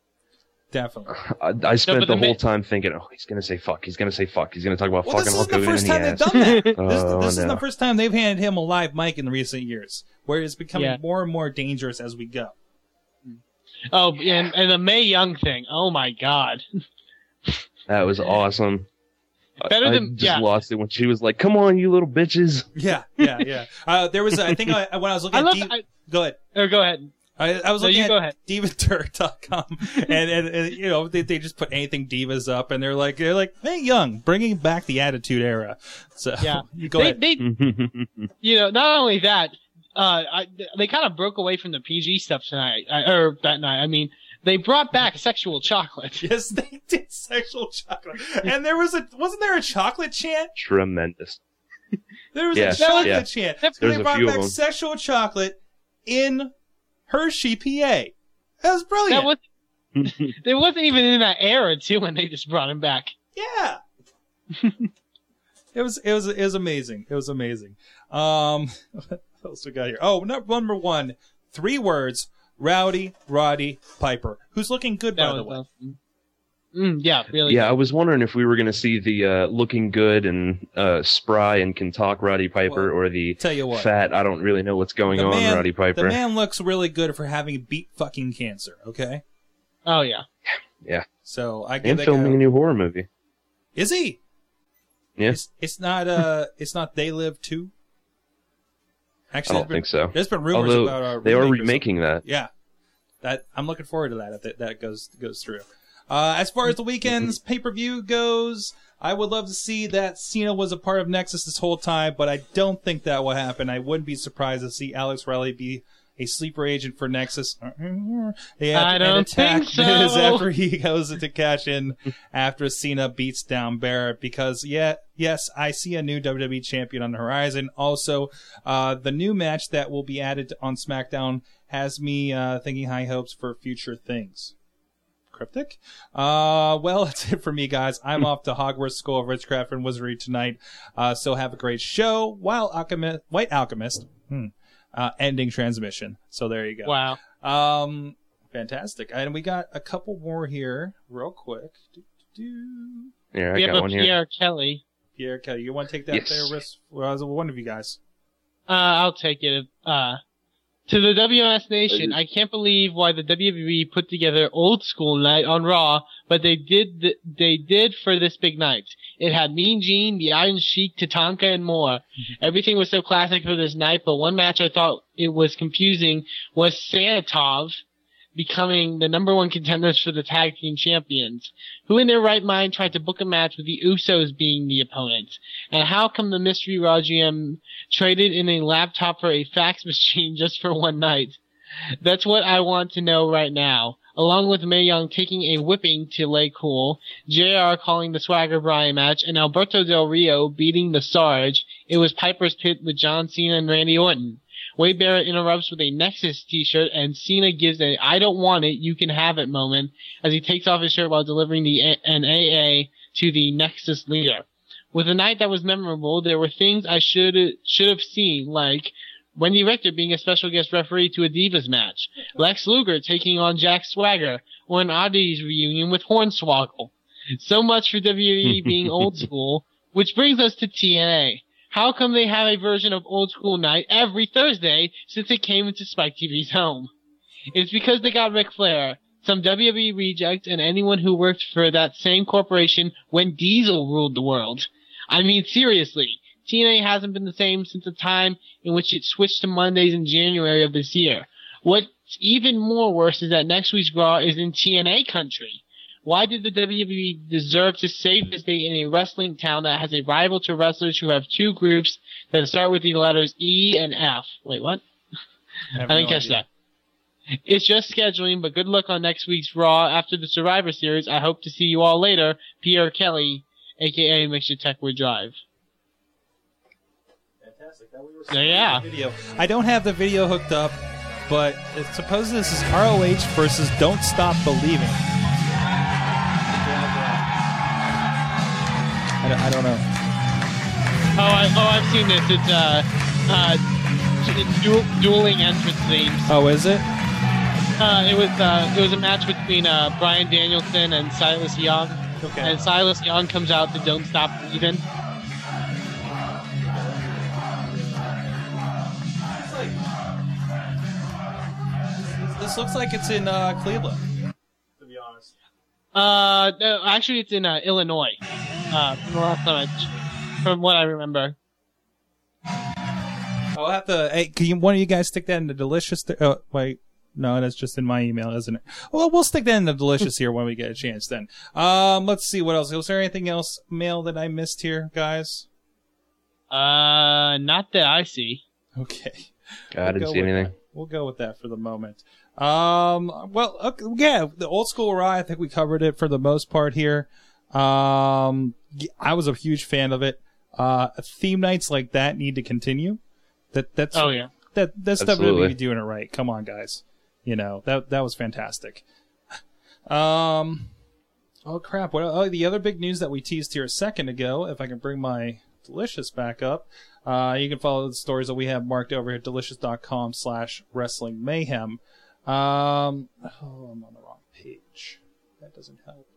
Definitely. I, I spent but the, the whole ma- time thinking, oh, he's gonna say fuck. He's gonna say fuck. He's gonna talk about Well, this fucking isn't Hulk the Hogan first in the time they've done that. This, oh, this is the first time they've handed him a live mic in the recent years, where it's becoming Yeah. more and more dangerous as we go. Oh, and and the Mae Young thing. Oh my God. That was awesome. I- Better I, than- just yeah. lost it when she was like, "Come on, you little bitches." Yeah, yeah, yeah. Uh, there was, I think, I, when I was looking I at love. Div- I, go ahead. oh, go ahead. I, I was No, looking you at go ahead. divadirt.com and, and, and, you know, they, they just put anything divas up and they're like, they're like, hey, young, bringing back the attitude era. So, Yeah. you go they, ahead. they, you know, not only that, uh, I, they kind of broke away from the PG stuff tonight, uh, or that night. I mean, they brought back sexual chocolate. yes, they did sexual chocolate. And there was a, wasn't there a chocolate chant? Tremendous. There was Yeah, a chocolate yeah. chant. There's they brought back sexual chocolate in Hershey, PA. That was brilliant. That was, it wasn't even in that era too when they just brought him back. Yeah. it was it was it was amazing. It was amazing. Um what else we got here? Oh, no- number one, three words. Rowdy Roddy Piper, who's looking good by the way. awesome. Mm, yeah, really. yeah, I was wondering if we were going to see the uh, looking good and uh, spry and can talk Roddy Piper or the tell you what. fat. I don't really know what's going on, man, Roddy Piper. the man looks really good for having beat fucking cancer. Okay, Oh yeah. yeah, so I give and filming guy. a new horror movie. Is he? Yeah, It's, it's not. Uh, it's not. They live too. I don't been- think so. There's been rumors Although about uh, they are remaking that. Yeah, that I'm looking forward to that if that, that goes goes through. Uh, as far as the weekend's pay per view goes, I would love to see that Cena was a part of Nexus this whole time, but I don't think that will happen. I wouldn't be surprised to see Alex Riley be a sleeper agent for Nexus. Yeah, I don't think so. After he goes to cash in after Cena beats down Barrett because yeah, yes, I see a new WWE champion on the horizon. Also, uh, the new match that will be added on SmackDown has me uh, thinking high hopes for future things. Cryptic. Uh, well, that's it for me, guys. I'm off to Hogwarts School of Witchcraft and Wizardry tonight. Uh, so have a great show. While Alchemist, White Alchemist, hmm, uh, ending transmission. So there you go. Wow. Um, fantastic. And we got a couple more here, real quick. Do-do-do. Yeah, I we have got a one here. Pierre Kelly. Pierre Kelly, you want to take that Yes. there, risk? Well, one of you guys. Uh, I'll take it. Uh, to the WMS Nation, I can't believe why the WWE put together old school night on Raw, but they did th- they did for this big night. It had Mean Gene, the Iron Sheik, Tatanka, and more. Mm-hmm. Everything was so classic for this night, but one match I thought it was confusing was Sanatov becoming the number one contenders for the tag team champions. Who in their right mind tried to book a match with the Usos being the opponents? And how come the mystery Raw traded in a laptop for a fax machine just for one night? That's what I want to know right now. Along with Mae Young taking a whipping to Lay Cool, JR calling the Swagger Bryan match, and Alberto Del Rio beating the Sarge, it was Piper's Pit with John Cena and Randy Orton. Wade Barrett interrupts with a Nexus t-shirt and Cena gives a I don't want it, you can have it moment as he takes off his shirt while delivering the A- an AA to the Nexus leader. With a night that was memorable, there were things I should should have seen, like Wendi Richter being a special guest referee to a Divas match, Lex Luger taking on Jack Swagger, or an Oddities reunion with Hornswoggle. So much for WWE being old school, which brings us to TNA. How come they have a version of Old School Night every Thursday since it came into Spike TV's home? It's because they got Ric Flair, some WWE reject, and anyone who worked for that same corporation when Diesel ruled the world. I mean, seriously, TNA hasn't been the same since the time in which it switched to Mondays in January of this year. What's even more worse is that next week's Raw is in TNA country. Why did the WWE deserve to save this day in a wrestling town that has a rival to wrestlers who have two groups that start with the letters E and F? Wait, what? I, have I didn't no catch idea. that. It's just scheduling, but good luck on next week's Raw after the Survivor Series. I hope to see you all later. Pierre Kelly, aka Mixture Techwood Drive. Fantastic. That we were so yeah. Video. I don't have the video hooked up, but suppose this is ROH versus Don't Stop Believing. I don't, I don't know. Oh, I, oh, I've seen this. It's uh, uh, it's du- dueling entrance themes. Oh, is it? Uh, it was uh, it was a match between uh, Bryan Danielson and Silas Young. Okay. And Silas Young comes out to "Don't Stop Believing." This looks like it's in uh, Cleveland. To be honest. Uh, no, actually, it's in uh, Illinois. Uh, from the last time I- from what I remember. I'll have to. Hey, can you, one of you guys stick that in the delicious? Th- oh, wait, no, that's just in my email, isn't it? Well, we'll stick that in the delicious here when we get a chance. Then, um, let's see what else. Was there anything else mail that I missed here, guys? Uh, not that I see. Okay. I didn't go see anything. that. We'll go with that for the moment. Um, well, okay, yeah, the old school Raw. I think we covered it for the most part here. Um, y- I was a huge fan of it. Uh, theme nights like that need to continue. That that's Oh, yeah. that that's Absolutely. WWE doing it right. Come on, guys. You know that that was fantastic. Um, oh crap! What? Oh, the other big news that we teased here a second ago. If I can bring my delicious back up, uh, you can follow the stories that we have marked over at delicious.com slash wrestling mayhem. Um, oh, I'm on the wrong page. That doesn't help.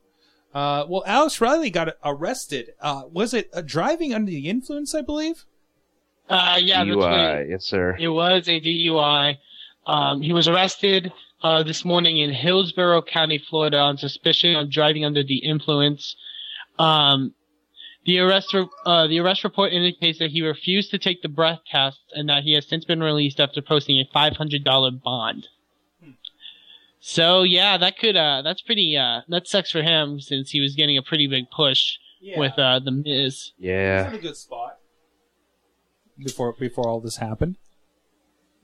Uh, well, Alex Riley got arrested. Uh, was it uh, driving under the influence? I believe. Uh, yeah, DUI, right. yes, sir. It was a DUI. Um, he was arrested uh, this morning in Hillsborough County, Florida, on suspicion of driving under the influence. Um, the arrest re- uh, the arrest report indicates that he refused to take the breath test and that he has since been released after posting a five hundred dollar bond. So yeah, that could uh, that's pretty uh, that sucks for him since he was getting a pretty big push Yeah. with uh, the Miz. Yeah. In a good spot. Before before all this happened.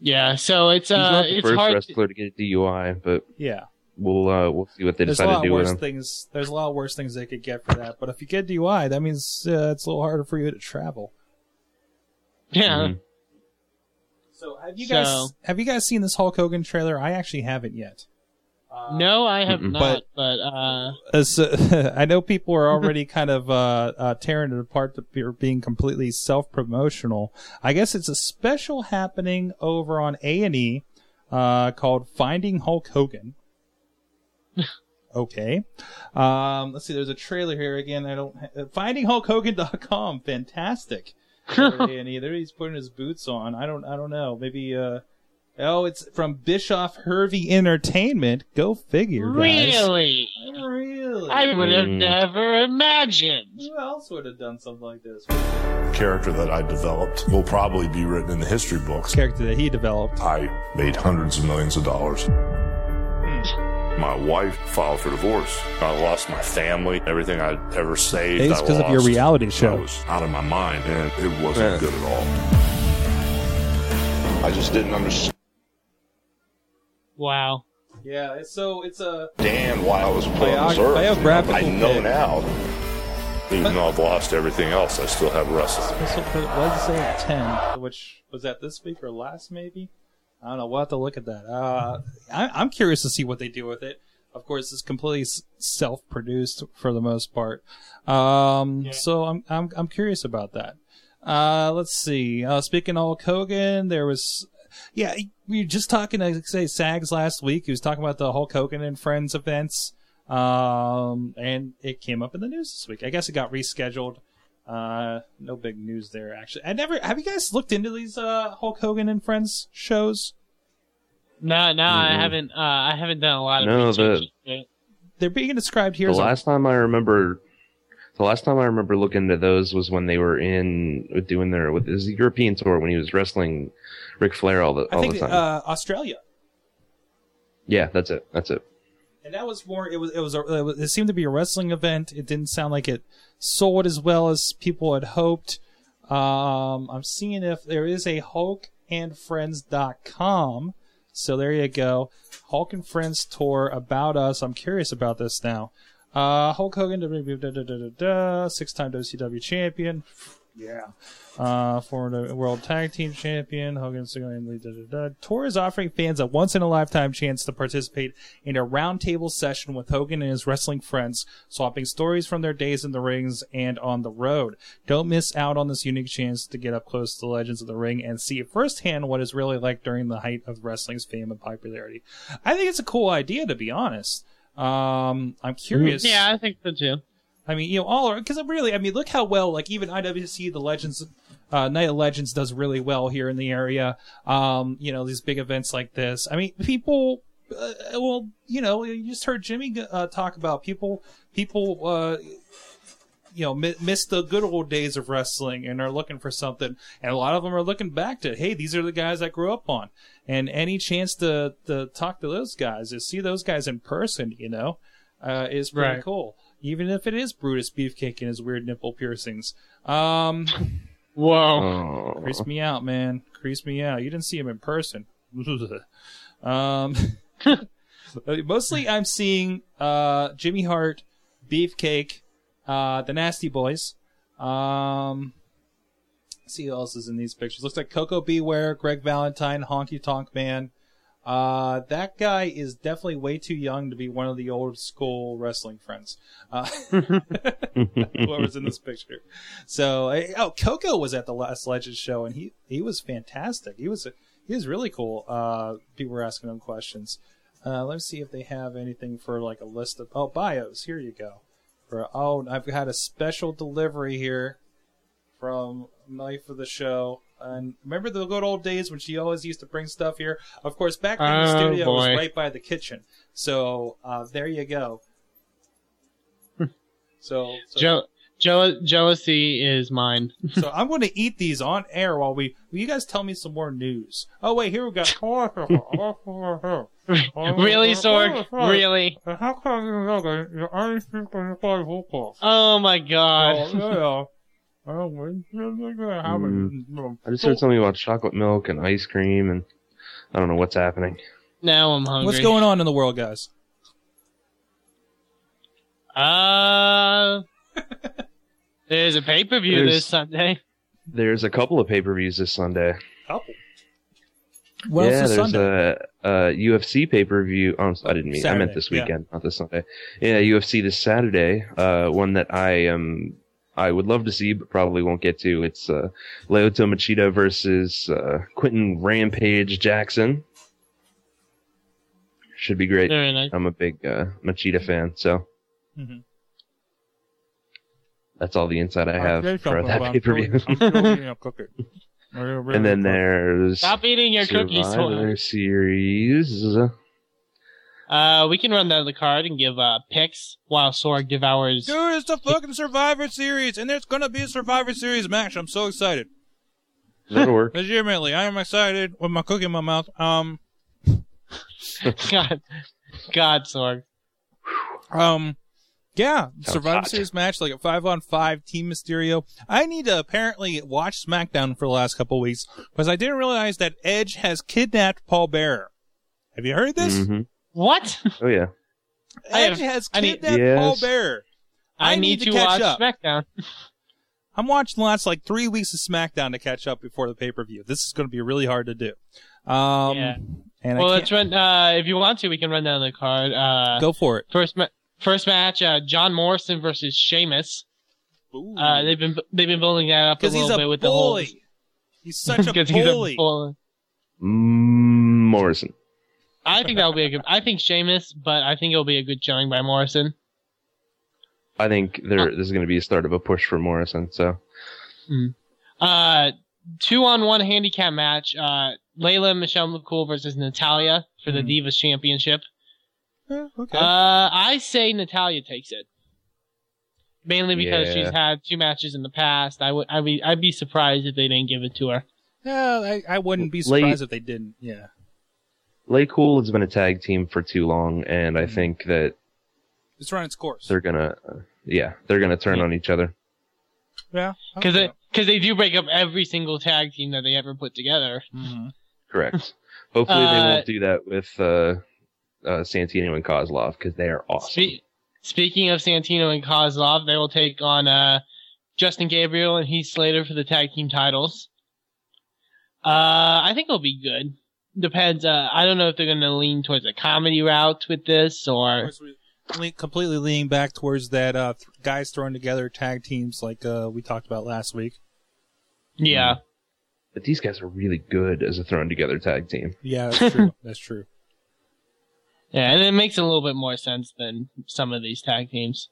Yeah, so it's He's uh, not the it's first hard. wrestler to get a DUI, but Yeah. we'll uh, we'll see what they There's a decide lot to do with worse him. things. There's a lot worse things they could get for that. But if you get DUI, that means uh, it's a little harder for you to travel. Yeah. Mm-hmm. So have you guys So- have you guys seen this Hulk Hogan trailer? I actually haven't yet. No, I have Mm-mm. not, but, uh, As, uh, I know people are already kind of uh, uh, tearing it apart for being completely self promotional. I guess it's a special happening over on A and E uh, called Finding Hulk Hogan. okay. Um, let's see. There's a trailer here again. I don't. Ha- FindingHulkHogan.com. Fantastic. and either he's putting his boots on. I don't. I don't know. Maybe. Oh, it's from Bischoff Hervey Entertainment. Go figure, guys. really? Really? I would have Mm. never imagined. Who else would have done something like this? The character that I developed will probably be written in the history books. Character that he developed. I made hundreds of millions of dollars. My wife filed for divorce. I lost my family, everything I'd ever saved. It's because of your lost. reality I show. was out of my mind, and it wasn't Yeah. good at all. I just didn't understand Wow. Yeah, it's so it's a damn why I was playing on this Biog- earth. biographical I know pic. now. Even though I've lost everything else, I still have wrestling. special. What did it say? Ten. Which was that this week or last? Maybe. I don't know. We'll have to look at that. Uh, I, I'm curious to see what they do with it. Of course, it's completely self-produced for the most part. Um, so I'm I'm I'm curious about that. Uh, let's see. Uh, speaking of Hulk Hogan, there was, yeah, we were just talking to say Sags last week. He was talking about the Hulk Hogan and Friends events. Um, and it came up in the news this week. I guess it got rescheduled. Uh, no big news there actually. I never have you guys looked into these uh Hulk Hogan and Friends shows? No, no, I Mhm. haven't. Uh, I haven't done a lot of No, the- research. yet. They're being described here the as a- last time I remember, the last time I remember looking at those was when they were in with doing their with his European tour when he was wrestling Ric Flair all the I all think the time. uh, Australia. yeah, that's it. That's it. And that was more. It was. It was. A, it was- it seemed to be a wrestling event. It didn't sound like it sold as well as people had hoped. Um, I'm seeing if there is a Hulk and HulkandFriends.com. So there you go. Hulk and Friends tour about us. I'm curious about this now. Uh, Hulk Hogan, da, da, da, da, da, da, six-time WCW champion. Yeah. Uh, former World Tag Team Champion, Hogan, single-handedly, da, da, da. Tour is offering fans a once-in-a-lifetime chance to participate in a roundtable session with Hogan and his wrestling friends, swapping stories from their days in the rings and on the road. Don't miss out on this unique chance to get up close to the legends of the ring and see firsthand what it's really like during the height of wrestling's fame and popularity. I think it's a cool idea, to be honest. Um, I'm curious. Yeah, I think so too. I mean, you know, all because really, I mean, look how well, like even IWC, the Legends, uh, Night of Legends does really well here in the area. Um, you know, these big events like this. I mean, people, uh, well, you know, you just heard Jimmy uh, talk about people, people, uh, you know, mi- miss the good old days of wrestling and are looking for something. And a lot of them are looking back to, hey, these are the guys I grew up on. And any chance to, to talk to those guys, to see those guys in person, you know, uh, is pretty Right. cool. Even if it is Brutus Beefcake and his weird nipple piercings. Um, Whoa. creeps me out, man. Crease me out. You didn't see him in person. um, mostly I'm seeing uh, Jimmy Hart, Beefcake, uh, the Nasty Boys. Um, see who else is in these pictures. Looks like Koko B. Ware, Greg Valentine, Honky Tonk Man. Uh, that guy is definitely way too young to be one of the old school wrestling friends. Uh, whoever's in this picture. So, eh, oh, Koko was at the last Legends show, and he he was fantastic. He was he was really cool. Uh, people were asking him questions. Uh, let's see if they have anything for like a list of oh bios. Here you go. For oh, I've had a special delivery here from Knife of the Show. And remember the good old days when she always used to bring stuff here? Of course, back then the Oh, studio was right by the kitchen. So uh, there you go. so, so Je- jeal- jealousy is mine. so I'm going to eat these on air while we. Will you guys tell me some more news? Oh wait, here we go. really, Sorg? Really? How come you know that you only speak when you play football? Oh my god. Oh, yeah. Oh, Mm. I just heard something about chocolate milk and ice cream, and I don't know what's happening. Now I'm hungry. What's going on in the world, guys? Uh, there's a pay per view There's- this Sunday. There's a couple of pay per views this Sunday. Couple. What yeah, else is there's Sunday? a, a UFC pay per view. Oh, I didn't mean. I Saturday, meant this yeah. weekend, not this Sunday. Yeah, UFC this Saturday. Uh, one that I um I would love to see, but probably won't get to. It's uh, Lyoto Machida versus uh, Quinton Rampage Jackson. Should be great. Very nice. I'm a big uh, Machida fan, so Mhm. That's all the insight I have say for something that pay per view. I'm still- I'm still eating a cookie. and then there's Stop eating your cookies, Survivor Series. Uh, we can run down the card and give uh picks while Sorg devours. Dude, it's the fucking Survivor Series, and there's gonna be a Survivor Series match. I'm so excited. That'll work. Legitimately, I am excited with my cookie in my mouth. Um, God, God, Sorg. um, yeah, Sounds Survivor hot. Series match, like a five on five Team Mysterio. I need to apparently watch SmackDown for the last couple weeks because I didn't realize that Edge has kidnapped Paul Bearer. Have you heard this? hmm What? Oh yeah. Edge have- has I need- kidnapped Yes. Paul Bearer. I, I need, need to to catch watch up. SmackDown. I'm watching the last like three weeks of SmackDown to catch up before the pay per view. This is going to be really hard to do. Um, Yeah. and well, I let's run. Uh, if you want to, we can run down the card. Uh, go for it. first, ma- first match: uh, John Morrison versus Sheamus. Uh, they've been they've been building that up a little a bit with the whole. bully. He's such a 'Cause he's a bully. bully. Mm, Morrison. I think that'll be a good. I think Sheamus, but I think it'll be a good showing by Morrison. I think there this is going to be a start of a push for Morrison. So Uh, two on one handicap match. Uh, Layla Michelle McCool versus Natalya for the Divas Championship. Yeah, okay. Uh, I say Natalya takes it. Mainly because Yeah. she's had two matches in the past. I would, I'd be, I'd be surprised if they didn't give it to her. yeah, I, I wouldn't be Late- surprised if they didn't. Yeah. Lay Cool has been a tag team for too long, and Mm-hmm. I think that It's run its course. they're gonna, uh, yeah, they're gonna turn on each other. Yeah. Because they, cause they do break up every single tag team that they ever put together. Mm-hmm. Correct. Hopefully, they Uh, won't do that with uh, uh, Santino and Kozlov because they are awesome. Spe- speaking of Santino and Kozlov, they will take on uh, Justin Gabriel and Heath Slater for the tag team titles. Uh, I think it'll be good. Depends. Uh, I don't know if they're going to lean towards a comedy route with this or. Le- completely leaning back towards that uh, th- guys throwing together tag teams like uh, we talked about last week. Yeah. But these guys are really good as a thrown together tag team. Yeah, that's true. that's true. Yeah, and it makes a little bit more sense than some of these tag teams.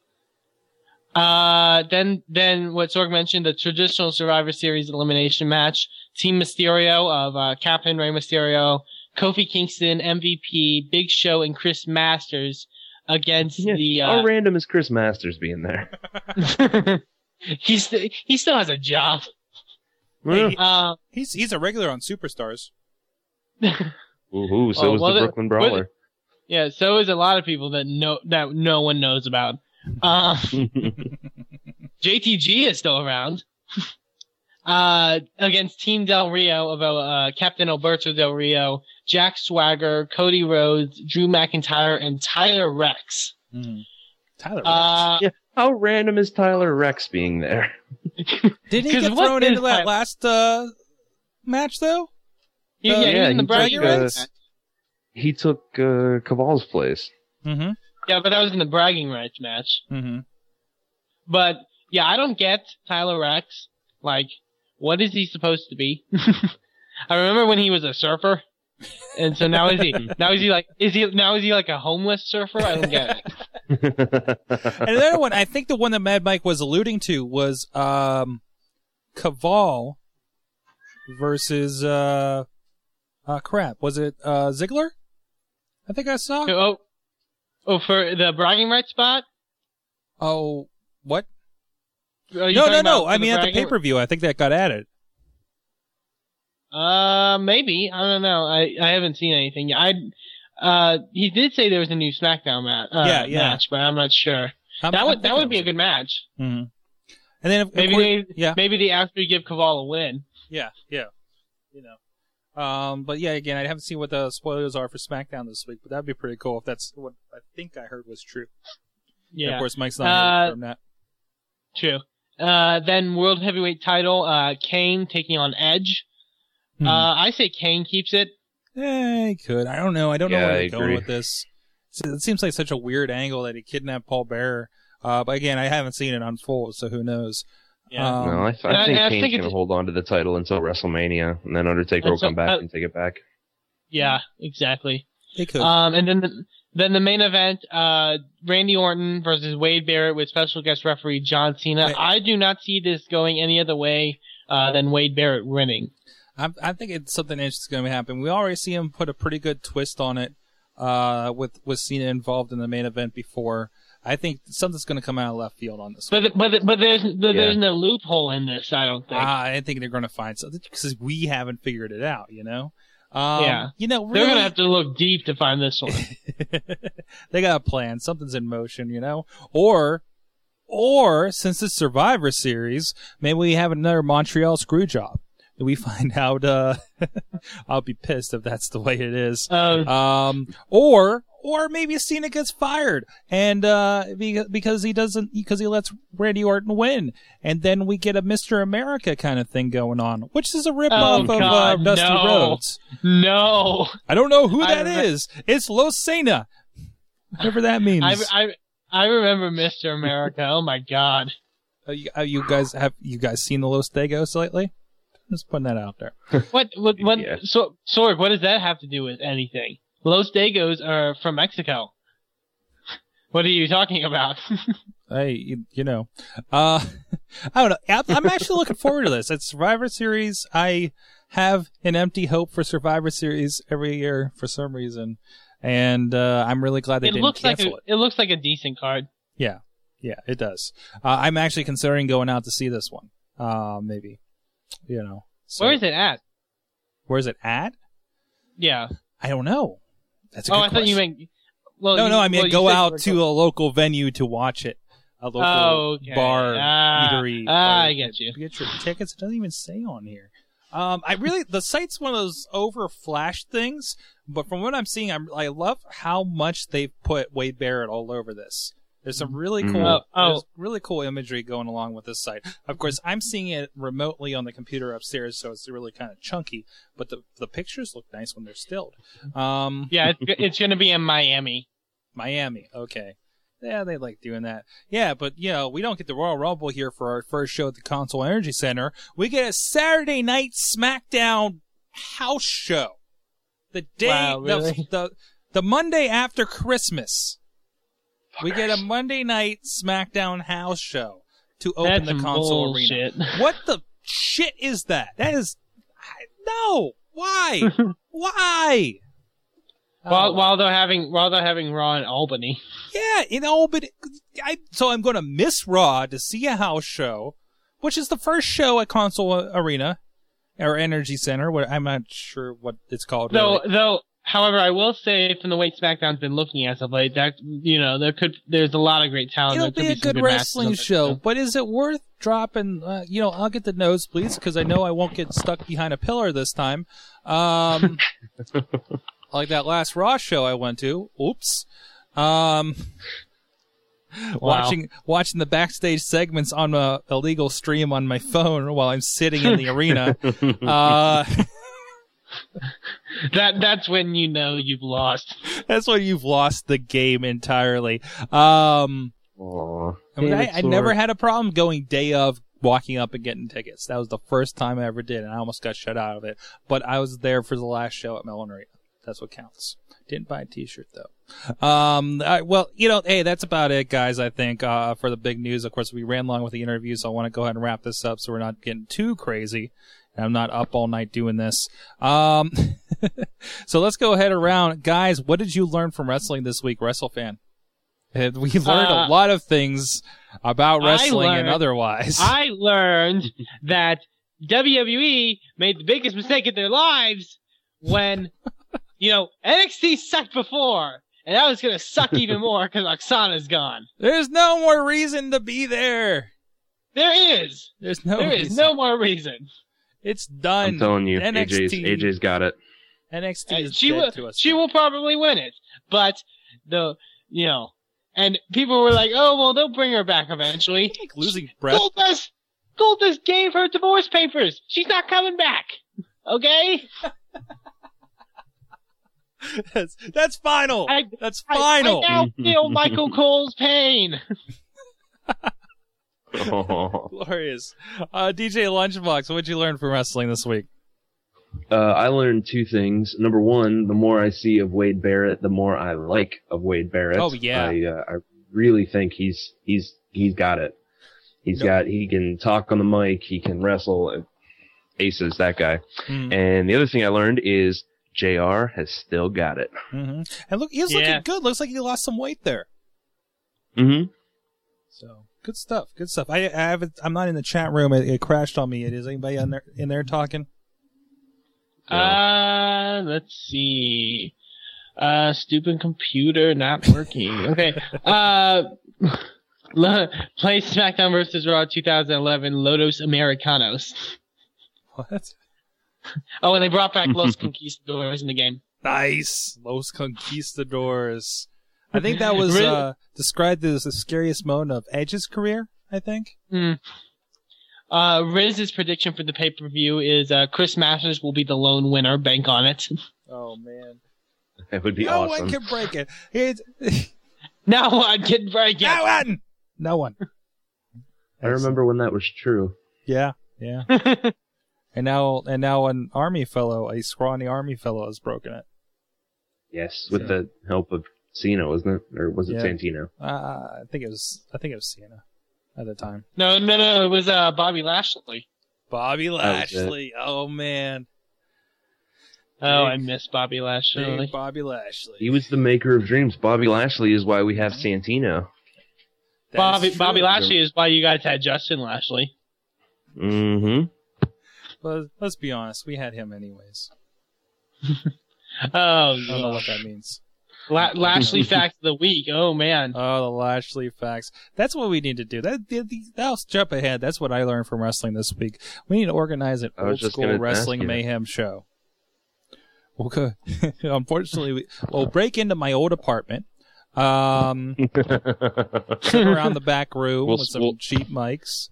Uh, then, then what Sorg mentioned, the traditional Survivor Series elimination match. Team Mysterio of, uh, Captain Rey Mysterio, Kofi Kingston, MVP, Big Show, and Chris Masters against the, How uh, random is Chris Masters being there? he's, st- he still has a job. Hey, he- Uh, he's he's a regular on Superstars. Ooh, so Oh, is well, the the- Brooklyn well, Brawler. Yeah, so is a lot of people that know, that no one knows about. Uh, JTG is still around. uh, against Team Del Rio of uh, Captain Alberto Del Rio, Jack Swagger, Cody Rhodes, Drew McIntyre, and Tyler Reks. Tyler. Uh, yeah, how random is Tyler Reks being there? Didn't he 'cause get thrown into that Tyler- last uh, match though? He- Uh, yeah, he was in the he bragging took, uh, rights. He took uh, Kaval's place. Mm-hmm. Yeah, but that was in the bragging rights match. Mm-hmm. But yeah, I don't get Tyler Reks. Like, what is he supposed to be? I remember when he was a surfer, and so now is he? Now is he like? Is he now is he like a homeless surfer? I don't get it. and another one, I think the one that Mad Mike was alluding to was um, Kaval versus uh, uh, crap. Was it uh, Ziggler? I think I saw. Oh, oh, for the bragging rights spot. Oh, what? No, no, no. I mean, at the pay per view, I think that got added. Uh, maybe I don't know. I I haven't seen anything. yet. I uh, he did say there was a new SmackDown match. Uh, Yeah, yeah. match, but I'm not sure. I'm- that I'm would that would be a good match. Mm-hmm. And then, of Maybe course- they yeah, maybe they actually give Kaval a win. yeah, yeah. You know. Um, but yeah, again, I haven't seen what the spoilers are for SmackDown this week, but that'd be pretty cool if that's what I think I heard was true. And Yeah. of course, Mike's not Uh, from that. True. Uh, then world heavyweight title, uh, Kane taking on Edge. Hmm. Uh, I say Kane keeps it. Eh, he could. I don't know. I don't know where I they're going with this. It seems like such a weird angle that he kidnapped Paul Bearer. Uh, but again, I haven't seen it unfold, so who knows? Yeah. Um, no, I, I- I think and I Kane's going to hold on to the title until WrestleMania, and then Undertaker will come back uh, and take it back. Yeah, exactly. They could. Um, and then the, then the main event, uh, Randy Orton versus Wade Barrett with special guest referee John Cena. Wait. I do not see this going any other way uh, than Wade Barrett winning. I'm, I think it's something interesting going to happen. We already see him put a pretty good twist on it uh, with with Cena involved in the main event before. I think something's going to come out of left field on this. one. But but but there's but Yeah. there's no loophole in this. I don't think. Ah, I think they're going to find something because we haven't figured it out. You know. Um, yeah, You know, they're gonna have to look deep to find this one. they got a plan. Something's in motion, you know? Or, or since it's Survivor Series, maybe we have another Montreal screw job. We find out, uh, I'll be pissed if that's the way it is. Oh. Um, or, or maybe Cena gets fired and, uh, because he doesn't, because he lets Randy Orton win. And then we get a Mr. America kind of thing going on, which is a rip Oh, off of, uh, God, Dusty no. Rhodes. No, I don't know who I that re- is. It's Los Cena. Whatever that means. I I I remember Mr. America. Oh my God. Uh, you, uh, you guys have you guys seen the Los Degos lately? Just putting that out there. What what what? Yeah. So Sorg, what does that have to do with anything? Los Dagos are from Mexico. What are you talking about? Hey, you, you know, uh, I don't know. I'm, I'm actually looking forward to this. It's Survivor Series. I have an empty hope for Survivor Series every year for some reason, and uh, I'm really glad they It didn't looks like cancel a, it. it looks like a decent card. Yeah, yeah, it does. Uh, I'm actually considering going out to see this one. Uh, maybe, you know. So- Where is it at? Where's it at? Yeah. I don't know. That's a oh, good I thought you meant. Well, no, you- no. I mean, well, go out to going- a local venue to watch it. A local Oh, okay. bar, Ah, eatery. ah, bar. I get you. Get your tickets. It doesn't even say on here. Um, I really the site's one of those over flash things, but from what I'm seeing, I'm I love how much they've put Wade Barrett all over this. There's some really Mhm. cool, Oh, oh. really cool imagery going along with this site. Of course, I'm seeing it remotely on the computer upstairs, so it's really kind of chunky. But the the pictures look nice when they're stilled. Um, Yeah, it's, it's going to be in Miami. Miami. Okay. Yeah, they like doing that. Yeah, but you know, we don't get the Royal Rumble here for our first show at the Consol Energy Center. We get a Saturday night SmackDown house show. The day Wow, the- the, the Monday after Christmas. We get a Monday night SmackDown house show to open That's the Consol bullshit. arena. What the shit is that? That is I, no. Why? Why? While oh. while they're having while they're having Raw in Albany. Yeah, you know, but I so I'm going to miss Raw to see a house show, which is the first show at Consol uh, Arena or Energy Center. What I'm not sure what it's called. Though really. though, however, I will say from the way SmackDown's been looking as of late, that you know there could there's a lot of great talent. It'll be a good matches wrestling show, but is it worth dropping? Uh, you know, I'll get the nosebleeds because I know I won't get stuck behind a pillar this time. Um, like that last Raw show I went to. Oops. Um, watching watching the backstage segments on a illegal stream on my phone while I'm sitting in the arena. Uh, That that's when you know you've lost. that's when you've lost the game entirely. Um, Aw. I, mean, I, I never had a problem going day of walking up and getting tickets. That was the first time I ever did, and I almost got shut out of it. But I was there for the last show at Mellon Arena. That's what counts. Didn't buy a T-shirt though. Um, I, well, you know, hey, that's about it, guys. I think uh, for the big news. Of course, we ran long with the interview, so I want to go ahead and wrap this up, so we're not getting too crazy. I'm not up all night doing this. Um, so let's go ahead around, guys. What did you learn from wrestling this week, WrestleFan? We learned Uh, a lot of things about wrestling and otherwise. I learned that WWE made the biggest mistake of their lives when, you know, NXT sucked before, and that was gonna suck even more because Aksana's gone. There's no more reason to be there. There is. There's no. There is reason. no more reason. It's done. I'm telling you, NXT, AJ's AJ's got it. NXT Uh, is she dead will. to us. She will probably win it, but the you know, and people were like, "Oh well, they'll bring her back eventually." losing breath. Goldust, Goldust gave her divorce papers. She's not coming back. Okay. that's, that's final. I, that's I- final. I, now feel Michael Cole's pain. Glorious. Uh, DJ Lunchbox, what'd you learn from wrestling this week? Uh, I learned two things. Number one, the more I see of Wade Barrett, the more I like of Wade Barrett. Oh, yeah. I, uh, I really think he's he's he's got it. He's Yep. got he can talk on the mic, he can wrestle. Aces that guy. Mhm. And the other thing I learned is Jr. has still got it. hmm And look, he's Yeah. looking good. Looks like he lost some weight there. Mm-hmm. So good stuff. Good stuff. I, I haven't. I'm not in the chat room. It, it crashed on me. Is anybody in there in there talking? Uh, let's see. Uh, stupid computer not working. Okay. Uh, play SmackDown vs. Raw 2011 Lotus Americanos. What? Oh, and they brought back Los Conquistadores in the game. Nice. Los Conquistadors. I think that was Really? uh, described as the scariest moment of Edge's career. I think. Hmm. Uh, Riz's prediction for the pay per view is uh, Chris Masters will be the lone winner. Bank on it. Oh man. That would be no awesome. one can break it. It's, no one can break it. No one. No one. I remember when that was true. Yeah. Yeah. and now, and now, an army fellow, a scrawny army fellow, has broken it. Yes, with So- the help of Cena, wasn't it? Or was it Yeah. Santino? Uh, I think it was. I think it was Cena at the time. No, no, no. It was uh, Bobby Lashley. Bobby. Lashley. Oh man, Oh, I miss Bobby Lashley. Big BobbyLashley. He was the maker of dreams. Bobby Lashley is why we have Santino. That Bobby is Bobby. Lashley is why you guys had Justin Lashley. Mm-hmm. Well, let's be honest. We had him anyways. Oh, I don't know what that means. La- Lashley fact of the week. Oh man. Oh, the Lashley facts. That's what we need to do. That, that that'll jump ahead. That's what I learned from wrestling this week. We need to organize an old school wrestling ask you. mayhem show. Okay. Unfortunately, we, we'll break into my old apartment. Um, sit around the back room We'll- with some we'll- cheap mics.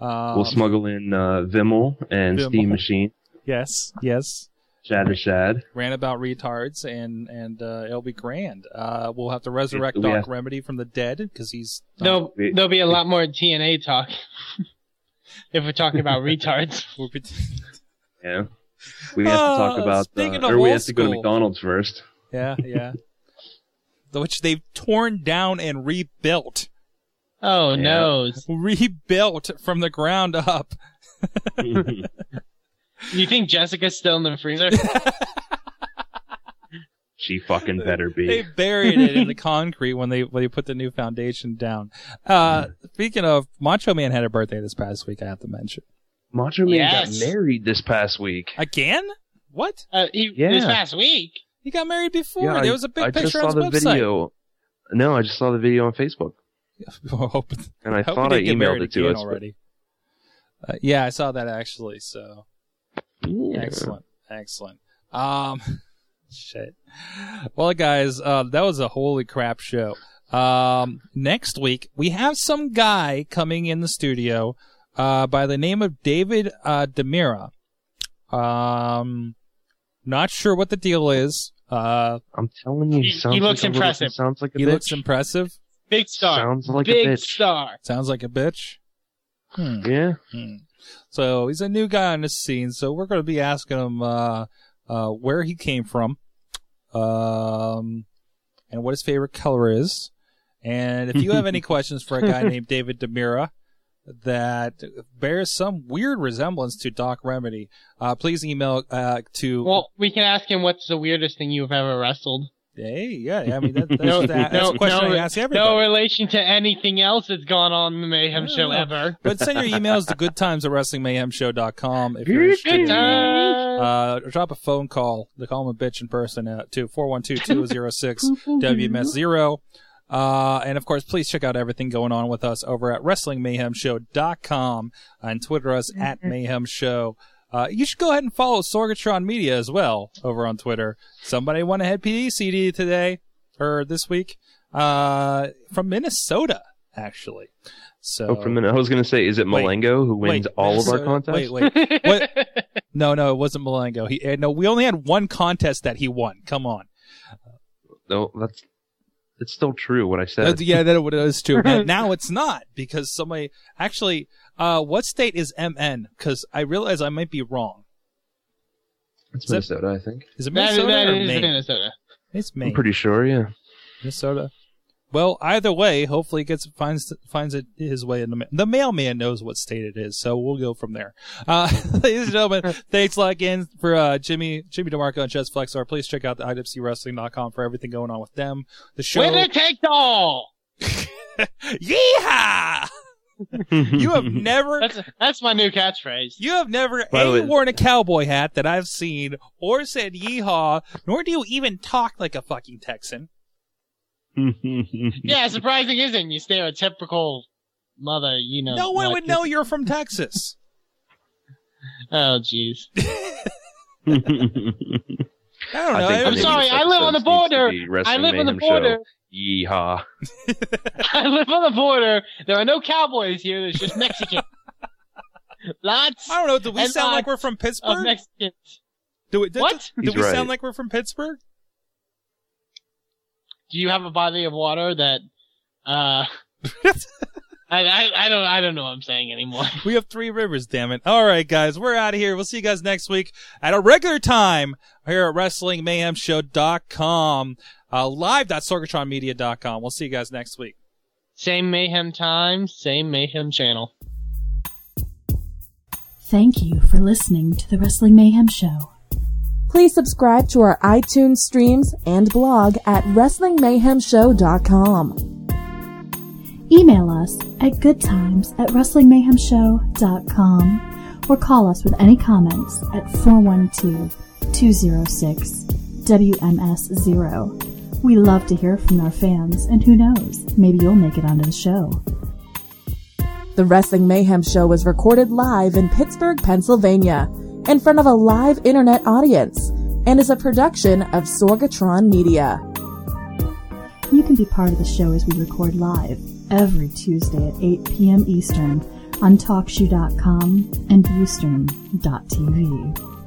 Um, we'll smuggle in uh, Vimmel and Vimmel. Steam Machine, Yes, yes. Shatter Shad. Ran about retards, and and uh, it'll be grand. Uh, we'll have to resurrect We Doc have- Remedy from the dead because he's There'll, we- there'll be a lot more TNA talk if we're talking about retards. we'll be- Yeah. We have to talk Uh, about, speaking uh, of or we have to go to. McDonald's first. Yeah, yeah. Which they've torn down and rebuilt. Oh Yeah. no! Rebuilt from the ground up. You think Jessica's still in the freezer? she fucking better be. They buried it in the concrete when they when they put the new foundation down. Uh speaking of Macho Man had a birthday this past week, I have to mention. Macho Man Yes. got married this past week. Again? What? Uh, he, Yeah. This past week. He got married before. Yeah, there was a big I picture just saw on the his website. video. No, I just saw the video on Facebook, Hope- and I hope thought I didn't get emailed married it to again us. but- already. Uh, yeah, I saw that actually. So Yeah. excellent, excellent. Um, shit. Well, guys, uh, that was a holy crap show. Um, next week we have some guy coming in the studio, uh, by the name of David uh, Demira. Um, not sure what the deal is. Uh, I'm telling you, he, He- sounds he looks like a little- impressive. sounds like a he bitch. looks impressive. Big star. Sounds like Big a bitch. star. Sounds like a bitch. Hmm. Yeah. Hmm. So he's a new guy on the scene. So we're going to be asking him uh, uh, where he came from, um, and what his favorite color is. And if you have any questions for a guy named David Demira that bears some weird resemblance to Doc Remedy, uh, please email uh, to. Well, we can ask him what's the weirdest thing you've ever wrestled. Hey, yeah, yeah, I mean that, that's, No, that, that's no, a question no, I ask everybody. no relation to anything else that's gone on in the Mayhem No, show no. ever. But send your emails to goodtimes at wrestlingmayhemshow.com if you're interested. Good. Uh, drop a phone call. They call him a bitch in person at to 412-206-WMS0. Uh, and of course, please check out everything going on with us over at WrestlingMayhemShow.com and Twitter us at Mayhem Show. Uh, you should go ahead and follow Sorgatron Media as well over on Twitter. Somebody won a head PD CD today or this week, uh, from Minnesota, actually. So, Oh, from the, I was gonna say, is it Malengo who wins wait, all of our contests? Wait, wait. what? No, no, it wasn't Malengo. He, uh, no, we only had one contest that he won. Come on. No, that's it's still true what I said. That's- yeah, that it is too. Now, now it's not because somebody actually. Uh, what state is MN? Because I realize I might be wrong. It's Is that- Minnesota, I think. Is it Minnesota that or is Maine? Minnesota. It's I'm Maine. pretty sure. Yeah. Minnesota. Well, either way, hopefully, he gets finds finds it his way in the ma- the mailman knows what state it is, so we'll go from there. Uh, ladies and gentlemen, thanks a lot again for uh, Jimmy Jimmy DeMarco and Chest Flexor. Please check out the IWCWrestling.com for everything going on with them. The show. Winner takes all. Yeehaw! you have never That's that's my new catchphrase. you have never By the a worn a cowboy hat that I've seen or said yeehaw, nor do you even talk like a fucking Texan. Yeah, surprising isn't you stereotypical mother, you know. no one what- would know you're from Texas. Oh, jeez. I don't know. I think I the I'm name was- of sorry, I live on the episode needs to border. I live on the Mayhem Show. border. Yeehaw. I live on the border. There are no cowboys here. There's just Mexican. Lots I don't know. Do we sound like we're from Pittsburgh? Mexicans. Do we, do, What? Do He's we right. sound like we're from Pittsburgh? Do you have a body of water that? Uh, I, I I don't I don't know what I'm saying anymore. We have three rivers, damn it. All right, guys, we're out of here. We'll see you guys next week at a regular time here at WrestlingMayhemShow.com. uh, live.sorgatronmedia.com. We'll see you guys next week. Same mayhem time, same mayhem channel. Thank you for listening to the Wrestling Mayhem Show. Please subscribe to our iTunes streams and blog at WrestlingMayhemShow.com. Email us at goodtimes at WrestlingMayhemShow.com or call us with any comments at 412 206 WMS0. We love to hear from our fans, and who knows, maybe you'll make it onto the show. The Wrestling Mayhem Show was recorded live in Pittsburgh, Pennsylvania, in front of a live internet audience, and is a production of Sorgatron Media. You can be part of the show as we record live every Tuesday at 8 p.m. Eastern on TalkShoe.com and Viewstream.tv.